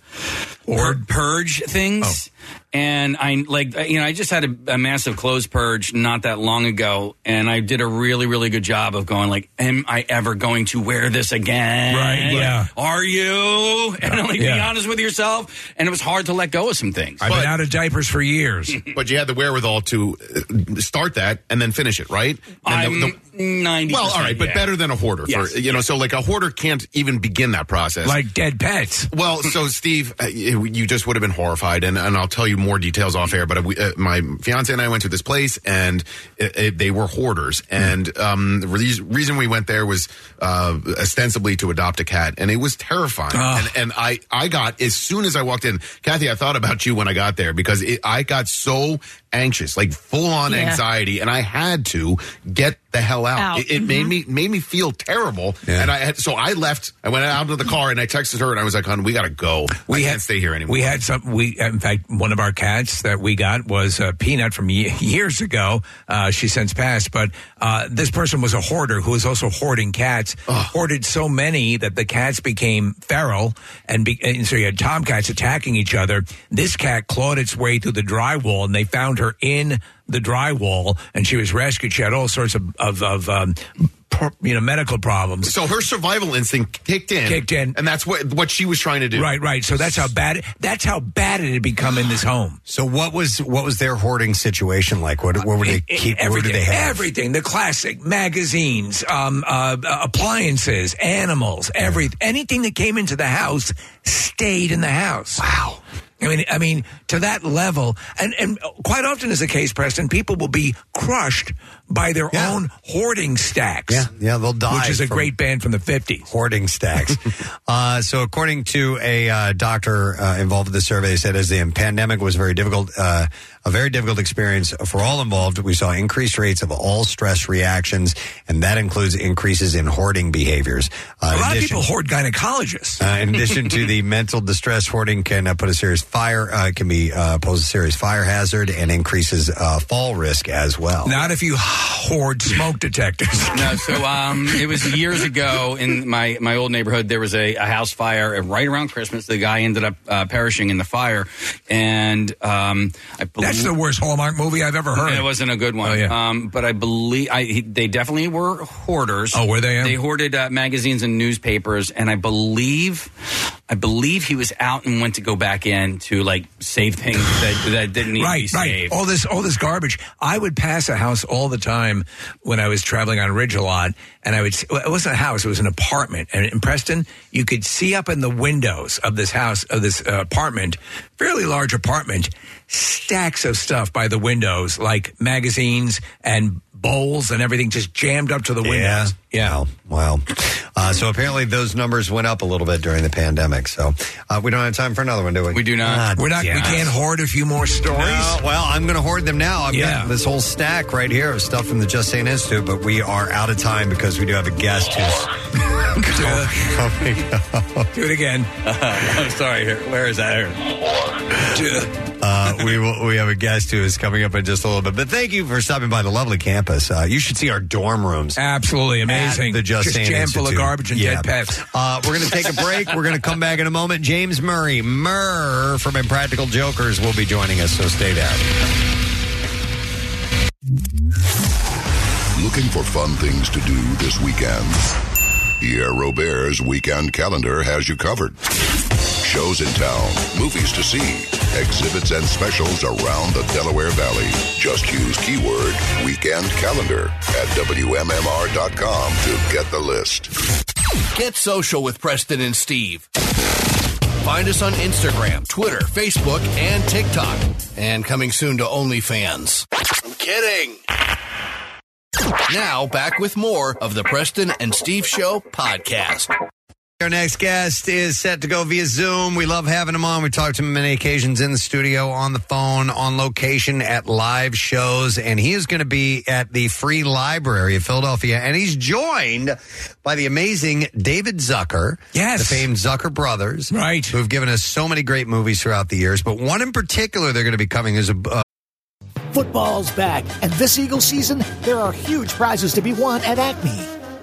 pur- purge things, and I like you know I just had a, a massive clothes purge not that long ago, and I did a really really good job of going like, am I ever going to wear this again?
Right, yeah.
Are you? And like be honest with yourself, and it was hard to let go of some things.
I've been out of diapers for years.
but you had the wherewithal to uh, start that and then finish it, right? And the- the-
I'm ninety.
well, all right, but
yeah.
better than a hoarder.
Yes,
for, you know, so like a hoarder can't even begin that process.
Like dead pets.
Well, so Steve, uh, you you just would have been horrified, and, and I'll tell you more details off air. But we, uh, my fiance and I went to this place, and it, it, they were hoarders. And um, the re- reason we went there was uh, ostensibly to adopt a cat, and it was terrifying.
Ah.
And, and I, I got as soon as I walked in, Kathy, I thought about you when I got there because it, I got so anxious, like full on
Yeah.
anxiety, and I had to get the hell out.
Out.
It, it made me made me feel terrible, and I had, so I left. I went out to the car and I texted her and I was like, "Hon, we got to go. We can't stay here anymore."
We had some. We in fact, one of our cats that we got was a peanut from years ago. Uh, she since passed, but uh, this person was a hoarder who was also hoarding cats. Hoarded so many that the cats became feral, and, be, and so you had tomcats attacking each other. This cat clawed its way through the drywall, and they found her in the drywall, and she was rescued. She had all sorts of of, of um, pro- you know medical problems.
So her survival instinct kicked in,
kicked in,
and that's what what she was trying to do.
Right, right. So that's how bad. That's how bad it had become in this home.
So what was what was their hoarding situation like? What what were they keep? What did they have?
Everything, the classic magazines, um, uh, uh, appliances, animals, every anything that came into the house stayed in the house. Wow. I mean, I mean, to that level, and and quite often is the case, Preston. People will be crushed by their own hoarding stacks.
Yeah, yeah, they'll die.
Which is a great band from the fifties.
Hoarding stacks. uh, so, according to a uh, doctor uh, involved with the survey, they said as the pandemic was very difficult, uh, a very difficult experience for all involved, we saw increased rates of all stress reactions, and that includes increases in hoarding behaviors. Uh,
a
in
lot of people hoard gynecologists.
Uh, in addition to the mental distress, hoarding can put a serious fire, uh, can be uh, pose a serious fire hazard and increases uh, fall risk as well.
Not if you hoard smoke detectors.
no, so um, it was years ago in my, my old neighborhood. There was a, a house fire right around Christmas. The guy ended up uh, perishing in the fire, and um, I believe
That's the worst Hallmark movie I've ever heard.
It wasn't a good one.
Oh, yeah.
um, but I believe I, he, they definitely were hoarders.
Oh, were they?
They hoarded uh, magazines and newspapers, and I believe, I believe he was out and went to go back in to like save things that, that didn't need
right,
to be
right.
saved.
All this, all this garbage. I would pass a house all the time when I was traveling on Ridge a lot, and I would. well, It wasn't a house; it was an apartment. And in Preston, you could see up in the windows of this house, of this uh, apartment, fairly large apartment, stacks of stuff by the windows, like magazines and bowls and everything, just jammed up to the windows.
Yeah. Wow. Uh, so apparently those numbers went up a little bit during the pandemic. So uh, we don't have time for another one, do we?
We do not.
We're not. We can't hoard a few more stories.
No, well, I'm going to hoard them now. I've
Yeah.
got this whole stack right here of stuff from the Just Saying Institute, but we are out of time because we do have a guest who's coming up.
Do it again.
I'm sorry. Here, where is that?
Uh, we will. We have a guest who is coming up in just a little bit. But thank you for stopping by the lovely campus. Uh, you should see our dorm rooms.
Absolutely amazing.
At the Just,
Just jam full of garbage and dead pets.
Uh, we're going to take a break. we're going to come back in a moment. James Murray, Murr from Impractical Jokers, will be joining us. So stay there.
Looking for fun things to do this weekend? Pierre Robert's weekend calendar has you covered. Shows in town, movies to see, exhibits and specials around the Delaware Valley. Just use keyword weekend calendar at WMMR.com to get the list.
Get social with Preston and Steve. Find us on Instagram, Twitter, Facebook, and TikTok. And coming soon to OnlyFans. I'm kidding. Now, back with more of the Preston and Steve Show podcast.
Our next guest is set to go via Zoom. We love having him on. We talked to him many occasions in the studio, on the phone, on location, at live shows. And he is going to be at the Free Library of Philadelphia. And he's joined by the amazing David Zucker.
Yes.
The famed Zucker brothers.
Right.
Who have given us so many great movies throughout the years. But one in particular they're going to be coming is a. Uh,
Football's back, and this Eagle season, there are huge prizes to be won at Acme.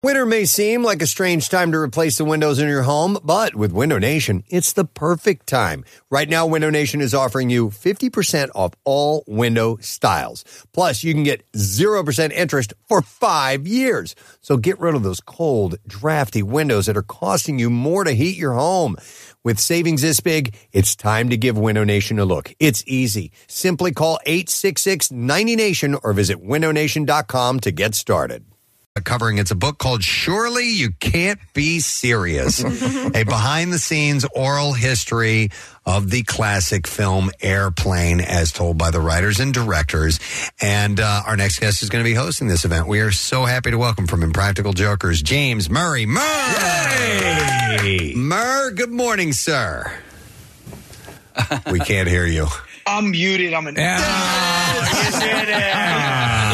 Winter may seem like a strange time to replace the windows in your home, but with Window Nation, it's the perfect time. Right now, Window Nation is offering you 50% off all window styles. Plus, you can get 0% interest for five years. So get rid of those cold, drafty windows that are costing you more to heat your home. With savings this big, it's time to give Window Nation a look. It's easy. Simply call 866 90Nation or visit windownation.com to get started covering it's a book called Surely You Can't Be Serious, a behind the scenes oral history of the classic film Airplane as told by the writers and directors. And uh, our next guest is going to be hosting this event. We are so happy to welcome from Impractical Jokers, James Murray. Murray! Murr, good morning, sir. we can't hear you.
I'm muted. I'm an.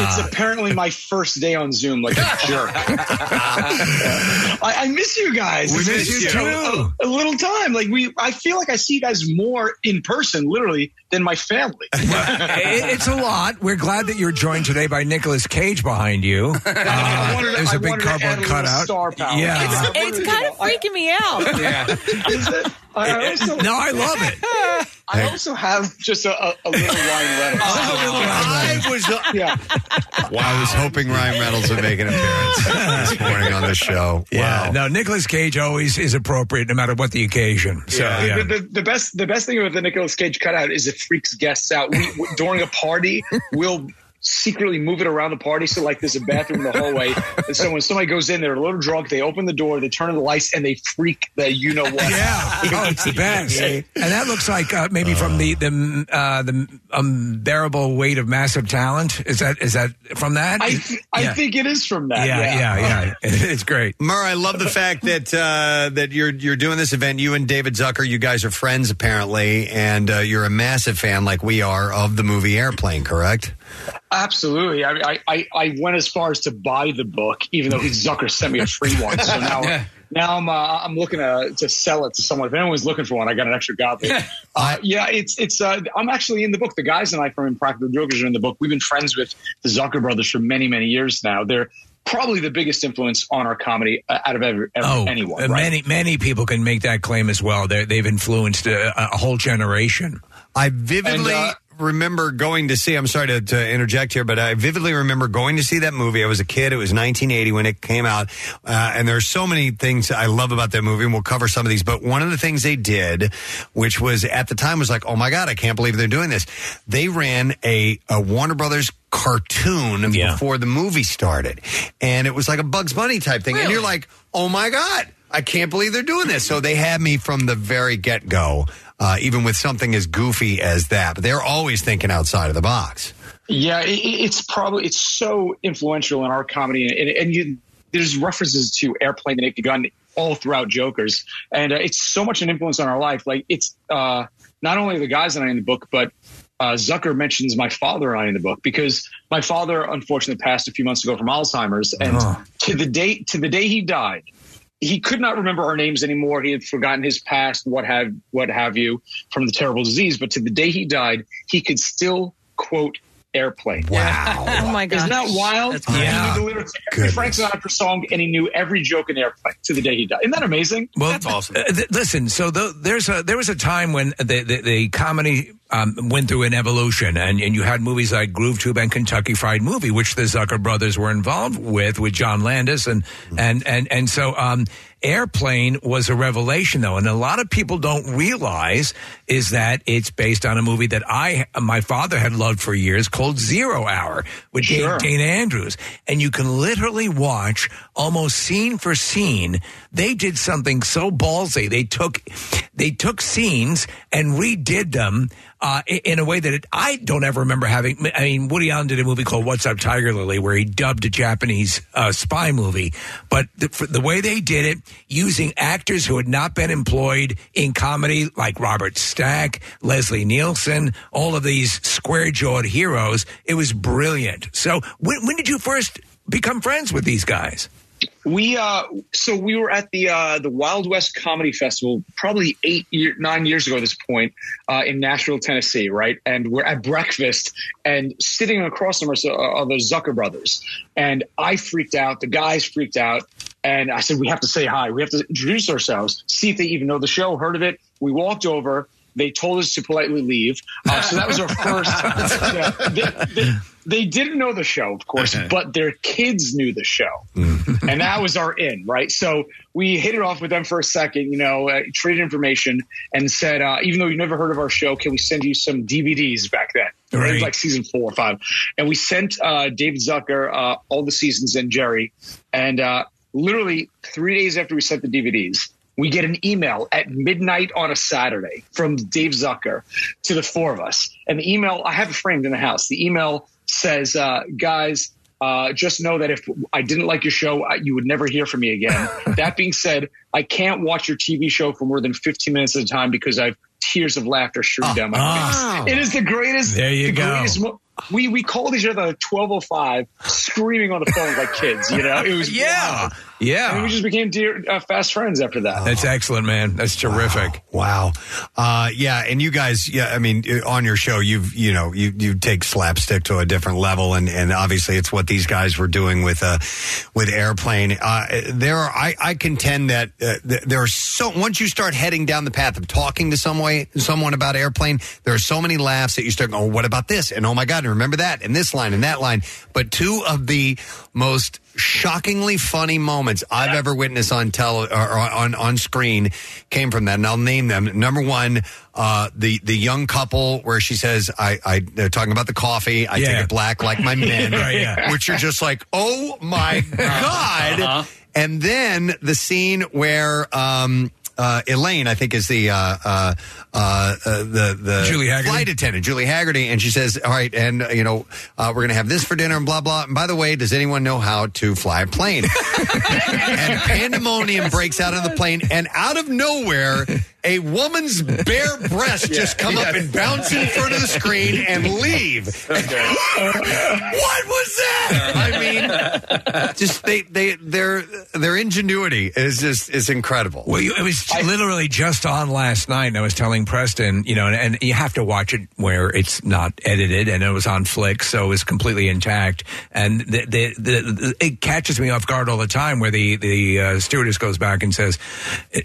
It's apparently my first day on Zoom, like a jerk. I, I miss you guys.
We
It's
miss you too.
A, a little time. Like we, I feel like I see you guys more in person, literally, than my family.
It- it's a lot. We're glad that you're joined today by Nicolas Cage behind you. Uh,
wanted to-
there's
I
a big
wanted to add
cardboard cutout.
star power.
Yeah.
It's, it's kind of freaking me out.
Yeah.
I also,
No, I love it.
I also have just a, a, a little Ryan Reynolds.
I was,
yeah.
I was hoping Ryan Reynolds would make an appearance this morning on the show.
Yeah.
Wow.
No, Nicolas Cage always is appropriate no matter what the occasion. So, yeah.
The, the, the best the best thing about the Nicolas Cage cutout is it freaks guests out. We, we- during a party, we'll secretly move it around the party. So like there's a bathroom in the hallway. And so when somebody goes in, they're a little drunk, they open the door, they turn on the lights, and they freak the you know what.
Yeah, oh, it's the best, and that looks like uh, maybe from the the uh, the unbearable weight of massive talent. Is that is that from that?
I, th- I think it is from that.
yeah, yeah, yeah. It's great.
Murr, I love the fact that uh, that you're you're doing this event. You and David Zucker, you guys are friends apparently, and uh, you're a massive fan, like we are, of the movie Airplane. Correct?
Absolutely. I, I, I went as far as to buy the book, even though Zucker sent me a free one. So now, now I'm, uh, I'm looking to, to sell it to someone. If anyone's looking for one, I got an extra copy. Uh, yeah, it's, it's, uh, I'm actually in the book. The guys and I from Impractical Jokers are in the book. We've been friends with the Zucker brothers for many, many years now. They're probably the biggest influence on our comedy uh, out of every, every
Oh,
anyone.
uh,
right?
many many people can make that claim as well. They're, they've influenced a, a whole generation.
I vividly
And, uh,
remember going to see. I'm sorry to, to interject here, but I vividly remember going to see that movie. I was a kid. It was 1980 when it came out, uh, and are so many things I love about that movie, and we'll cover some of these. But one of the things they did, which was at the time, was like, oh my god, I can't believe they're doing this. They ran a, a Warner Brothers cartoon before the movie started, and it was like a Bugs Bunny type thing, and you're like, oh my god. I can't believe they're doing this. So they had me from the very get go, uh, even with something as goofy as that. But they're always thinking outside of the box.
Yeah, it, it- it's probably it's so influential in our comedy, and, and you, there's references to Airplane, the Naked Gun, all throughout Jokers, and uh, it's so much an influence on our life. Like it's uh, not only the guys that I in the book, but uh, Zucker mentions my father and I in the book because my father unfortunately passed a few months ago from Alzheimer's, and to the date to the day he died, he could not remember our names anymore. He had forgotten his past, what have what have you, from the terrible disease. But to the day he died, he could still quote airplane.
Wow.
Oh my
god!
Isn't
that wild?
That's
He
Yeah.
knew the lyrics to every Frank Sinatra song, and he knew every joke in airplane to the day he died. Isn't that amazing?
Well, that's uh, awesome. listen, so th- there's a there was a time when the the, the comedy um, went through an evolution, and, and you had movies like Groove Tube and Kentucky Fried Movie, which the Zucker brothers were involved with, with John Landis, and and and and so um, Airplane was a revelation, though, and a lot of people don't realize is that it's based on a movie that I my father had loved for years called Zero Hour with
Sure.
Dana Andrews, and you can literally watch almost scene for scene. They did something so ballsy. They took they took scenes and redid them uh, in a way that it, I don't ever remember having. I mean, Woody Allen did a movie called What's Up, Tiger Lily, where he dubbed a Japanese uh, spy movie. But the, the way they did it, using actors who had not been employed in comedy, like Robert Stack, Leslie Nielsen, all of these square jawed heroes, it was brilliant. So, when, when did you first become friends with these guys?
We uh, so we were at the uh, the Wild West Comedy Festival probably eight year, nine years ago at this point uh, in Nashville, Tennessee, right? And we're at breakfast and sitting across from us are, are the Zucker brothers, and I freaked out. The guys freaked out, and I said, "We have to say hi. We have to introduce ourselves. See if they even know the show, heard of it." We walked over. They told us to politely leave. Uh, so that was our first. yeah, they, they, they didn't know the show, of course, but their kids knew the show, and that was our in, right? So we hit it off with them for a second, you know, uh, traded information, and said, uh, even though you've never heard of our show, can we send you some DVDs back then? It was like season four or five, and we sent uh, David Zucker uh, all the seasons and Jerry, and uh, literally three days after we sent the DVDs. We get an email at midnight on a Saturday from Dave Zucker to the four of us. And the email, I have it framed in the house. The email says, uh, guys, uh, just know that if I didn't like your show, I- you would never hear from me again. that being said, I can't watch your TV show for more than 15 minutes at a time because I've tears of laughter streaming down my
ah.
face. It is the greatest.
There you
the
go.
greatest mo- we we called each other at 1205 screaming on the phone like kids, you know? It was
Yeah.
wild.
Yeah.
And we just became dear, uh, fast friends after that.
That's excellent, man. That's terrific.
Wow. Uh, yeah, and you guys, yeah, I mean, on your show, you've you know you you take slapstick to a different level, and and obviously it's what these guys were doing with uh with airplane. Uh, there are I I contend that uh, there are so once you start heading down the path of talking to some way someone about airplane, there are so many laughs that you start going, oh, what about this? And oh my god, and remember that, and this line and that line. But two of the most shockingly funny moments I've ever witnessed on tele or on on screen came from that, and I'll name them. Number one, uh, the the young couple where she says, "I I they're talking about the coffee. I take
Yeah.
it black like my men,"
Right, yeah.
which are just like, "Oh my god!"
Uh-huh.
And then the scene where. Um, uh, Elaine, I think, is the uh, uh, uh, uh, the the
Julie Hagerty.
flight attendant, Julie Hagerty, and she says, "All right, and uh, you know, uh, we're going to have this for dinner and blah blah." And by the way, does anyone know how to fly a plane? and pandemonium breaks out on the plane, and out of nowhere, a woman's bare breast just come up and bounce in front of the screen and leave. what was that? I mean, just they they their their ingenuity is just is incredible.
Well, you, it was literally just on last night. And I was telling Preston, you know, and, and you have to watch it where it's not edited, and it was on Flicks, so it was completely intact. And the, the, the, the, it catches me off guard all the time, where the the uh, stewardess goes back and says,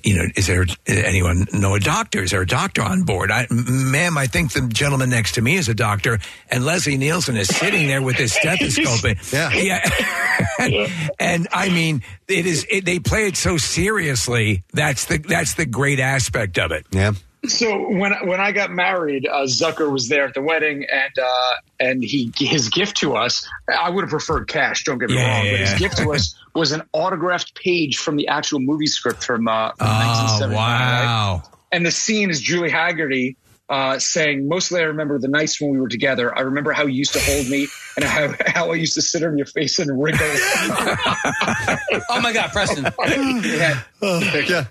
you know, is there anyone know doctors doctor? Is there a doctor on board? I, ma'am, I think the gentleman next to me is a doctor, and Leslie Nielsen is sitting there with his stethoscope. in.
Yeah.
yeah. and I mean, it is. It, they play it so seriously. That's the that's the great aspect of it.
Yeah.
So when when I got married, uh, Zucker was there at the wedding, and uh, and he his gift to us. I would have preferred cash. Don't get me
Yeah,
wrong,
yeah,
but his
yeah.
gift to us was an autographed page from the actual movie script from, uh, from
Oh
1979. right?
wow!
And the scene is Julie Hagerty uh, saying, "Mostly, I remember the nights when we were together. I remember how you used to hold me and how, how I used to sit on your face and wriggle."
Oh my God, Preston.
yeah.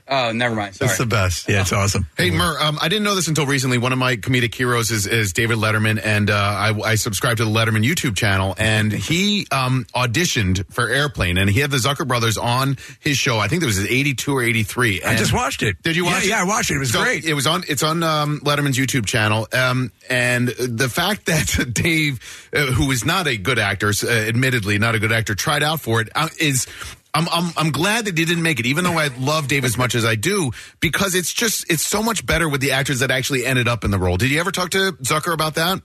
Oh, never mind. Sorry.
It's the best.
Yeah, it's awesome.
Hey, Murr, um, I didn't know this until recently. One of my comedic heroes is, is David Letterman, and uh, I, I subscribe to the Letterman YouTube channel. And he um, auditioned for Airplane, and he had the Zucker brothers on his show. I think it was 82 or 83.
I just watched it.
Did you
Yeah,
watch it?
yeah, I watched it. It was
So
great.
It was on. It's on um, Letterman's YouTube channel. Um, and the fact that Dave, uh, who is not a good actor, uh, admittedly not a good actor, tried out for it uh, is. I'm, I'm I'm glad that he didn't make it, even though I love Dave as much as I do, because it's just it's so much better with the actors that actually ended up in the role. Did you ever talk to Zucker about that?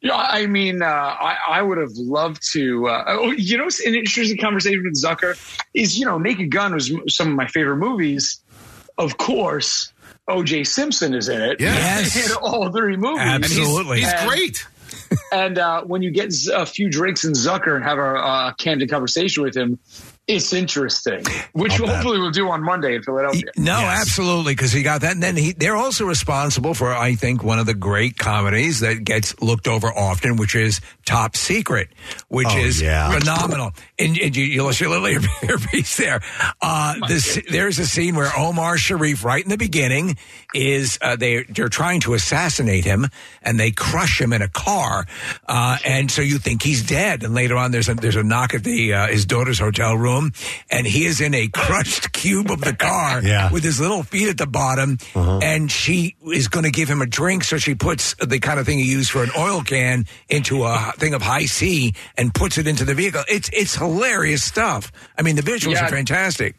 Yeah, I mean, uh, I, I would have loved to. Uh, oh, you know, an interesting conversation with Zucker is, you know, Naked Gun was some of my favorite movies. Of course, O.J. Simpson is in it.
Yes.
in all three movies.
Absolutely.
He's
And-
great.
And uh, when you get a few drinks in Zucker and have a uh, candid conversation with him, It's interesting, which
Not
we'll
bad.
hopefully we'll do on Monday in Philadelphia.
No, absolutely, because he got that. And then he, they're also responsible for, I think, one of the great comedies that gets looked over often, which is Top Secret, which
Oh,
is
yeah.
phenomenal. And, and you, you'll see a little later piece there. Uh, this, there's a scene where Omar Sharif, right in the beginning, is uh, they they're trying to assassinate him, and they crush him in a car, uh, and so you think he's dead. And later on, there's a there's a knock at the uh, his daughter's hotel room, and he is in a crushed cube of the car
Yeah.
with his little feet at the bottom, and she is going to give him a drink, so she puts the kind of thing you use for an oil can into a thing of high C and puts it into the vehicle. It's it's hilarious stuff. I mean, the visuals
Yeah.
are fantastic.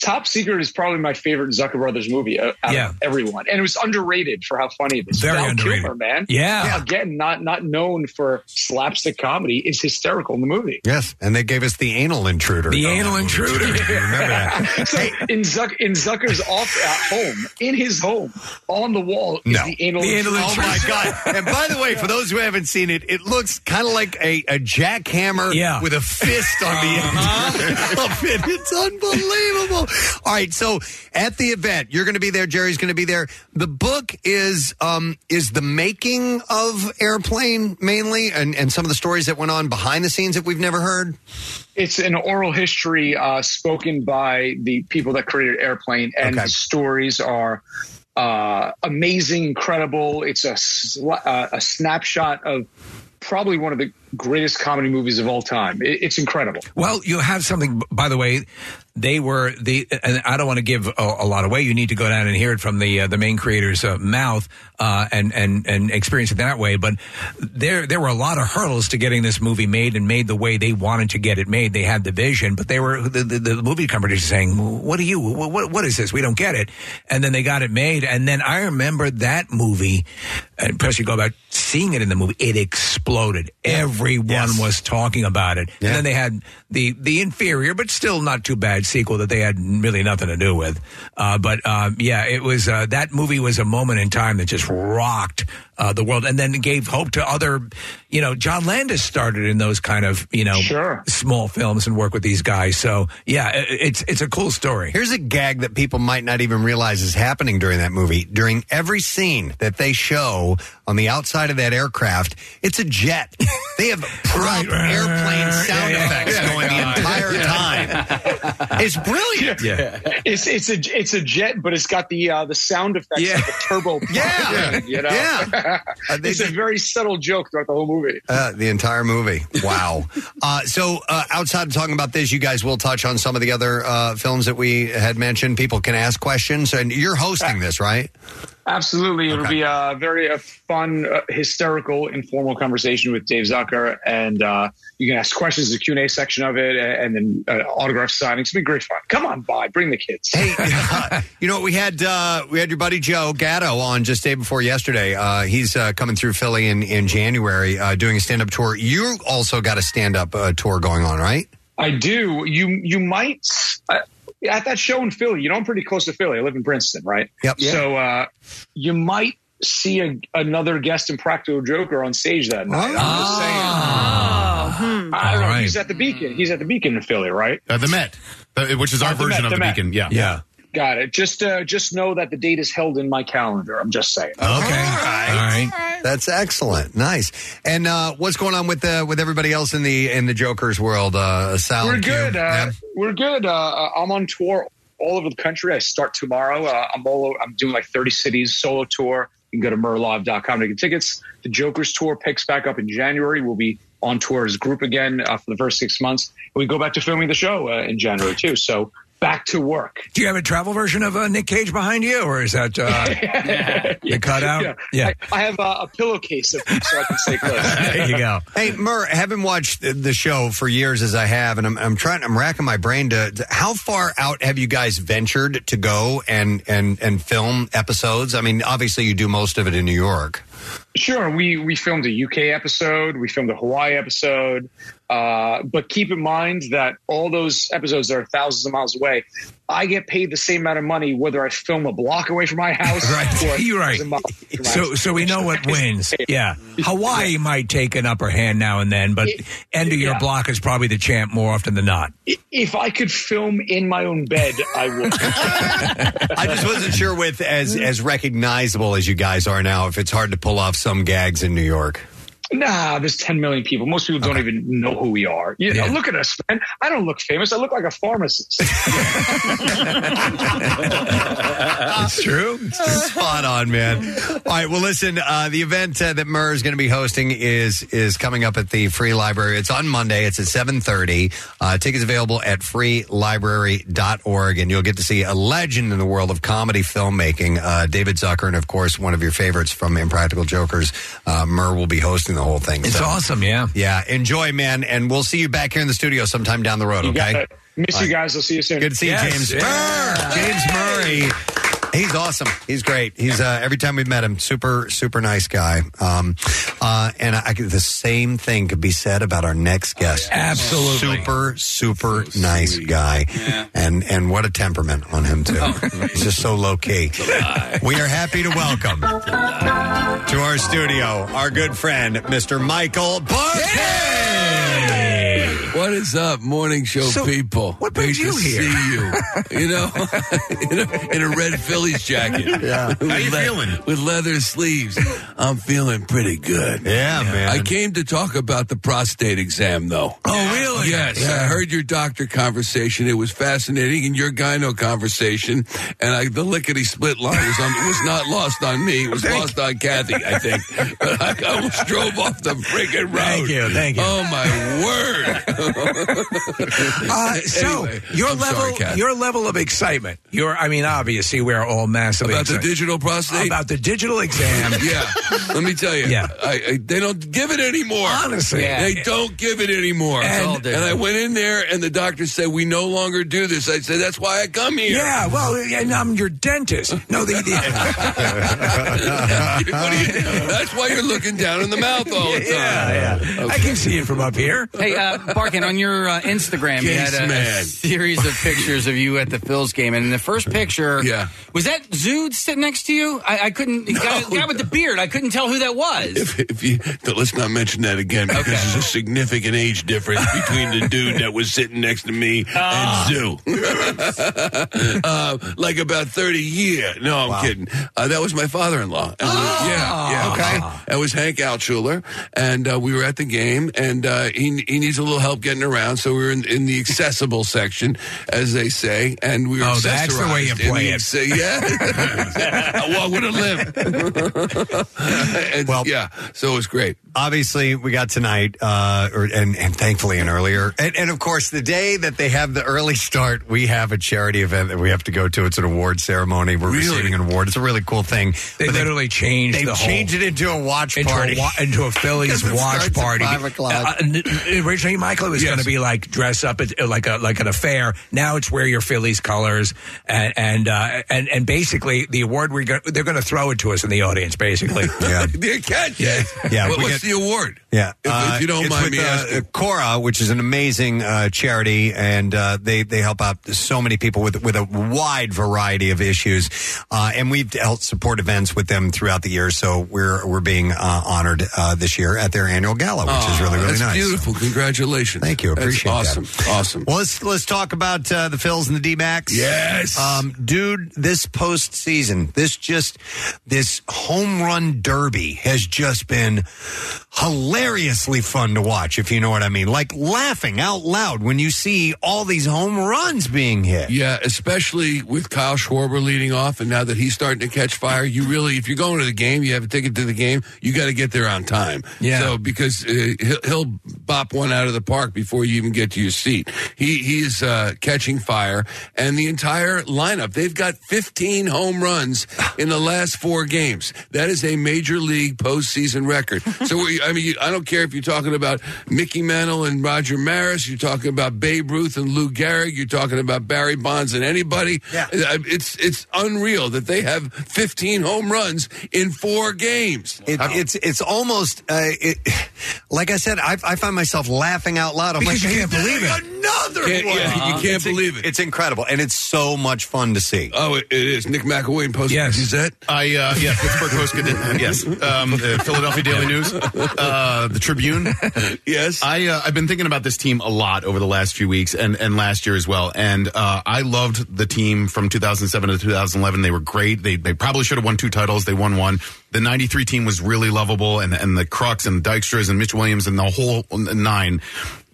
Top Secret is probably my favorite Zucker Brothers movie uh, out
Yeah.
of everyone, and it was underrated for how funny it is.
Very
Val
underrated.
Kilmer, man.
Yeah.
again, not not known for slapstick comedy, is hysterical in the movie.
Yes, and they gave us the anal intruder.
The anal intruder.
Remember that?
so in Zuck in Zucker's off at home, in his home, on the wall is
No.
the anal.
The
intruder.
Oh my god! And by the way, for those who haven't seen it, it looks kind of like a, a jackhammer
Yeah.
with a fist on the end of it. It's unbelievable. All right, so at the event, you're going to be there. Jerry's going to be there. The book is um, is the making of Airplane mainly, and and some of the stories that went on behind the scenes that we've never heard.
It's an oral history uh, spoken by the people that created Airplane, and the stories are uh, amazing, incredible. It's a sla- uh, a snapshot of probably one of the greatest comedy movies of all time. It, it's incredible.
Well, you have something. By the way, they were the, and I don't want to give a, a lot away. You need to go down and hear it from the uh, the main creator's uh, mouth uh, and and and experience it that way. But there there were a lot of hurdles to getting this movie made and made the way they wanted to get it made. They had the vision, but they were the, the, the movie companies saying, "What are you? What what is this? We don't get it." And then they got it made. And then I remember that movie, and plus you go about seeing it in the movie, it exploded. Everyone was talking about it. And then they had the the inferior, but still not too bad sequel that they had really nothing to do with. Uh, but um, yeah, it was uh, that movie was a moment in time that just rocked uh, the world, and then gave hope to other. You know, John Landis started in those kind of you know small films and worked with these guys. So yeah, it, it's it's a cool story.
Here's a gag that people might not even realize is happening during that movie. During every scene that they show on the outside of that aircraft, it's a jet. They have prop airplane sound effects going the entire time. It's brilliant.
Yeah.
It's it's a it's a jet, but it's got the uh, the sound effects of the turbo.
Yeah.
you know.
Yeah.
it's a very subtle joke throughout the whole movie.
Uh, the entire movie. Wow. uh, so, uh, outside of talking about this, you guys will touch on some of the other uh, films that we had mentioned. People can ask questions, and you're hosting this, right?
Absolutely, it'll be a very uh, fun, uh, hysterical, informal conversation with Dave Zucker, and uh, you can ask questions in the Q and A section of it, and then uh, autograph signings. It'll be great fun. Come on by, bring the kids.
Hey, you know, we had uh, we had your buddy Joe Gatto on just day before yesterday. Uh, he's uh, coming through Philly in in January, uh, doing a stand up tour. You also got a stand up uh, tour going on, right?
I do. You you might uh, at that show in Philly. You know, I'm pretty close to Philly. I live in Princeton, right?
Yep.
So uh, you might see a, another guest in Practical Joker on stage that night. I'm just saying. I don't know.
All
He's at the Beacon. He's at the Beacon in Philly, right?
Uh, the Met, uh, which is our
Uh,
version
Met,
of the,
the
Beacon. Yeah.
Yeah.
Got it. Just uh, just know that the date is held in my calendar. I'm just saying.
Okay. All right.
That's excellent. Nice. And uh, what's going on with uh, with everybody else in the in the Joker's world? Uh, Sal,
We're good. Uh,
Yeah.
We're good. Uh, I'm on tour all over the country. I start tomorrow. Uh, I'm all. I'm doing like 30 cities solo tour. You can go to murlive.com to get tickets. The Joker's tour picks back up in January. We'll be on tour as a group again uh, for the first six months. We go back to filming the show uh, in January too. So back to work.
Do you have a travel version of uh, Nick Cage behind you, or is that uh, the cutout? Yeah.
I, I have uh, a pillowcase of them so I can stay close.
there you go.
Hey, Murr, I haven't watched the- the show for years as I have, and I'm, I'm trying. I'm racking my brain to, to- how far out have you guys ventured to go and and and film episodes? I mean, obviously you do most of it in New York.
Sure. We we filmed a UK episode. We filmed a Hawaii episode. Uh, but keep in mind that all those episodes are thousands of miles away, I get paid the same amount of money whether I film a block away from my house.
Right,
or
you're right.
from my
So,
house.
so we know what wins. Yeah, Hawaii might take an upper hand now and then, but end of your
yeah.
block is probably the champ more often than not.
If I could film in my own bed, I would.
I just wasn't sure with as as recognizable as you guys are now if it's hard to pull off some gags in New York.
Nah, there's 10 million people. Most people don't even know who we are. You know,
Yeah.
look at us, man. I don't look famous. I look like a pharmacist.
It's true.
Spot on, man. All right. Well, listen. Uh, the event uh, that Murr is going to be hosting is is coming up at the Free Library. It's on Monday. It's at seven thirty. Uh, tickets available at freelibrary.org, and you'll get to see a legend in the world of comedy filmmaking, uh, David Zucker, and of course one of your favorites from Impractical Jokers. Uh, Murr will be hosting the whole thing.
It's awesome, yeah.
Yeah. Enjoy, man, and we'll see you back here in the studio sometime down the road.
You
okay.
got it. Miss
All
you guys. I'll see you soon.
Good to see you, James Murr. James Murray. He's awesome. He's great. He's uh, every time we've met him, super super nice guy. Um, uh, and I, could- the same thing could be said about our next guest.
Absolutely.
super super nice guy. And and what a temperament on him too. He's just so low key. We are happy to welcome to our studio our good friend Mr. Michael Barkann.
What is up, morning show people? What
brings you
to
here?
See you. You know, in, a, in a red Phillies jacket.
Yeah.
With
How you
le-
feeling?
With leather sleeves. I'm feeling pretty good.
Yeah, man.
I came to talk about the prostate exam, though.
Oh, really?
Yes, I heard your doctor conversation. It was fascinating, and your gyno conversation, and I, the lickety split line was, on, was not lost on me. It was lost on Kathy, I think. But I almost drove off the freaking road.
Thank you, thank you.
Oh my word!
Uh, so
Anyway,
your
I'm
level,
sorry,
your level of excitement. Your, I mean, obviously we're all massively
About the digital prostate?
About the digital exam.
yeah, let me tell you.
Yeah.
I, I, they don't give it anymore.
Honestly. Yeah.
they don't give it anymore.
And-
And, I went in there, and the doctor said, "We no longer do this." I said, "That's why I come here."
Yeah, well, and I'm your dentist. No, the, the
What do you- that's why you're looking down in the mouth all the time.
yeah, yeah. I can see it from up here.
Hey, uh, Barkann, on your uh, Instagram, you had a, a series of pictures of you at the Phil's game, and in the first picture,
Yeah.
Was that Zood sitting next to you? I, I couldn't. The guy, guy with the beard, I couldn't tell who that was.
If, if you, let's not mention that again because
Okay.
there's a significant age difference between the dude that was sitting next to me
Ah.
and Zoo. uh, like about 30 years. No, I'm kidding. Uh, that was my father-in-law. And we- yeah, yeah.
okay.
That was Hank Altschuler, and uh, we were at the game, and uh, he he needs a little help getting around, so we were in, in the accessible section, as they say, and we were.
Oh, that's the way you play it.
acce- yeah, I walk with a limp. And,
Well-
yeah, so it was great.
obviously we got tonight uh or, and and thankfully an earlier and, and of course the day that they have the early start we have a charity event that we have to go to it's an award ceremony we're
Really?
receiving an award it's a really cool thing
They
But
literally changed
they
the whole
changed it into a watch
into
party
a, wa- into a Phillies watch party.
five o'clock.
Uh, and originally, Michael, was
Yes.
going to be like dress up at, like a like an affair. Now it's wear your Phillies colors, and and uh, and, and basically the award we are they're going to throw it to us in the audience. Basically,
yeah
Dear cat, yeah.
Yeah,
What, what's
get-
the award?
Yeah,
If,
uh,
if you don't mind
with,
me
uh,
asking.
Cora, which is an amazing uh, charity, and uh, they they help out so many people with with a wide variety of issues, uh, and we've helped support events with them throughout the year. So we're we're being uh, honored uh, this year at their annual gala, which is really really nice.
beautiful. Congratulations.
Thank you.
That's
Appreciate that.
awesome. Awesome.
Well, let's let's talk about uh, the Phils and the D backs.
Yes.
um, dude. This postseason, this just this home run derby has just been hilariously fun to watch. If you know what I mean, like laughing out loud when you see all these home runs being hit.
Yeah, especially with Kyle Schwarber leading off, and now that he's starting to catch fire, you really, if you're going to the game, you have a ticket to the game, you got to get there on time.
Yeah.
So because uh, he'll, he'll bop one out of the park before you even get to your seat. He he's uh, catching fire, and the entire lineup. They've got 15 home runs in the last four games. That is a major league postseason record. so we, I mean, I don't care if you're talking about Mickey Mantle and Roger Maris. You're talking about Babe Ruth and Lou Gehrig. You're talking about Barry Bonds and anybody.
Yeah.
Uh, It's it's unreal that they have 15 home runs in four games.
It, it's it's almost uh, it, like I said. I, I find myself laughing out loud. I'm
Because
like,
you can't
"Hey,
believe it."
Another
Can't-
one.
yeah, you can't
It's-
believe it.
It's incredible, and it's so much fun to see.
Oh, it, it is. Nick McElwain posted
Yes.
Gazette.
I uh, yeah, Pittsburgh Post did yes, um, the Philadelphia Daily News, uh, the Tribune.
Yes,
I uh, I've been thinking about this team a lot over the last few weeks and and last year as well. And uh, I loved the team from 2007 to 2011. They were great. They they probably should have won two titles. They won one. The 93 team was really lovable, and and the Kruks and Dykstras and Mitch Williams and the whole nine.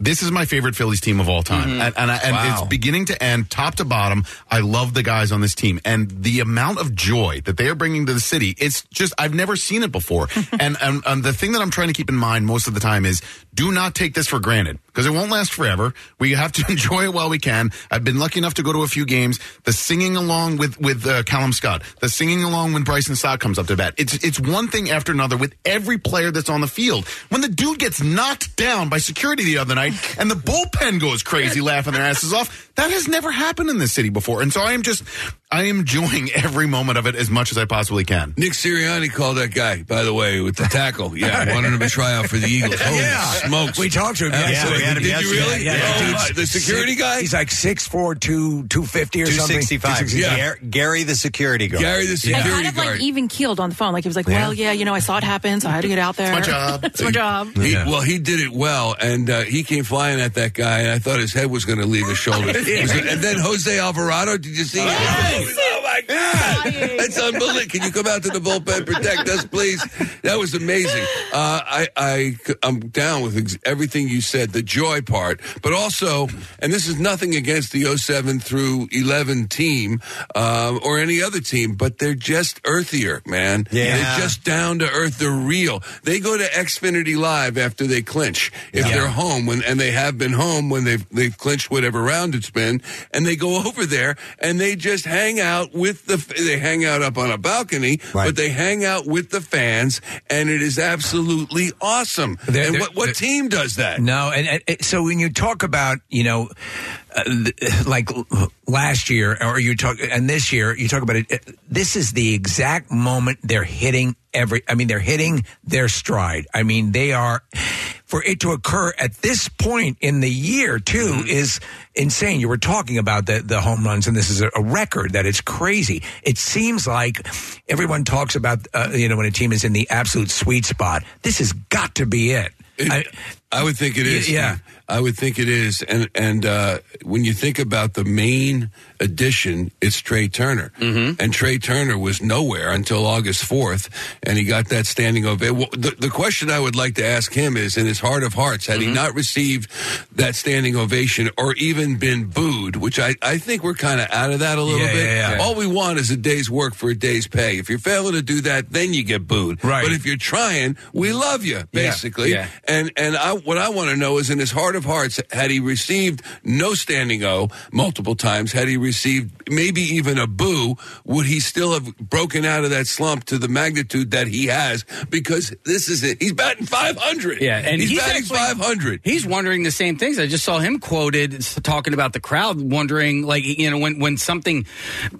This is my favorite Phillies team of all time, mm-hmm. and and, I, and
Wow.
it's beginning to end, top to bottom. I love the guys on this team, and the amount of joy that they are bringing to the city. It's just I've never seen it before. and, and and the thing that I'm trying to keep in mind most of the time is do not take this for granted because it won't last forever. We have to enjoy it while we can. I've been lucky enough to go to a few games. The singing along with with uh, Calum Scott, the singing along when Bryson Stott comes up to bat. It's it's one thing after another with every player that's on the field. When the dude gets knocked down by security the other night and the bullpen goes crazy laughing their asses off, that has never happened in this city before. And so I am just I am enjoying every moment of it as much as I possibly can.
Nick Sirianni called that guy, by the way, with the tackle. Yeah, I wanted him to try out for the Eagles. Holy
Yeah.
smokes.
We talked to him
Absolutely.
yesterday.
we had him
Did
yesterday.
you really?
Yeah, yeah,
Oh,
dude's
the security
six-
guy?
He's like 6'4", 2, 250 or something.
265.
Yeah.
Gar- Gary, the security guard.
Gary the
And
security
kind of like even keeled on the phone. Like he was like, well, yeah, you know, I saw it happen, so I had to get out there.
my job.
it's my job.
He, Well, he did it well, and uh, he came flying at that guy, and I thought his head was going to leave his shoulders. It was- and then Jose Alvarado, did you see? him? Oh my God, that's unbelievable! Can you come out to the bullpen, protect us, please? That was amazing. Uh, I, I, I'm down with ex- everything you said, the joy part, but also, and this is nothing against the 07 through 11 team um, or any other team, but they're just earthier, man.
Yeah.
They're just down to earth. They're real. They go to Xfinity Live after they clinch. If
Yeah.
they're home when and they have been home when they've they've clinched whatever round it's been, and they go over there and they just hang out with the they hang out up on a balcony,
Right.
but they hang out with the fans, and it is absolutely awesome.
They're-
and
they're-
what what team does that?
No, and, and- and so when you talk about you know, uh, like last year or you talk and this year you talk about it. uh, This is the exact moment they're hitting every. I mean, they're hitting their stride. I mean, they are for it to occur at this point in the year too is insane. You were talking about the the home runs, and this is a, a record that it's crazy. It seems like everyone talks about uh, you know when a team is in the absolute sweet spot. This has got to be it.
It- I, would think it is.
Yeah.
I would think it is. And and uh, when you think about the main addition, it's Trea Turner. Mm-hmm. And Trea Turner was nowhere until August fourth, and he got that standing ovation. Well, the, the question I would like to ask him is, in his heart of hearts, had
Mm-hmm.
he not received that standing ovation or even been booed, which I, I think we're kind of out of that a little
Yeah,
bit.
yeah, yeah.
All we want is a day's work for a day's pay. If you're failing to do that, then you get booed.
Right.
But if you're trying, we love you, basically.
Yeah.
And and I, what I want to know is, in his heart of hearts, had he received no standing O multiple times, had he received maybe even a boo, would he still have broken out of that slump to the magnitude that he has? Because this is it. He's batting 500.
Yeah, and
he's,
he's
batting
actually-
500.
He's wondering the same things. I just saw him quoted talking about the crowd, wondering like you know when when something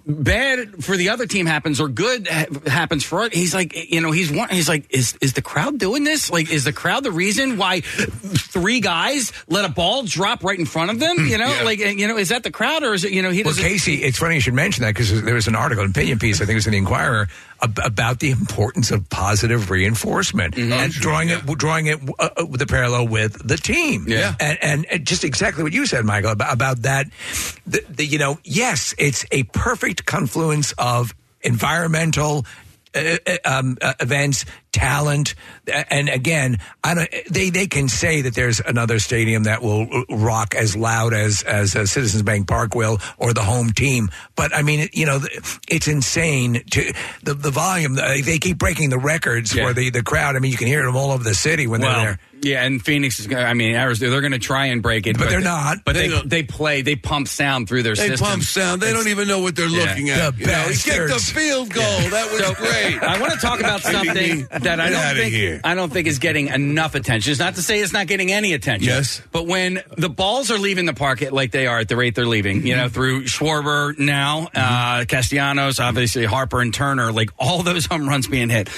bad for the other team happens or good ha- happens for us. He's like you know he's one. He's like is is the crowd doing this? Like is the crowd the reason why three guys let a ball drop right in front of them? Hmm, you know,
Yeah.
like you know is that the crowd or is it you know he doesn't?
Casey, it's funny you should mention that because there was an article, an opinion piece, I think it was in the Inquirer, ab- about the importance of positive reinforcement
Mm-hmm.
and drawing it, drawing it uh, uh, with the parallel with the team.
Yeah.
and, and, and just exactly what you said, Michael, about, about that. The, the, you know, yes, it's a perfect confluence of environmental. Uh, uh, um, uh, events, talent, and again, I don't. They they can say that there's another stadium that will rock as loud as as uh, Citizens Bank Park will, or the home team. But I mean, you know, it's insane to the the volume. Uh, they keep breaking the records
Yeah.
for the the crowd. I mean, you can hear them all over the city when
Well,
they're there.
Yeah, and Phoenix is. gonna I mean, Arizona. They're going to try and break it,
But they're not.
But
They
they they play. They pump sound through their
They
system.
pump sound. They don't even know what they're
Yeah.
looking at.
The
You know, he kicked the field goal. That was
So,
great.
I want to talk about something that I don't think
here.
I don't think is getting enough attention. It's not to say it's not getting any attention.
Yes.
but when the balls are leaving the park at- like they are at the rate they're leaving, you know, through Schwarber now, uh, Castellanos, obviously Harper and Turner, like all those home runs being hit.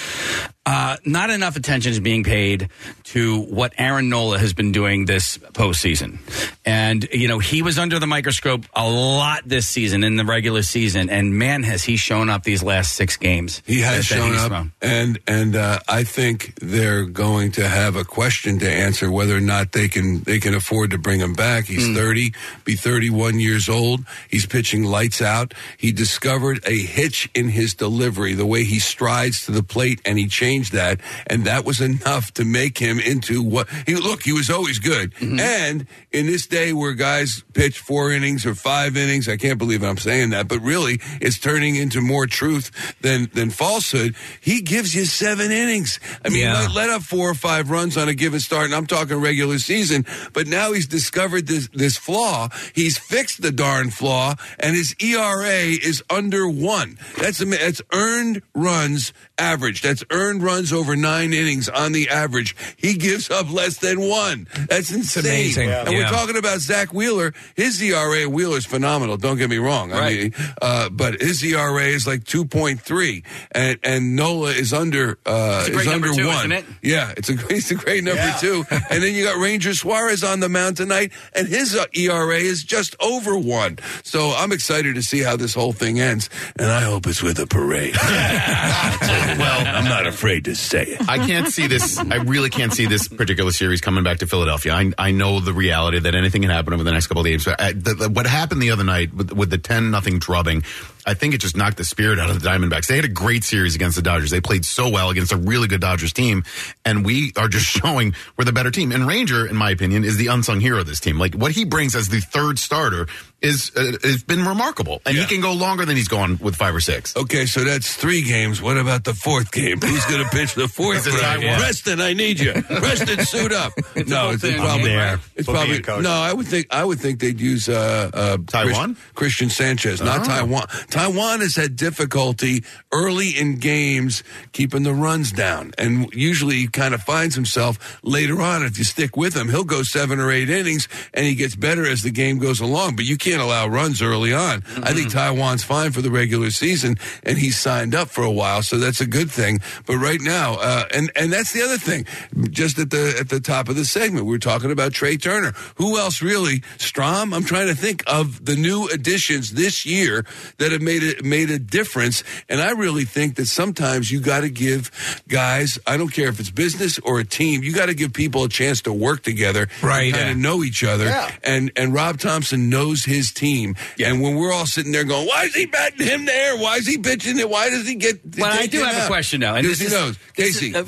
Uh, not enough attention is being paid to what Aaron Nola has been doing this postseason. And, you know, he was under the microscope a lot this season in the regular season. And man, has he shown up these last six games.
He has
that- that
shown up,
thrown.
and and uh, I think they're going to have a question to answer whether or not they can they can afford to bring him back. He's
Hmm.
thirty, be thirty one years old. He's pitching lights out. He discovered a hitch in his delivery, the way he strides to the plate, and he changed that, and that was enough to make him into what he look. He was always good,
Mm-hmm.
and in this day where guys pitch four innings or five innings, I can't believe I'm saying that, but really, it's turning into more truth than than falsehood. He gives you seven innings. I mean,
Yeah.
let up four or five runs on a given start, and I'm talking regular season. But now he's discovered this this flaw. He's fixed the darn flaw, and his ERA is under one. That's that's earned runs average. That's earned runs over nine innings on the average. He gives up less than one. That's insane.
amazing.
And
Yeah.
we're talking about Zack Wheeler. His ERA, Wheeler's phenomenal. Don't get me wrong. I mean, uh, but his ERA is like two point three, and and Nola is under uh,
It's a great
is under
two,
one.
it?
Yeah, it's a it's a great number two. And then you got Ranger Suarez on the mound tonight, and his uh, ERA is just over one. So I'm excited to see how this whole thing ends, and I hope it's with a parade. well, I'm not afraid to say it.
I can't see this. I really can't see this particular series coming back to Philadelphia. I, I know the reality that anything can happen over the next couple of games. But I, the, the, what happened the other night with, with the ten nothing drubbing, I think it just knocked the spirit out of the Diamondbacks. They had a great series against the Dodgers. They played so well against a really good Dodgers team, and we are just showing we're the better team. And Ranger, in my opinion, is the unsung hero of this team. Like what he brings as the third starter is uh, has been remarkable, and he can go longer than he's gone with five or six.
Okay, so that's three games. What about the fourth game? Who's going to pitch the fourth
Is it
game?
Taijuan?
Preston, I need you. Preston, suit up.
It's
no, it's,
whole
it's
thing.
probably
There.
It's
We'll be
probably
a coach.
no. I would think I would think they'd use uh, uh,
Taijuan?
Chris- Christian Sanchez, not
Oh.
Taijuan. Taijuan has had difficulty early in games keeping the runs down, and usually he kind of finds himself later on. If you stick with him, he'll go seven or eight innings, and he gets better as the game goes along. But you can't allow runs early on. I think Taijuan's fine for the regular season, and he's signed up for a while, so that's a good thing. But right now, uh, and and that's the other thing. Just at the at the top of the segment, we were talking about Trea Turner. Who else really? Strahm. I'm trying to think of the new additions this year that have made it made a difference. And I really think that sometimes you got to give guys. I don't care if it's business or a team. You got to give people a chance to work together,
Right.
Kind of know each other.
Yeah.
And and Rob Thomson knows his team. And when we're all sitting there going, "Why is he batting him there? Why is he pitching it? Why does he get?"
Well, I do have a question, now. and this
he
is-
knows. Casey
is- uh,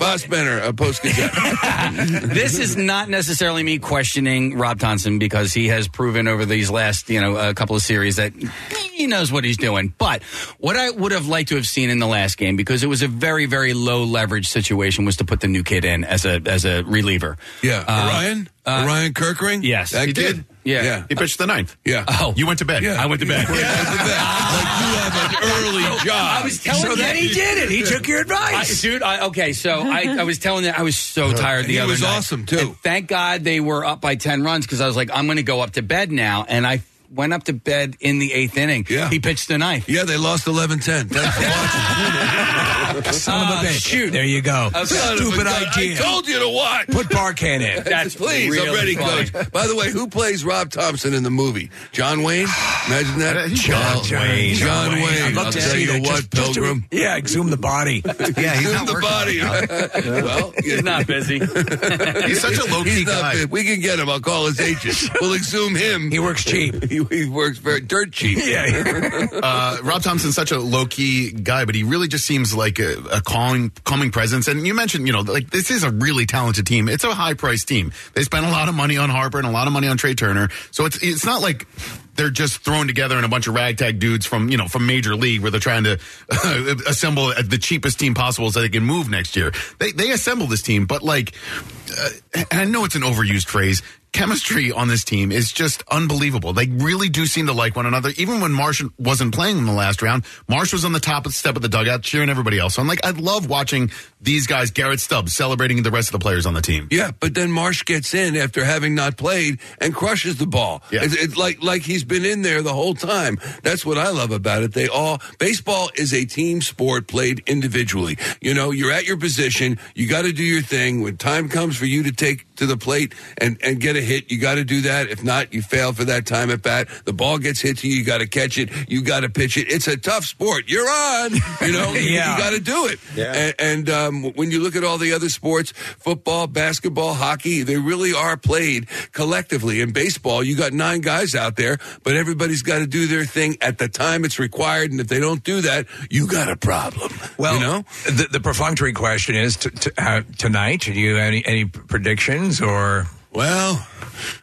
a Post Gazette.
this is not necessarily me questioning Rob Thomson because he has proven over these last, you know, a couple of series that he knows what he's doing. But what I would have liked to have seen in the last game, because it was a very, very low leverage situation, was to put the new kid in as a as a reliever.
Yeah,
Uh,
Orion,
uh,
Orion Kerkering.
Yes,
that
He
kid.
did.
Yeah.
yeah,
He pitched the ninth.
yeah.
Oh,
You went to bed.
Yeah.
I went to bed.
like you have an early job.
I was telling
So
you
then he did it. He took your advice.
I, dude, I, okay, so I, I was telling you I was so tired the
He
other
was
night.
Was awesome, too.
And thank God they were up by ten runs because I was like, I'm going to go up to bed now, and I went up to bed in the eighth inning.
Yeah.
he pitched the ninth.
yeah, they lost 11-10. Thanks for watching.
Son of
Ah,
a bitch.
shoot.
There you go.
Okay.
Stupid
Son of a-
idea.
I told you to watch.
Put Barkann in.
That's
Please,
really
I'm ready,
funny.
coach. By the way, who plays Rob Thomson in the movie? John Wayne? Imagine that.
John Wayne.
John Wayne.
I'd love
I'll
to
tell
see
you
that.
what,
Just- just to-
Pilgrim.
yeah, exhume the body.
Yeah, he's
Exhume
not
the body.
on it.
well,
He's not busy.
He's such a low key guy.
fit. We can get him. I'll call his agent. We'll exhume him.
He works cheap.
he, he works very dirt cheap.
Yeah.
uh, Rob Thomson's such a low key guy, but he really just seems like a, a calming, calming presence. And you mentioned, you know, like this is a really talented team. It's a high priced team. They spent a lot of money on Harper and a lot of money on Trea Turner. So it's it's not like they're just thrown together in a bunch of ragtag dudes from you know from Major League where they're trying to assemble the cheapest team possible so they can move next year. They they assemble this team, but like, uh, and I know it's an overused phrase. Chemistry on this team is just unbelievable. They really do seem to like one another. Even when Marsh wasn't playing in the last round, Marsh was on the top of the step of the dugout cheering everybody else. I'm like, I love watching these guys, Garrett Stubbs, celebrating the rest of the players on the team.
Yeah, but then Marsh gets in after having not played and crushes the ball.
Yeah.
It's, it's like like he's been in there the whole time. That's what I love about it. They all baseball is a team sport played individually. You know, you're at your position. You got to do your thing. When time comes for you to take to the plate and and get a hit, you got to do that. If not, you fail for that time at bat. The ball gets hit to you. You got to catch it. You got to pitch it. It's a tough sport. You're on. You know, You-
Yeah.
you got to do it.
Yeah.
And, and um, when you look at all the other sports, football, basketball, hockey, they really are played collectively. In baseball, you got nine guys out there, but everybody's got to do their thing at the time it's required. And if they don't do that, you got a problem.
Well,
you know,
the, the perfunctory question is t- t- uh, tonight. Do you have any any predictions or?
Well,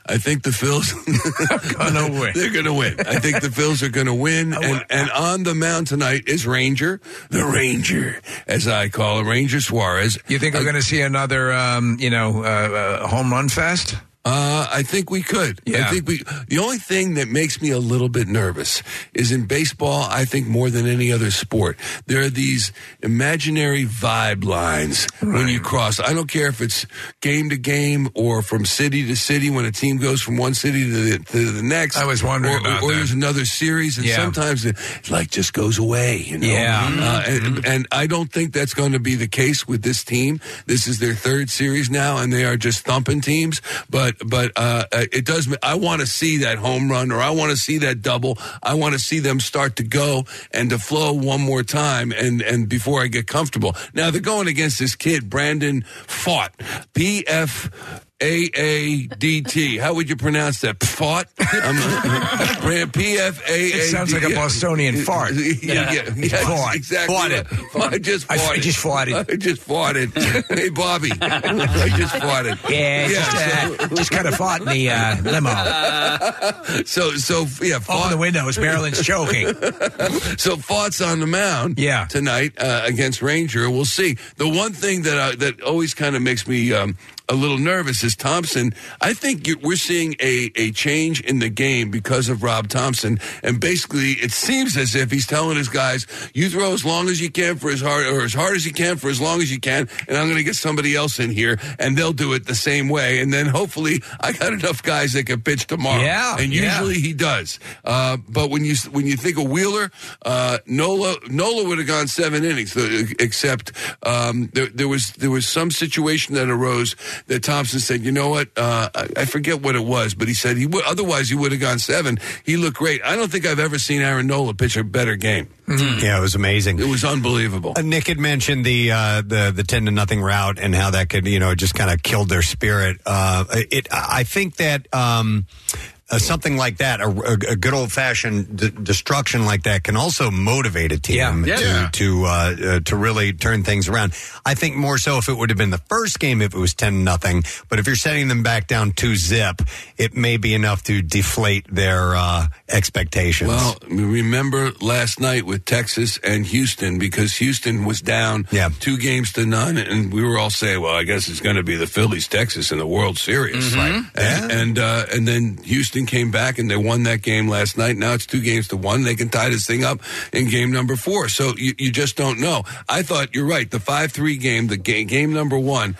I think the Phils are
gonna win.
They're gonna win. I think the Phils are gonna win. And and on the mound tonight is Ranger, the Ranger, as I call him, Ranger Suarez.
You think we're going to see another, um, you know, uh, uh, home run fest?
Uh, I think we could. I think we. The only thing that makes me a little bit nervous is in baseball. I think more than any other sport, there are these imaginary vibe lines when you cross. I don't care if it's game to game or from city to city. When a team goes from one city to the, to the next,
I was wondering
or,
about
or
that.
there's another series, and
Yeah.
sometimes it like just goes away. You know?
Yeah.
Uh, and, and I don't think that's going to be the case with this team. This is their third series now, and they are just thumping teams. But but uh, uh, it does. I want to see that home run, or I want to see that double. I want to see them start to go and to flow one more time, and and before I get comfortable. Now they're going against this kid, Brandon Pfaadt, P F. A A D T. How would you pronounce that? Fought? I'm, P F A A.
It sounds like a Bostonian fart.
Yeah, yeah, yes,
Fought.
exactly.
Fought it.
I just
I-
fought
I
it.
just farted.
I just farted. hey, Bobby. I just farted.
Yeah, just, uh, just kind of fought in the uh, limo.
So, so yeah,
Open
fought.
the windows. Marilyn's choking.
so Pfaadt's on the mound
Yeah.
tonight uh, against Ranger. We'll see. The one thing that uh, that always kind of makes me um, a little nervous is Thomson. I think you we're seeing a, a change in the game because of Rob Thomson, and basically it seems as if he's telling his guys, "You throw as long as you can for as hard or as hard as you can for as long as you can, and I'm going to get somebody else in here, and they'll do it the same way, and then hopefully I got enough guys that can pitch tomorrow."
Yeah,
and
yeah.
usually he does. Uh, but when you when you think of Wheeler, uh, Nola Nola would have gone seven innings, uh, except um, there, there was there was some situation that arose that Thomson said, you know what, uh, I, I forget what it was, but he said he would otherwise he would have gone seven. He looked great. I don't think I've ever seen Aaron Nola pitch a better game.
Yeah, it was amazing.
It was unbelievable.
Uh, Nick had mentioned the uh, the the ten to nothing route and how that could you know just kind of killed their spirit. Uh, it I think that. Um, uh, something like that, a, a, a good old fashioned d- destruction like that, can also motivate a team
Yeah.
to
Yeah.
to uh, uh, to really turn things around. I think more so if it would have been the first game if it was ten nothing, but if you're setting them back down two zip, it may be enough to deflate their uh, expectations.
Well, remember last night with Texas and Houston because Houston was down
Yeah.
two games to none, and we were all saying, "Well, I guess it's going to be the Phillies, Texas, in the World Series." Right. And and, uh, and then Houston came back and they won that game last night. Now it's two games to one. They can tie this thing up in game number four. So you, you just don't know. I thought you're right. The five three game, the game, game number one.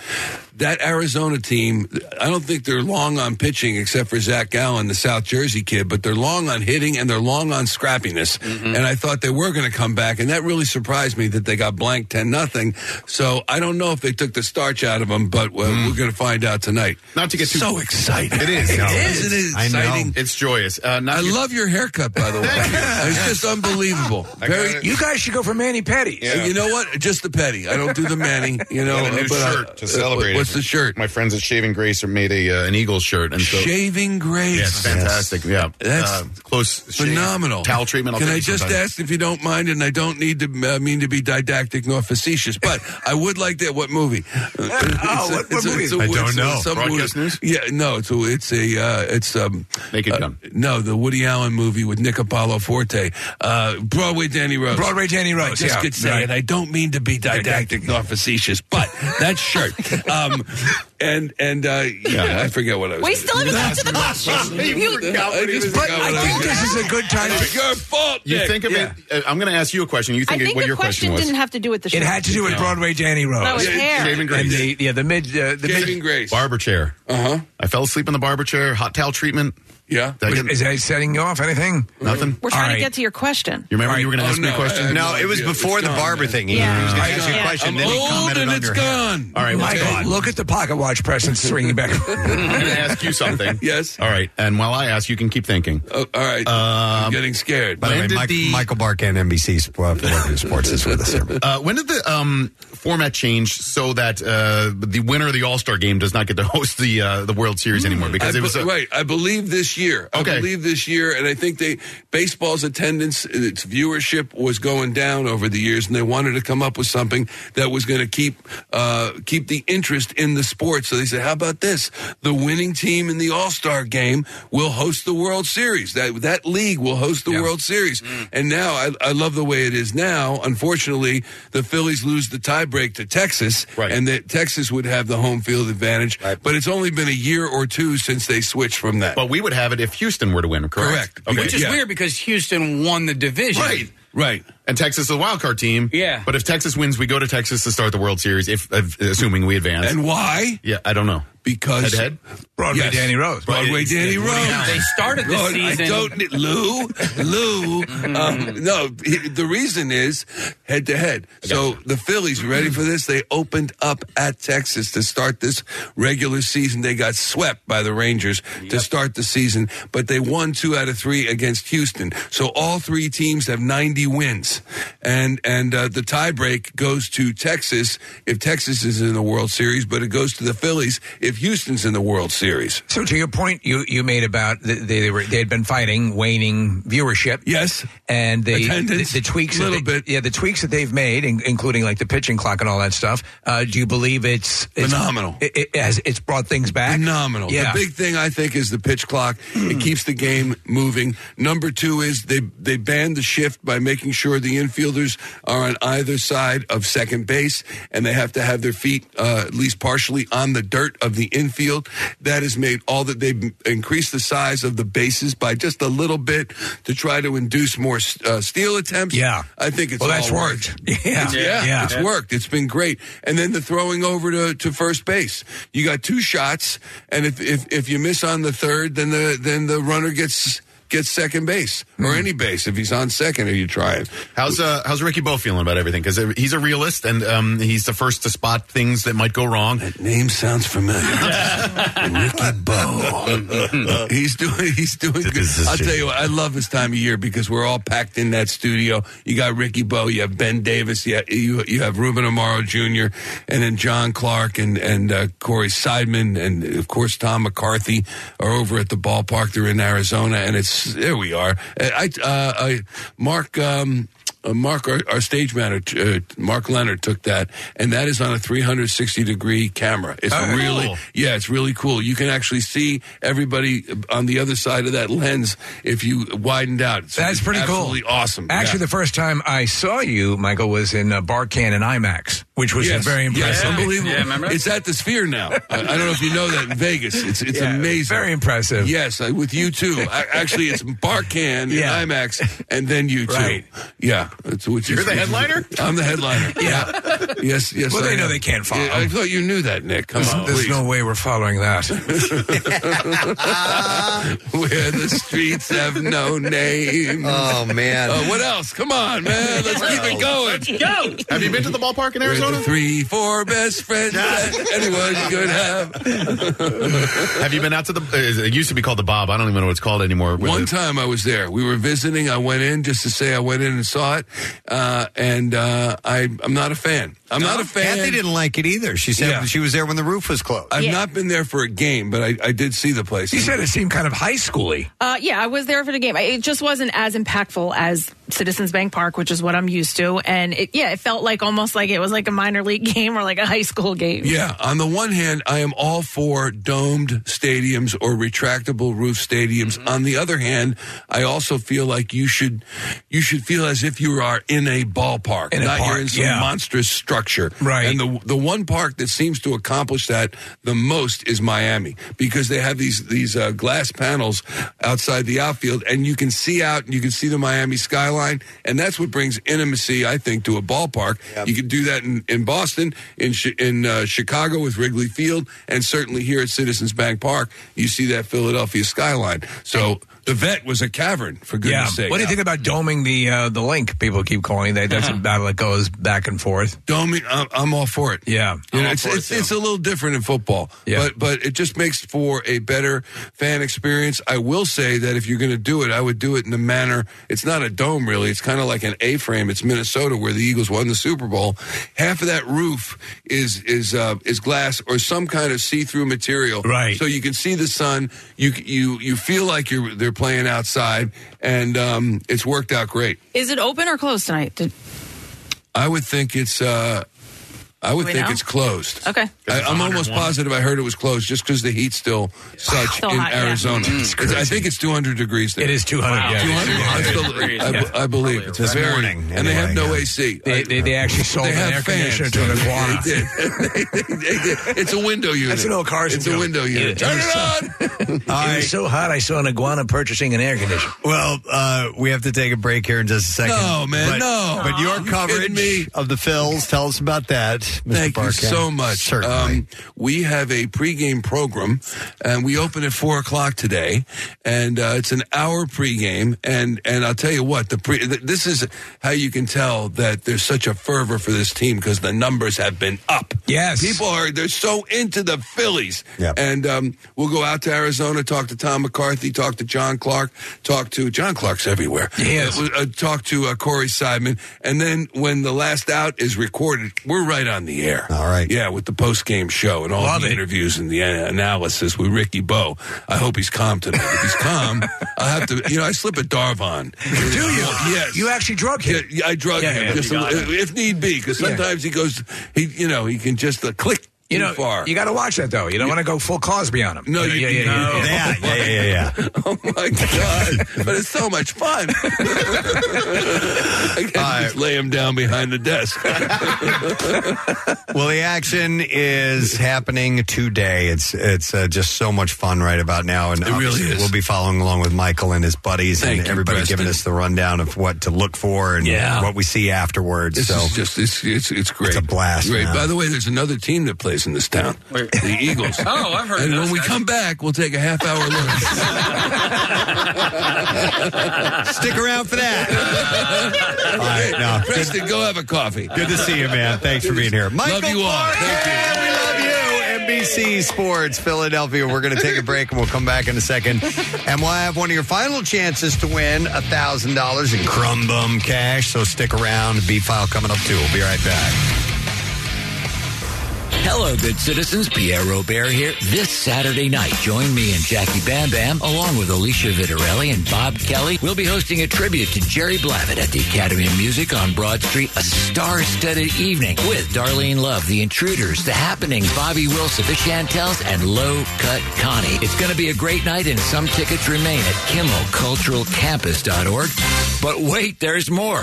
That Arizona team, I don't think they're long on pitching except for Zac Gallen, the South Jersey kid, but they're long on hitting and they're long on scrappiness. And I thought they were going to come back, and that really surprised me that they got blanked ten nothing. So I don't know if they took the starch out of them, but uh, we're going to find out tonight.
Not to get too
so exciting.
It is.
It
No,
is.
it
It is
I know.
exciting.
It's joyous. Uh, not
I
get-
love your haircut, by the way. it's just unbelievable. Very.
it.
You guys should go for Manny Petty.
Yeah.
You know what? Just the petty. I don't do the Manny. You know,
Got a new
but, uh,
shirt to celebrate.
What's the shirt?
My friends at Shaving Grace are made a uh, an Eagles shirt, and so
Shaving Grace.
yeah, it's fantastic. Yeah,
That's
uh, close, shave,
phenomenal.
towel treatment. I'll
Can I just
sometime.
ask if you don't mind, and I don't need to uh, mean to be didactic nor facetious, but I would like that. What movie?
Oh, what- what movie?
I don't know.
Broadcast
movie.
news?
Yeah, no. It's a, it's a uh, it's um
Naked
uh,
Gun.
No, the Woody Allen movie with Nick Apollo Forte. Uh, Broadway Danny Rose.
Broadway Danny Rose.
just
yeah.
could say
Right.
it. I don't mean to be didactic nor facetious, but that shirt. Um, um, and and uh, yeah, I forget what I was.
We still haven't got to the question. You-
I just
But
forgot
I
what
think
was
this
gonna-
is a good time
It's
to-
your fault.
You
Nick.
think of
Yeah.
it. uh, I'm going to ask you a question. You
I
think,
think
what
the
your question,
question
was?
didn't have to do with the show.
It had to do with Broadway Danny Rose.
That was hair.
Shaving grace.
And the yeah the mid uh, the
Saving
mid,
Grace.
barber chair.
Uh huh.
I fell asleep in the barber chair. Hot towel treatment.
Yeah.
Did I
is that setting you off anything?
nothing.
We're trying
All
to get to your question.
You remember
All
you were going to
Oh,
ask me a
no,
question?
I- I-
No, it was
idea.
before the
gone,
barber
man.
thing. He,
Yeah.
he was going to ask you a question.
I'm
then he
old
commented
and
on
it's
your hair.
gone.
All right, well,
Michael, look at the pocket watch Preston swinging back.
I'm going to ask you something.
Yes.
All right, and while I ask, you can keep thinking.
Oh, all right. I'm getting scared.
By the way,
When did
Mike,
the-
Michael Barkann NBC Sports is with us here.
Uh, when did the um, format change so that uh, the winner of the All Star game does not get to host the uh, the World Series anymore? Because it was
right. I believe this year.
Okay.
I believe this year, and I think they baseball's attendance, its viewership was going down over the years, and they wanted to come up with something that was going to keep uh, keep the interest in the sport. So they said, "How about this? The winning team in the All Star game will host the World Series. That that league will host the World Series." And now I, I love the way it is now. Unfortunately, the Phillies lose the tiebreak to Texas,
Right.
and that Texas would have the home field advantage. But it's only been a year or two since they switched from that.
but we would have it if Houston were to win, correct?
Correct.
Okay.
Which is
Yeah.
weird because Houston won the division.
Right.
Right.
And Texas is a wild card team.
Yeah.
But if Texas wins, we go to Texas to start the World Series, if, if assuming we advance.
And why?
yeah, I don't know.
Because
Head to
Broadway
Yes.
Danny Rose.
Broadway
It's-
Danny
it's-
Rose.
They started the
Lord,
season-
I don't Lou, Lou. um, no, he- the reason is head to head. So the Phillies, ready for this? They opened up at Texas to start this regular season. They got swept by the Rangers to start the season, but they won two out of three against Houston. So all three teams have 90 wins, and and uh, the tiebreak goes to Texas if Texas is in the World Series, but it goes to the Phillies if Houston's in the World Series.
So to your point, you, you made about the, they, they were they had been fighting waning viewership.
Yes,
and the the, the tweaks
a
little they, Yeah, the tweaks that they've made, in, including like the pitching clock and all that stuff. Uh, do you believe it's, it's
Phenomenal.
It, it has it's brought things back.
Phenomenal.
Yeah.
The big thing I think is the pitch clock. It keeps the game moving. Number two is they they banned the shift by making sure the infielders are on either side of second base, and they have to have their feet uh, at least partially on the dirt of the infield. That has made all that they've increased the size of the bases by just a little bit to try to induce more uh, steal attempts.
Yeah.
I think it's
Well, that's worked. Yeah.
It's- yeah,
Yeah.
it's worked. It's been great. And then the throwing over to, to first base. You got two shots, and if, if if you miss on the third, then the then the runner gets gets second base or any base if he's on second. Are you trying?
How's uh, how's Ricky Bo feeling about everything? Because he's a realist and um, he's the first to spot things that might go wrong.
That name sounds familiar. Ricky Bo. he's doing. He's doing good. I'll tell you what. I love this time of year because we're all packed in that studio. You got Ricky Bo. You have Ben Davis. You you, you have Ruben Amaro Jr. and then John Clark and and uh, Corey Seidman and of course Tom McCarthy are over at the ballpark. They're in Arizona, and it's there. We are. I, uh, I Mark. Um, uh, Mark, our, our stage manager, uh, Mark Leonard, took that, and that is on a 360 degree camera. It's
Oh,
really,
cool.
yeah, it's really cool. You can actually see everybody on the other side of that lens if you widened out. It's
That's pretty cool.
absolutely awesome.
Actually,
Yeah.
the first time I saw you, Michael, was in uh, Barkann and IMAX, which was
Yes.
very impressive.
Yes, unbelievable. It's at the Sphere now. I, I don't know if you know that in Vegas. It's it's
Yeah,
amazing.
very impressive.
Yes, I, with you too. I, actually, it's Barkann
Yeah.
and IMAX, and then you too.
Right.
Yeah, it's, which
You're
is,
the
which is-
headliner?
I'm the headliner.
Yeah.
Yes, yes.
Well, they know
am.
they can't follow.
Yeah, I thought you knew that, Nick. Come
There's,
on,
there's
please.
no way we're following that.
Where the streets have no name.
Oh man.
Uh, what else? Come on, man. Let's keep it going.
Go.
Have you been to the ballpark in
We're
Arizona?
the three, four best friends that anyone could have.
Have you been out to the? uh, It used to be called the Bob. I don't even know what it's called anymore.
One
the-
time I was there. We were visiting. I went in just to say I went in and saw it, and uh, I, I'm not a fan. I'm not a fan.
Kathy didn't like it either. She said
Yeah.
she was there when the roof was closed.
I've
Yeah.
not been there for a game, but I, I did see the place.
you said it seemed kind of high schooly.
Uh, yeah, I was there for the game. It just wasn't as impactful as Citizens Bank Park, which is what I'm used to. And it, yeah, it felt like almost like it was like a minor league game or like a high school game.
Yeah, on the one hand, I am all for domed stadiums or retractable roof stadiums.
Mm-hmm.
On the other hand, I also feel like you should you should feel as if you are in a ballpark,
In a
not
park,
you're in some
yeah.
monstrous structure.
Right.
And the the one park that seems to accomplish that the most is Miami because they have these these uh, glass panels outside the outfield, and you can see out, and you can see the Miami skyline, and that's what brings intimacy, I think, to a ballpark. You can do that in, in Boston, in in uh, Chicago with Wrigley Field, and certainly here at Citizens Bank Park, you see that Philadelphia skyline. So. The vet was a cavern, for goodness
yeah.
sake.
What do you think about doming the uh, the Linc? People keep calling that. That's a battle that goes back and forth.
Doming, I'm, I'm all for it.
Yeah,
You know, it's it's, it's a little different in football,
Yeah.
but but it just makes for a better fan experience. I will say that if you're going to do it, I would do it in the manner. It's not a dome really. It's kind of like an A-frame. It's Minnesota where the Eagles won the Super Bowl. Half of that roof is is uh, is glass or some kind of see-through material,
Right.
So you can see the sun. You you you feel like you're they're playing outside, and um, it's worked out great.
Is it open or closed tonight? Did,
I would think it's. Uh, I would think
know?
it's closed.
okay.
I, I'm almost positive I heard it was closed just because the heat's still such
Still
in
hot, yeah.
Arizona.
It's
It's- I think it's 200 degrees there.
It is 200.
Wow.
Yeah,
200?
Yeah.
I, still-
Yeah.
I, I believe it's
This
very,
morning,
and they have
anyway,
no
yeah.
AC.
They, they, they actually sold
They
an
have
air
fans.
conditioner to an iguana.
They did. They- they- they did. It's a window unit.
That's an old Carson
It's a
joke.
window unit.
Yeah.
Turn it on.
It was so hot, I saw an iguana purchasing an air conditioner.
Well, uh, we have to take a break here in just a second.
No, man,
but,
no.
But your
You
coverage
kidding me?
of the Phils, tell us about that, Mr.
Thank you so much.
Certainly.
Um, we have a pregame program, and we open at four o'clock today, and uh, it's an hour pregame. And and I'll tell you what, the pre- th- this is how you can tell that there's such a fervor for this team because the numbers have been up.
Yes.
people are they're so into the Phillies.
Yep.
And um, we'll go out to Arizona, talk to Tom McCarthy, talk to John Clark, talk to John Clark's everywhere.
He is.
Uh, uh, talk to uh, Corey Seidman, and then when the last out is recorded, we're right on the air.
All right.
Yeah, with the post game show and all
Love
the
it.
interviews and the analysis with Ricky Bo. I hope he's calm tonight. If he's calm, I have to. You know, I slip a Darvon.
Do you?
Yes.
You actually drug him.
yeah, I drug
Yeah,
him
yeah,
just a,
got
if need be, because
Yeah.
sometimes he goes, he you know, he can just uh, click
You know,
far.
you got to watch that though. You don't want to go full Cosby on him.
No, you-
yeah, yeah,
no.
yeah,
yeah, yeah, yeah, yeah.
Oh my god! but it's so much fun. I can just lay him down behind the desk.
well, the action is happening today. It's it's uh, just so much fun right about now, and
It really is.
We'll be following along with Michael and his buddies,
Thank
and
you,
everybody
Preston.
giving us the rundown of what to look for and
Yeah.
what we see afterwards.
This
so
just it's it's, it's great.
It's a blast,
Great.
man.
By the way, there's another team that plays in this town, the Eagles.
Oh, I've heard
And
of
when
those
we
guys.
come back, we'll take a half hour lunch.
stick around for that. all right, no, good,
Preston, go have a coffee.
good to see you, man. Thanks for being here, Michael.
Love you all.
Clark.
Thank you.
Yeah, we love you. NBC Sports Philadelphia. We're going to take a break and we'll come back in a second. And we'll have one of your final chances to win $1,000 in Crumb Bum cash. So stick around. B file coming up too. We'll be right back.
Hello, good citizens. Pierre Robert here. This Saturday night, join me and Jackie Bam Bam, along with Alicia Vitarelli and Bob Kelly. We'll be hosting a tribute to Jerry Blavat at the Academy of Music on Broad Street. A star-studded evening with Darlene Love, The Intruders, The Happenings, Bobby Wilson, The Chantels, and Low Cut Connie. It's going to be a great night, and some tickets remain at kimmelculturalcampus.org. But wait, there's more.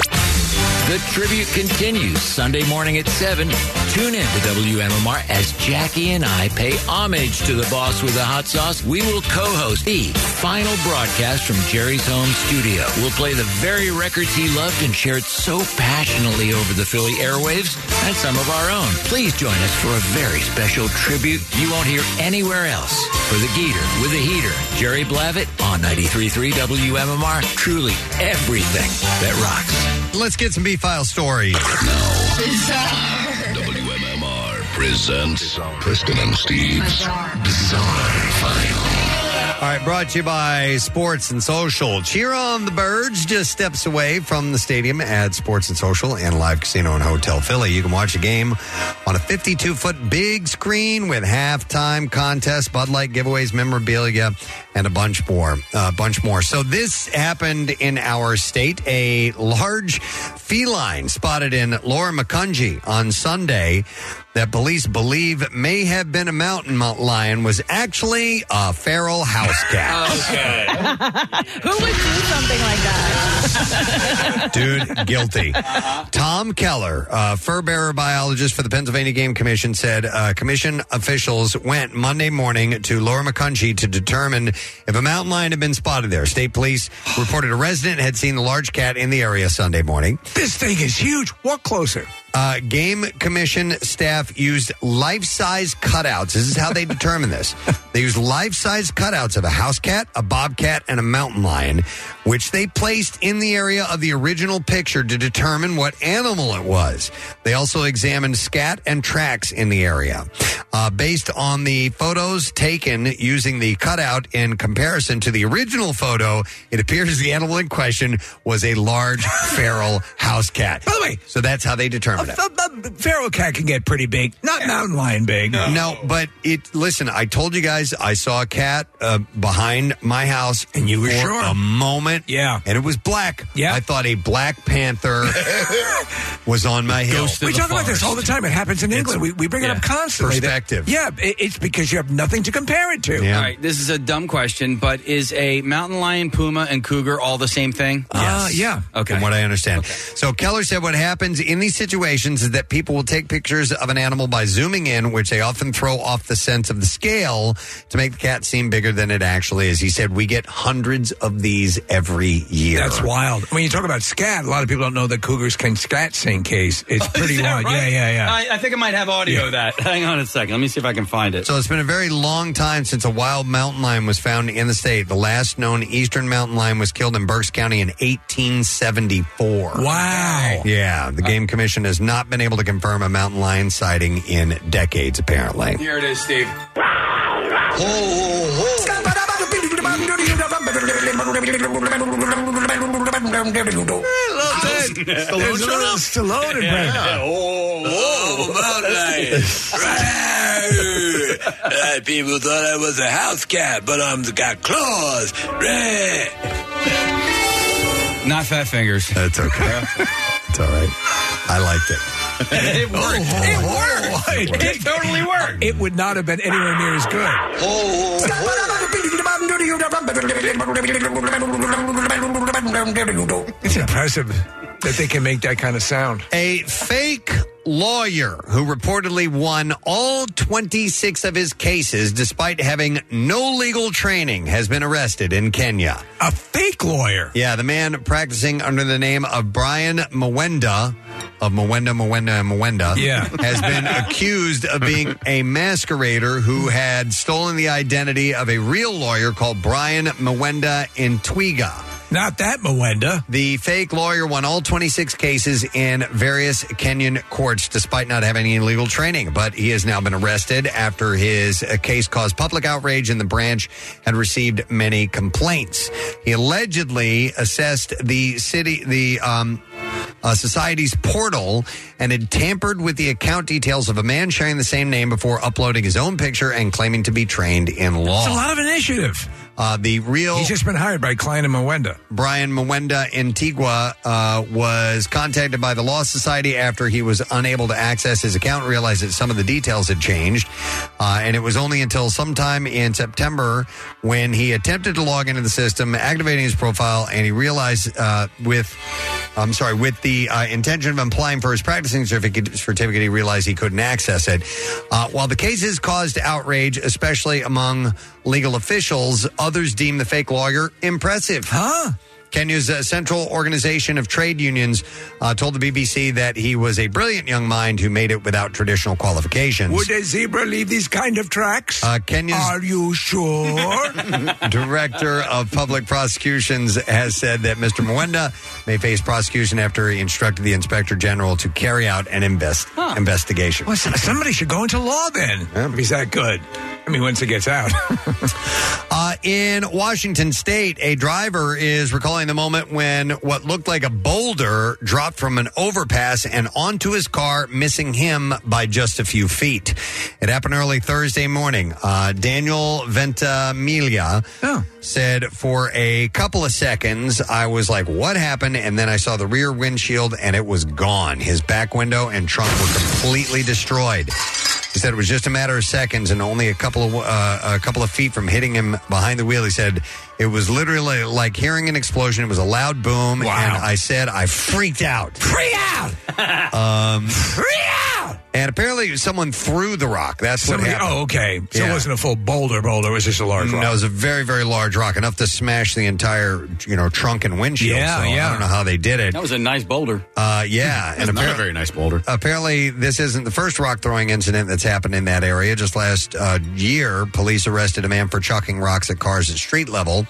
The tribute continues Sunday morning at 7. Tune in to WMMR as Jackie and I pay homage to the boss with the hot sauce. We will co-host the final broadcast from Jerry's home studio. We'll play the very records he loved and shared so passionately over the Philly airwaves and some of our own. Please join us for a very special tribute you won't hear anywhere else. For the Geator with the Heater, Jerry Blavat on 93.3 WMMR. Truly everything that rocks.
Let's get some B file stories.
WMMR presents Preston and Steve's Bizarre File.
All right, brought to you by Sports and Social. Cheer on the Birds just steps away from the stadium at Sports and Social and Live Casino and Hotel Philly. You can watch a game on a 52 foot big screen with halftime contest, Bud Light giveaways, memorabilia, and a bunch more. A bunch more. So this happened in our state. A large feline spotted in Lower Macungie on Sunday that police believe may have been a mountain lion was actually a feral house cat. Okay.
Who would do something like that?
Dude, guilty. Tom Keller, uh, fur bearer biologist for the Pennsylvania Game Commission, said uh, commission officials went Monday morning to Lower Macungie to determine if a mountain lion had been spotted there. State police reported a resident had seen the large cat in the area Sunday morning.
This thing is huge. Walk closer.
Uh, Game Commission staff used life size cutouts. This is how they determine this. They used life size cutouts of a house cat, a bobcat, and a mountain lion, which they placed in the area of the original picture to determine what animal it was. They also examined scat and tracks in the area. Uh, based on the photos taken using the cutout in comparison to the original photo, it appears the animal in question was a large feral house cat.
By the way,
so that's how they determined it.
A feral cat can get pretty big, not mountain lion big.
No. but it. Listen, I told you guys I saw a cat uh, behind my house,
and you were
for
sure.
a moment.
Yeah,
and it was black.
Yeah,
I thought a black panther was on my hill.
we talk about this all the time. It happens in England. We, we bring it up constantly. That-
Perspective.
yeah, it- it's because you have nothing to compare it to.
All right, this is a dumb question, but is a mountain lion, puma, and cougar all the same thing?
Uh, yes.
Okay.
From what I understand. So Keller said what happens in these situations is that people will take pictures of an animal by zooming in, which they often throw off the sense of the scale to make the cat seem bigger than it actually is. He said we get hundreds of these every year.
That's wild. When you talk about scat, a lot of people don't know that cougars can scat sing case. It's pretty
Is
wild.
right?
Yeah, yeah, yeah.
I, I think I might have audio of that. Hang on a second. Let me see if I can find it.
So it's been a very long time since a wild mountain lion was found in the state. The last known eastern mountain lion was killed in Berks County in 1874.
Wow.
Yeah, the Game Commission has not been able to confirm a mountain lion sighting in decades, apparently.
Here it is, Steve.
There's a little Stallone impression.
Oh, mountain lion. uh, people thought I was a house cat, but I'm got claws.
Not fat fingers.
That's okay. it's all right. I liked it.
it worked.
It worked.
It totally worked.
It would not have been anywhere near as good. It's impressive that they can make that kind of sound.
A fake lawyer who reportedly won all 26 of his cases despite having no legal training has been arrested in Kenya.
A fake lawyer?
Yeah, the man practicing under the name of Brian Mwenda of Mwenda, Mwenda, and Mwenda
Yeah.
has been accused of being a masquerader who had stolen the identity of a real lawyer called Brian Mwenda Ntwiga.
Not that Mwenda.
The fake lawyer won all 26 cases in various Kenyan courts despite not having any legal training. But he has now been arrested after his uh, case caused public outrage and the branch had received many complaints. He allegedly assessed the city, the, um, uh, society's portal and had tampered with the account details of a man sharing the same name before uploading his own picture and claiming to be trained in law.
It's a lot of initiative.
Uh, the real
He's just been hired by Klein and Mwenda.
Brian Mwenda Ntwiga uh, was contacted by the Law Society after he was unable to access his account, realized that some of the details had changed. Uh, and it was only until sometime in September when he attempted to log into the system, activating his profile, and he realized uh, with. I'm sorry, with the uh, intention of applying for his practicing certificate, certificate, he realized he couldn't access it. Uh, while the case has caused outrage, especially among legal officials, others deem the fake lawyer impressive.
Huh?
Kenya's uh, Central Organization of Trade Unions uh, told the BBC that he was a brilliant young mind who made it without traditional qualifications.
Would a zebra leave these kind of tracks?
Uh, Kenya's
Are you sure?
Director of Public Prosecutions has said that Mr. Mwenda may face prosecution after he instructed the Inspector General to carry out an invest- investigation.
well, s- somebody should go into law then. If he's that good. I mean, once it gets out.
Uh, in Washington State, a driver is recalling the moment when what looked like a boulder dropped from an overpass and onto his car, missing him by just a few feet. It happened early Thursday morning. Uh, Daniel Ventimiglia said, For a couple of seconds, I was like, What happened? And then I saw the rear windshield and it was gone. His back window and trunk were completely destroyed. He said it was just a matter of seconds and only a couple of uh, a couple of feet from hitting him behind the wheel. He said it was literally like hearing an explosion. It was a loud boom, and I said I freaked out.
Freak out!
Um, And apparently, someone threw the rock. That's
Somebody-
what happened.
oh, okay. So it wasn't a full boulder boulder. It was just a large rock.
No, it was a very, very large rock, enough to smash the entire, you know, trunk and windshield.
Yeah,
so
yeah.
I don't know how they did it.
That was a nice boulder.
Uh, yeah,
That's not a very nice boulder.
Apparently, this isn't the first rock throwing incident that's happened in that area. Just last uh, year, police arrested a man for chucking rocks at cars at street level.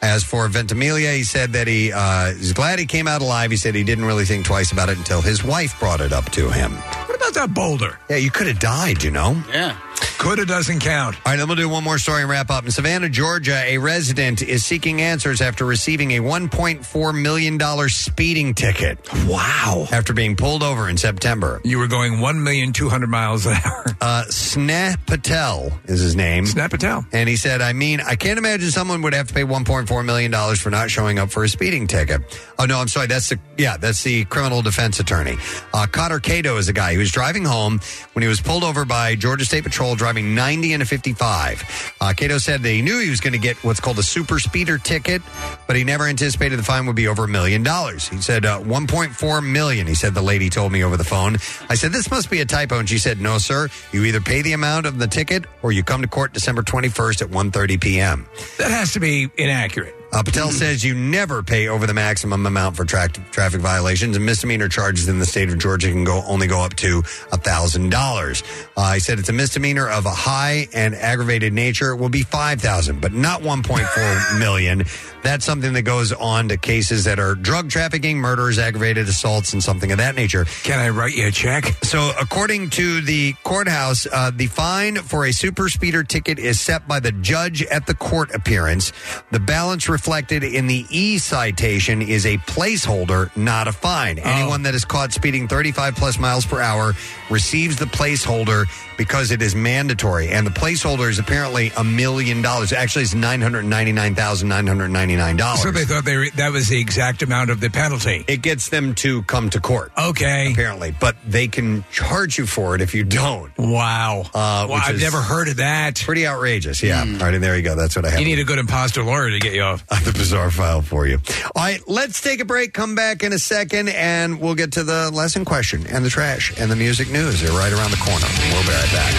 As for Ventimiglia, he said that he uh, is glad he came out alive. He said he didn't really think twice about it until his wife brought it up to him.
What about that boulder?
Yeah, you could have died, you know?
Yeah.
Coulda doesn't count.
All right, then we'll do one more story and wrap up. In Savannah, Georgia, a resident is seeking answers after receiving a $1.4 million speeding ticket.
Wow.
After being pulled over in September.
You were going 1,200 miles an hour.
Uh, Sneh Patel is his name.
Sneh Patel.
And he said, I mean, I can't imagine someone would have to pay $1.4 million for not showing up for a speeding ticket. Oh, no, I'm sorry. That's the, yeah, that's the criminal defense attorney. Uh, Cotter Cato is a guy who was driving home when he was pulled over by Georgia State Patrol driving 90 and a 55. Uh, Cato said that he knew he was going to get what's called a super speeder ticket, but he never anticipated the fine would be over a million dollars. He said, uh, 1.4 million, he said the lady told me over the phone. I said, this must be a typo. And she said, no, sir. You either pay the amount of the ticket or you come to court December 21st at 1.30 p.m.
That has to be inaccurate.
Uh, Patel says you never pay over the maximum amount for tra- traffic violations, and misdemeanor charges in the state of Georgia can go only go up to thousand dollars. Uh, he said it's a misdemeanor of a high and aggravated nature. It will be five thousand, but not one point four million. That's something that goes on to cases that are drug trafficking, murders, aggravated assaults, and something of that nature.
Can I write you a check?
So, according to the courthouse, uh, the fine for a super speeder ticket is set by the judge at the court appearance. The balance reflected in the e citation is a placeholder, not a fine. Oh. Anyone that is caught speeding 35 plus miles per hour receives the placeholder because it is mandatory. And the placeholder is apparently a million dollars. Actually, it's $999,999.
So they thought they were, that was the exact amount of the penalty.
It gets them to come to court.
Okay.
Apparently. But they can charge you for it if you don't.
Wow.
Uh,
Well, I've never heard of that.
Pretty outrageous. Yeah. All right. And there you go. That's what I have.
You need a good imposter lawyer to get you off.
the bizarre file for you. All right, let's take a break. Come back in a second, and we'll get to the lesson question and the trash and the music news. They're right around the corner. We'll be right back.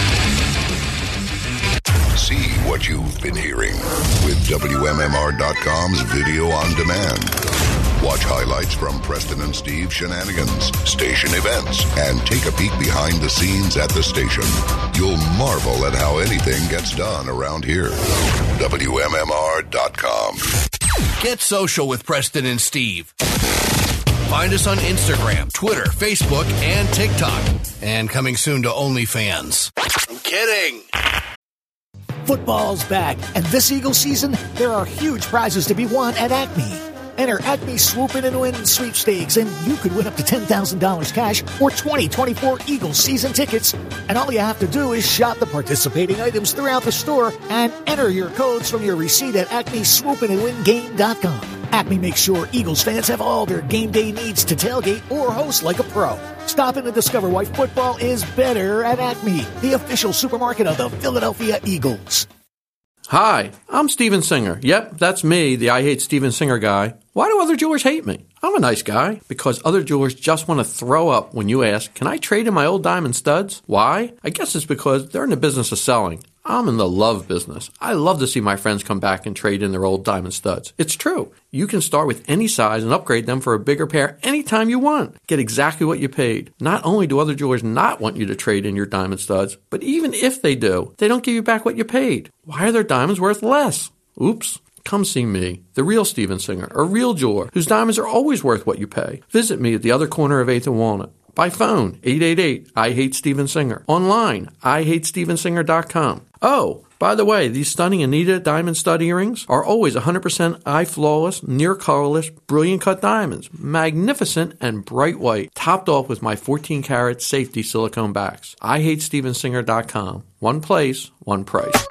See what you've been hearing with WMMR.com's video on demand. Watch highlights from Preston and Steve shenanigans, station events, and take a peek behind the scenes at the station. You'll marvel at how anything gets done around here. WMMR.com.
Get social with Preston and Steve. Find us on Instagram, Twitter, Facebook, and TikTok. And coming soon to OnlyFans. I'm kidding.
Football's back, and this Eagle season, there are huge prizes to be won at Acme. Enter Acme Swoop In and Win sweepstakes, and you could win up to $10,000 cash or 2024 Eagles season tickets. And all you have to do is shop the participating items throughout the store and enter your codes from your receipt at acmeswoopinandwingame.com. Acme makes sure Eagles fans have all their game day needs to tailgate or host like a pro. Stop in to discover why football is better at Acme, the official supermarket of the Philadelphia Eagles.
Hi, I'm Steven Singer. Yep, that's me, the I Hate Steven Singer guy. Why do other jewelers hate me? I'm a nice guy. Because other jewelers just want to throw up when you ask, Can I trade in my old diamond studs? Why? I guess it's because they're in the business of selling. I'm in the love business. I love to see my friends come back and trade in their old diamond studs. It's true. You can start with any size and upgrade them for a bigger pair anytime you want. Get exactly what you paid. Not only do other jewelers not want you to trade in your diamond studs, but even if they do, they don't give you back what you paid. Why are their diamonds worth less? Oops. Come see me, the real Steven Singer, a real jeweler whose diamonds are always worth what you pay. Visit me at the other corner of 8th and Walnut. By phone, 888 I Hate Steven Singer. Online, IHateStevenSinger.com. Oh, by the way, these stunning Anita diamond stud earrings are always 100% eye flawless, near colorless, brilliant cut diamonds, magnificent and bright white, topped off with my 14 karat safety silicone backs. I hate stevensinger.com. One place, one price.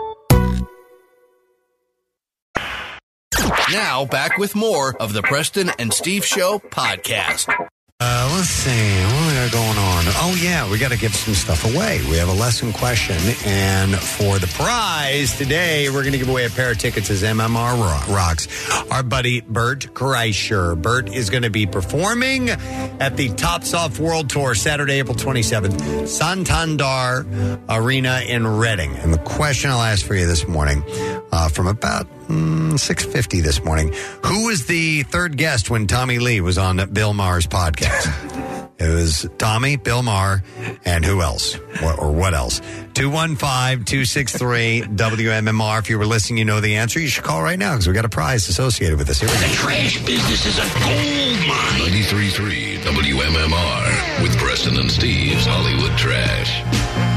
Now back with more of the Preston and Steve Show podcast.
Uh, let's see. Going on? Oh, yeah. We got to give some stuff away. We have a lesson question. And for the prize today, we're going to give away a pair of tickets as MMR Ro- Rocks. Our buddy Bert Kreischer. Bert is going to be performing at the Tops Off World Tour Saturday, April 27th, Santander Arena in Reading. And the question I'll ask for you this morning uh, from about mm, 6.50 this morning. Who was the third guest when Tommy Lee was on Bill Maher's podcast? It was Tommy, Bill Maher, and who else? What, or what else? 215-263-WMMR. If you were listening, you know the answer. You should call right now because we got a prize associated with this. Here we go.
Trash business is a gold mine. 93.3 WMMR with Preston and Steve's Hollywood Trash.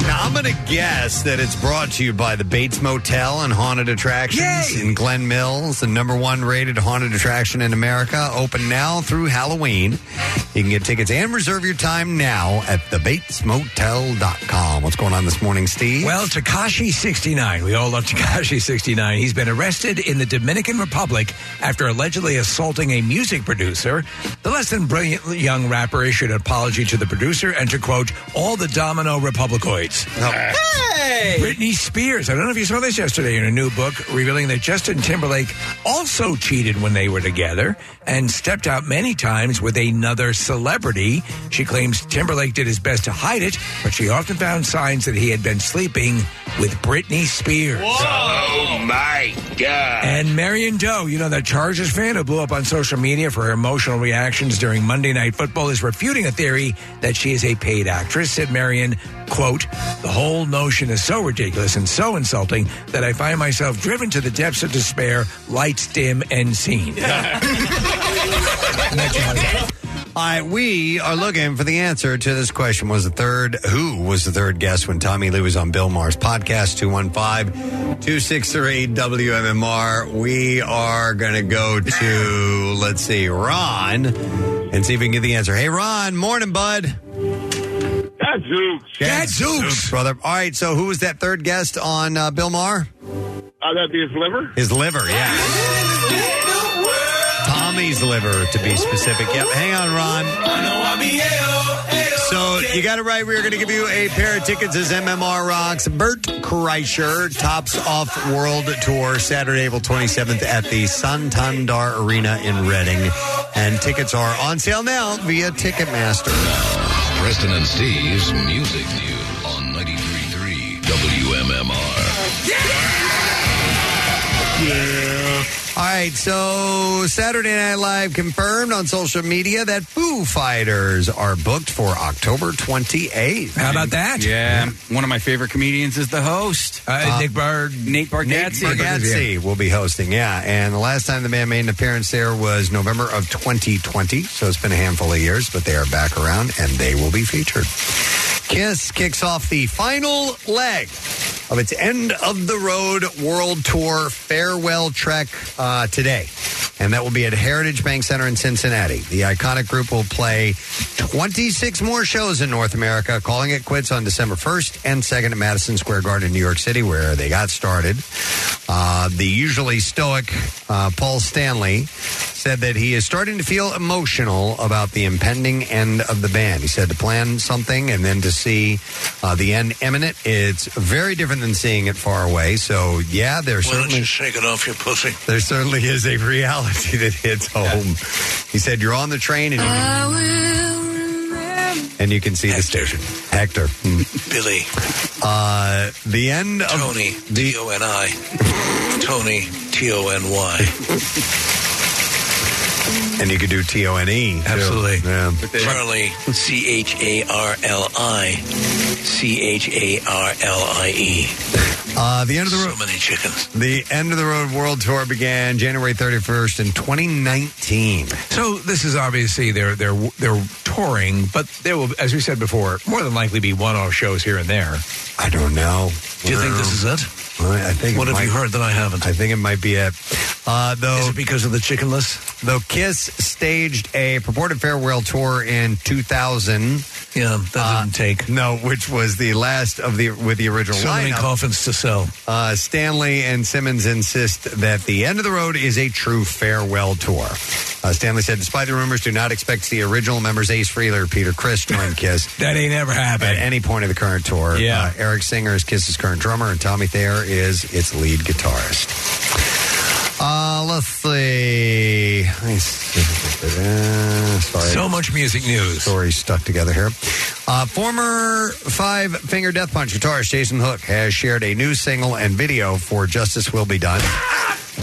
Now, I'm going to guess that it's brought to you by the Bates Motel and Haunted Attractions in Glen Mills, the number one rated haunted attraction in America. Open now through Halloween. You can get tickets and reserve your time now at thebatesmotel.com. What's going on this morning, Steve?
Well, Tekashi69. We all love Tekashi69. He's been arrested in the Dominican Republic after allegedly assaulting a music producer. The less than brilliant young rapper issued an apology to the producer and to quote, all the domino republicoids.
Hey!
Britney Spears. I don't know if you saw this yesterday in a new book revealing that Justin Timberlake also cheated when they were together and stepped out many times with another celebrity. She claims Timberlake did his best to hide it, but she often found signs that he had been sleeping with Britney Spears.
Oh my God.
And Marion Doe, you know, that Chargers fan who blew up on social media for her emotional reactions during Monday Night Football, is refuting a theory that she is a paid actress. Said Marion, quote, the whole notion is so ridiculous and so insulting that I find myself driven to the depths of despair, lights dim and seen.
All right, we are looking for the answer to this question. Was the third, who was the third guest when Tommy Lee was on Bill Maher's podcast? 215 263 WMMR. We are going to go to, let's see, Ron and see if we can get the answer. Hey, Ron, morning, bud.
Gadzooks.
Gadzooks. brother. All right, so who was that third guest on uh, Bill Maher?
Uh, that'd be his liver.
His liver, yeah. Tommy's liver, to be specific. Yep. Hang on, Ron. So you got it right. We are going to give you a pair of tickets as MMR Rocks. Bert Kreischer tops off World Tour Saturday, April 27th at the Santander Arena in Reading. And tickets are on sale now via Ticketmaster.
Preston and Steve's Music News
All right, so Saturday Night Live confirmed on social media that Foo Fighters are booked for October 28th.
How about that?
Yeah. One of my favorite comedians is the host.
Uh, Nick Bird.
Nate Bargatze.
Nick Bargatze will be hosting, yeah. And the last time the band made an appearance there was November of 2020. So it's been a handful of years, but they are back around and they will be featured. Kiss kicks off the final leg of its end of the road world tour farewell trek uh, today. And that will be at Heritage Bank Center in Cincinnati. The iconic group will play 26 more shows in North America, calling it quits on December 1st and 2nd at Madison Square Garden in New York City, where they got started. Uh, the usually stoic uh, Paul Stanley said that he is starting to feel emotional about the impending end of the band. He said to plan something and then to see uh, the end imminent, it's very different than seeing it far away. So, yeah, there's
Why don't
certainly
you shake it off your pussy?
there certainly is a reality that hits home. He said, You're on the train and you, and you can see the station. Hector. Hmm.
Billy.
Uh, the end of
Tony. T O N I. Tony. T O N Y.
And you could do T O N E.
Absolutely.
Yeah.
Charlie. C H A R L I. C H A R L I E.
Uh, the end of the road.
So many chickens.
The end of the road world tour began January 31st in 2019.
So this is obviously they're they're they're touring, but there will, as we said before, more than likely be one-off shows here and there.
I don't know.
Do you think this is it?
I think.
What have you
might-
heard that I haven't?
I think it might be it. Uh, though,
Is it because of the chickenless?
Though Kiss staged a purported farewell tour in 2000.
Yeah, that didn't take.
No, which was the last of the with the original
So many coffins to sell.
Uh, Stanley and Simmons insist that the end of the road is a true farewell tour. Uh, Stanley said, despite the rumors, do not expect the original members Ace Frehley or Peter Criss join Kiss.
That ain't ever happened.
At any point of the current tour.
Yeah.
Uh, Eric Singer is Kiss's current drummer, and Tommy Thayer is its lead guitarist. Uh, let's see. Uh, sorry.
So much music news.
Stories stuck together here. Uh, former Five Finger Death Punch guitarist Jason Hook has shared a new single and video for Justice Will Be Done.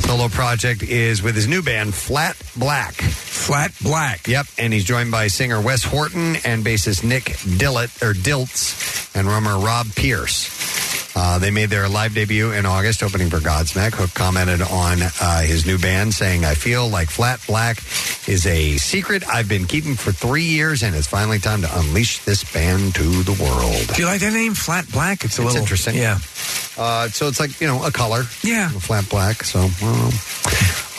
Solo project is with his new band Flat Black.
Flat Black.
Yep, and he's joined by singer Wes Horton and bassist Nick Dillett or Diltz and drummer Rob Pierce. Uh, they made their live debut in August, opening for Godsmack. Hook commented on uh, his new band, saying, "I feel like Flat Black is a secret I've been keeping for three years, and it's finally time to unleash this band to the world."
Do you like that name, Flat Black? It's a
It's
little
interesting.
Yeah.
Uh, so it's like you know a color.
Yeah,
flat black. So.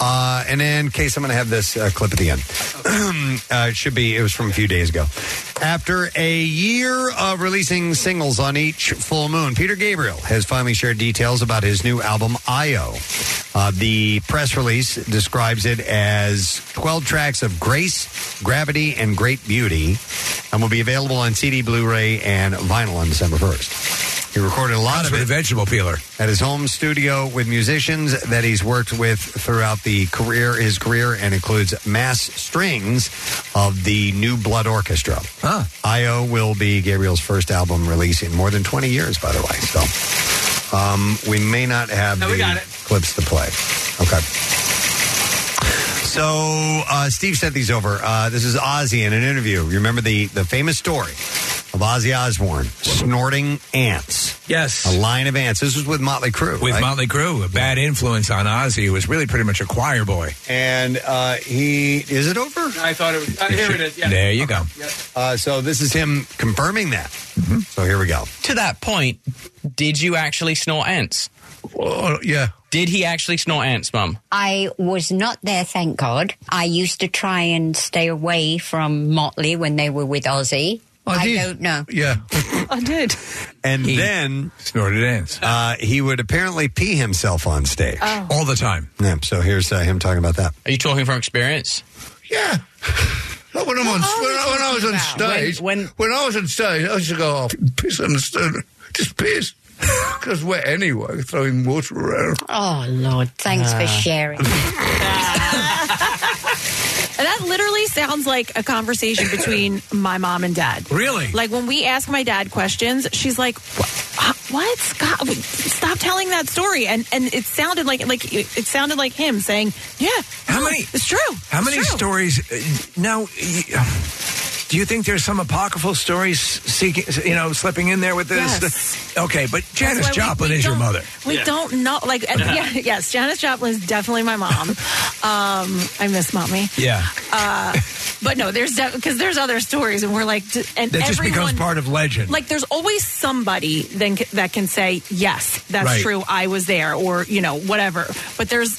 Uh, and in case I'm going to have this uh, clip at the end, uh, it should be. It was from a few days ago. After a year of releasing singles on each full moon, Peter Gabriel has finally shared details about his new album Io. Uh, the press release describes it as 12 tracks of grace, gravity, and great beauty, and will be available on CD, Blu-ray, and vinyl on December 1st. He recorded a lot of it
vegetable peeler
at his home studio with musicians that he's worked with throughout the career, his career, and includes mass strings of the New Blood Orchestra.
Huh.
Io will be Gabriel's first album release in more than 20 years, by the way. So um, we may not have
No,
the
we got it.
clips to play. Okay. So uh, Steve sent these over. Uh, this is Ozzy in an interview. You remember the the famous story of Ozzy Osbourne snorting ants?
Yes,
a line of ants. This was with Motley Crue.
With
right?
Motley Crue, a bad influence on Ozzy, who was really pretty much a choir boy.
And uh, he is it over?
I thought it was. Uh, here it is. Yeah.
There you go.
Uh, so this is him confirming that. So here we go.
To that point, did you actually snort ants?
Yeah.
Did he actually snort ants, Mum?
I was not there, thank God. I used to try and stay away from Motley when they were with Ozzy. I don't know.
Yeah.
I did.
And then
snorted ants.
Uh, he would apparently pee himself on stage
Oh.
all the time.
Yeah. So here's uh, him talking about that.
Are you talking from experience?
Yeah. Not when I'm on, when, I- when I was on stage,
When-
when, I was on stage, I used to go off, piss on the stage, just piss. Because we're anyway, throwing water around.
Oh, Lord. Thanks for
Ah.
sharing.
And that literally sounds like a conversation between my mom and dad.
Really?
Like when we ask my dad questions, she's like, "What? what? Scott, stop telling that story." And and it sounded like like it it sounded like him saying, "Yeah,
How
no,
many?
It's true.
How
It's
many
true."
stories? Uh, now, y- do you think there's some apocryphal stories seeking, you know, slipping in there with this?
Yes.
Okay, but
That's
Janis
why we-
Joplin
we
is your mother.
We don't know. Like, yeah, yes, Janis Joplin is definitely my mom. Um, I miss mommy.
Yeah.
Uh, but no, there's because there's other stories, and we're like, d- and
That just
everyone,
becomes part of legend.
Like, there's always somebody then c- that can say, yes, that's
Right.
true. I was there, or you know, whatever. But there's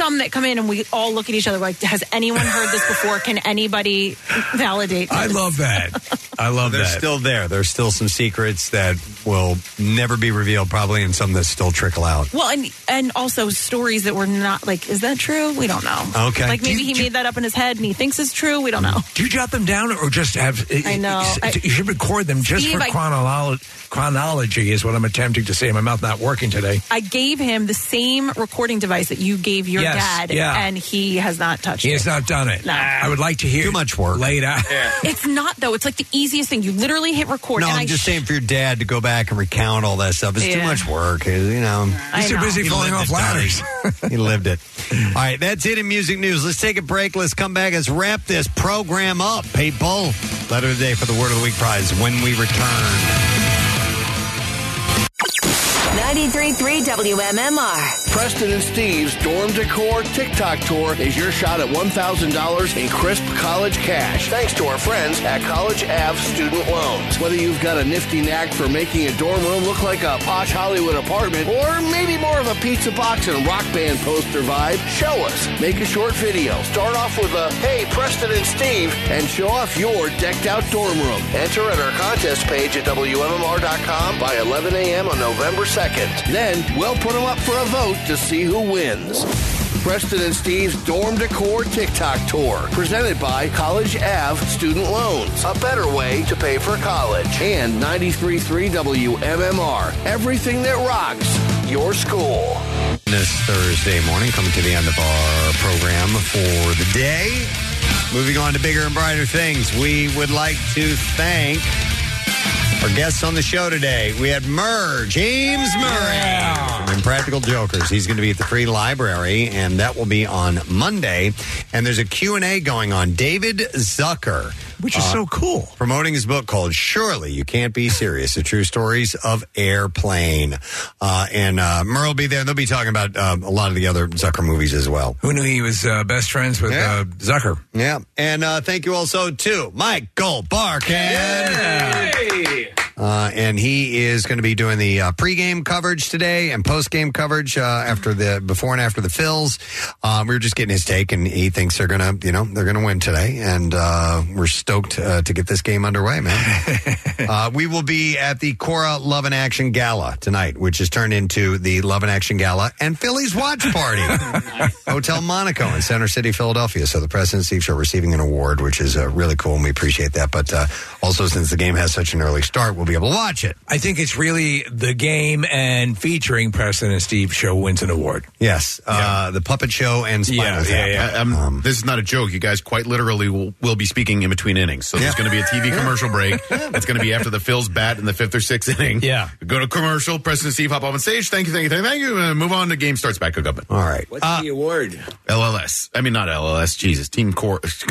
some that come in, and we all look at each other like, has anyone heard this before? Can anybody validate?
I love that. I love
They're
that.
still there. There's still some secrets that will never be revealed, probably, and some that still trickle out.
Well, and and also stories that were not like, is that true? We don't know.
Okay.
Like maybe
you-
he made that up in his head and he thinks it's true. We don't know.
Do you jot them down or just have?
Eh, I eh, know. Eh,
you should record them just
Steve,
for chronology. chronology. Is what I'm attempting to say. My mouth not working today.
I gave him the same recording device that you gave your
Yes,
dad,
yeah.
and he has not touched
He
it.
has not done it.
No.
I would like to hear too
much work
laid out.
It's not though. It's like the easiest thing. You literally hit record.
No,
and
I'm
I
just
sh-
saying for your dad to go back and recount all that stuff. It's too
Yeah.
much work. You know,
I He's too know. busy
He
falling
lived
off ladders.
he lived it. All right, that's it in music news. Let's take a break. Let's come back. Let's wrap this program up. People, letter of the day for the Word of the Week prize when we return.
93.3 WMMR.
Preston and Steve's Dorm Decor TikTok Tour is your shot at $1,000 in crisp college cash. Thanks to our friends at College Ave Student Loans. Whether you've got a nifty knack for making a dorm room look like a posh Hollywood apartment, or maybe more of a pizza box and rock band poster vibe, show us. Make a short video. Start off with a, hey, Preston and Steve, and show off your decked out dorm room. Enter at our contest page at WMMR.com by 11 a.m. on November 2nd. Then we'll put them up for a vote to see who wins. Preston and Steve's Dorm Decor TikTok Tour, presented by College Ave Student Loans. A better way to pay for college. And 93.3 WMMR. Everything that rocks your school.
This Thursday morning, coming to the end of our program for the day. Moving on to bigger and brighter things, we would like to thank our guests on the show today. We had Murr, James Murray from Impractical Jokers. He's going to be at the Free Library, and that will be on Monday. And there's a Q&A going on. David Zucker.
Which is so cool.
Promoting his book called Surely You Can't Be Serious, The True Stories of Airplane. Uh, and uh, Murr will be there. They'll be talking about uh, a lot of the other Zucker movies as well.
Who knew he was uh, best friends with uh, Zucker?
Yeah. And uh, thank you also to Michael Barkann. Uh, and he is going to be doing the uh, pregame coverage today and postgame coverage uh, after the before and after the fills. Um, we were just getting his take, and he thinks they're going to, you know, they're going to win today, and uh, we're stoked uh, to get this game underway, man. uh, we will be at the Cora Love and Action Gala tonight, which has turned into the Love and Action Gala and Phillies Watch Party, Hotel Monaco in Center City, Philadelphia. So the Preston and Steve Show receiving an award, which is uh, really cool, and we appreciate that. But uh, also, since the game has such an early start, we'll be able to watch it.
I think it's really the game and featuring Preston and Steve show wins an award.
Yes, uh, the puppet show and Spinal Tap.
Um, this is not a joke. You guys quite literally will, will be speaking in between innings. So there's going to be a TV commercial break. That's going to be after the Phils bat in the fifth or sixth inning.
Yeah.
Go to commercial. Preston and Steve hop up on stage. Thank you, thank you, thank you, thank you. Uh, move on. The game starts back. Hook up.
All right.
What's the award?
LLS. I mean, not LLS. Jesus. Team Core.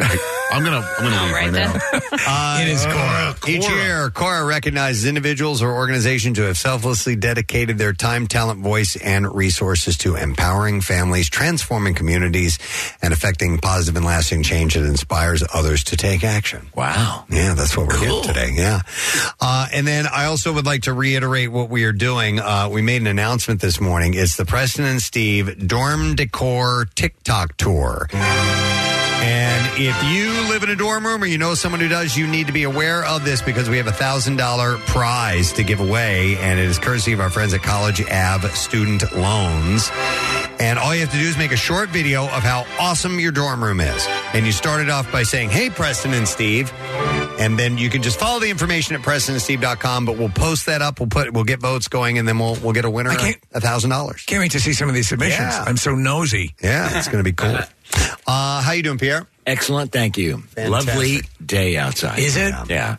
I'm gonna. I'm gonna leave right, now.
Uh,
It is Cora.
Each year, Cora recognizes individuals or organizations who have selflessly dedicated their time, talent, voice, and resources to empowering families, transforming communities, and affecting positive and lasting change that inspires others to take action.
Wow.
Yeah, that's what we're getting today. Yeah. Uh, and then I also would like to reiterate what we are doing. Uh, we made an announcement this morning. It's the Preston and Steve Dorm Decor TikTok Tour. And if you live in a dorm room or you know someone who does, you need to be aware of this because we have a thousand dollar prize to give away, and it is courtesy of our friends at College Ave Student Loans. And all you have to do is make a short video of how awesome your dorm room is. And you start it off by saying, Hey, Preston and Steve. And then you can just follow the information at PrestonandSteve.com, but we'll post that up. We'll put we'll get votes going and then we'll we'll get a winner a thousand dollars.
Can't wait to see some of these submissions.
Yeah.
I'm so nosy.
Yeah, it's gonna be cool. Uh, how you doing, Pierre?
Excellent, thank you.
Fantastic.
Lovely day outside.
Is it?
Yeah,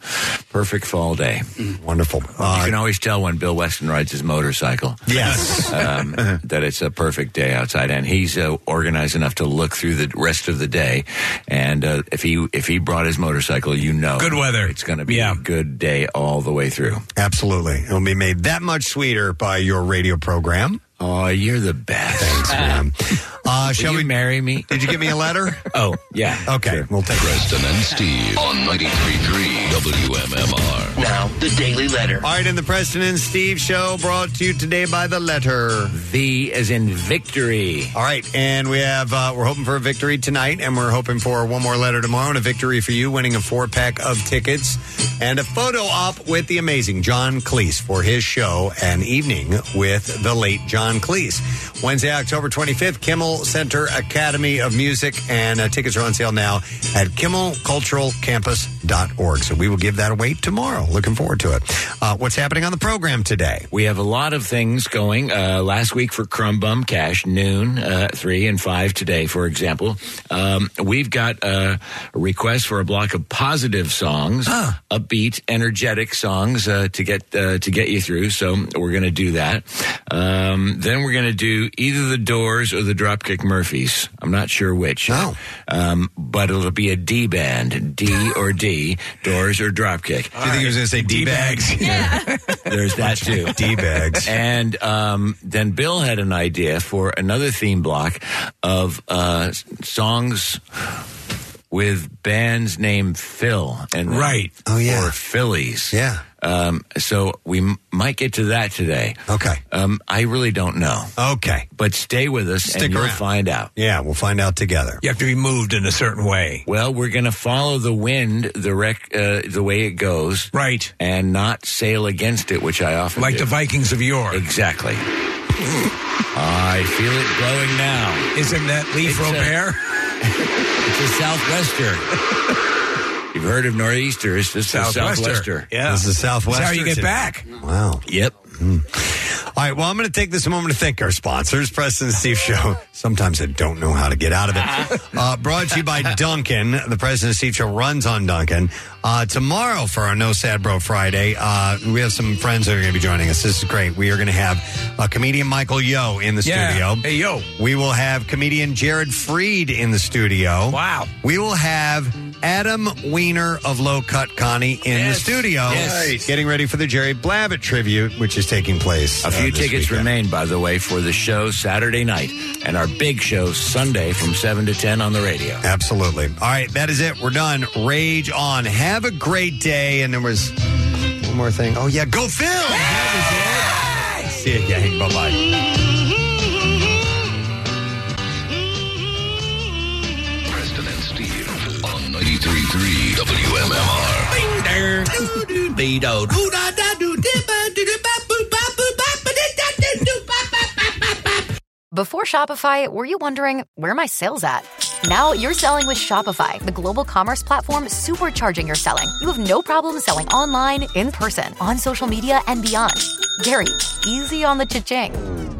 perfect fall day.
Wonderful.
you can always tell when Bill Weston rides his motorcycle.
Yes.
um, that it's a perfect day outside, and he's uh, organized enough to look through the rest of the day. And uh, if he if he brought his motorcycle, you know,
Good weather.
It's going to be a good day all the way through.
Absolutely. It'll be made that much sweeter by your radio program.
Oh, you're the best.
Thanks, man. Uh, shall
Will
we
marry me?
Did you give me a letter?
oh, yeah.
Okay, we'll take it.
Preston and Steve on 93.3 WMMR.
Now, the Daily Letter.
All right, in the Preston and Steve show brought to you today by the letter.
V as in victory.
All right, and we have uh, we're hoping for a victory tonight, and we're hoping for one more letter tomorrow and a victory for you, winning a four pack of tickets and a photo op with the amazing John Cleese for his show and evening with the late John Cleese. Wednesday, October 25th, Kimmel Center Academy of Music, and uh, tickets are on sale now at kimmelculturalcampus.org. So we will give that away tomorrow. Looking forward to it. Uh, what's happening on the program today?
We have a lot of things going. Uh, last week for Crumb Bum Cash, noon, uh, 3 and 5 today, for example. Um, we've got a request for a block of positive songs, upbeat, energetic songs uh, to get uh, to get you through. So we're going to do that. Um, then we're going to do either the Doors or the Dropkick Murphys. I'm not sure which. No. Um, but it'll be a D band, D or D, Doors or Dropkick.
Do you think he was going to say D bags?
Yeah. There's that too.
D bags.
And um, then Bill had an idea for another theme block of uh, songs with bands named Phil and
Right.
Oh, yeah.
or Phillies.
Yeah.
Um, so we m- might get to that today.
Okay.
Um, I really don't know.
Okay.
But stay with us
Stick
and you'll
around.
find out.
Yeah, we'll find out together.
You have to be moved in a certain way.
Well, we're going to follow the wind, the rec, uh, the way it goes,
Right.
and not sail against it, which I often
Like
do.
the Vikings of yore.
Exactly. I feel it blowing now.
Isn't that Leaf
It's a-
Robert?
It's a southwester. You've heard of nor'easters. It's is a
Southwester.
southwester.
Yeah.
This is Southwest.
That's how you get back.
Wow.
Yep.
All right, well, I'm going to take this moment to thank our sponsors, Preston and Steve Show. Sometimes I don't know how to get out of it. Uh, brought to you by Dunkin'. The Preston and Steve Show runs on Dunkin'. Uh, tomorrow for our No Sad Bro Friday, uh, we have some friends that are going to be joining us. This is great. We are going to have uh, comedian Michael Yo in the
Yeah.
studio.
Hey, yo.
We will have comedian Jared Freid in the studio.
Wow.
We will have Adam Weiner of Low Cut Connie in the studio.
Yes.
Getting ready for the Jerry Blavat tribute, which is taking place.
A
uh,
few
this
tickets
weekend.
remain, by the way, for the show Saturday night and our big show Sunday from 7 to 10 on the radio.
Absolutely. All right, that is it. We're done. Rage on. Have a great day. And there was one more thing. Oh, yeah, go Phil! That was it. See you, gang. Bye bye.
93.3 WMMR.
Before Shopify, were you wondering where my sales at? Now you're selling with Shopify, the global commerce platform supercharging your selling. You have no problem selling online, in person, on social media, and beyond. Gary, easy on the cha-ching.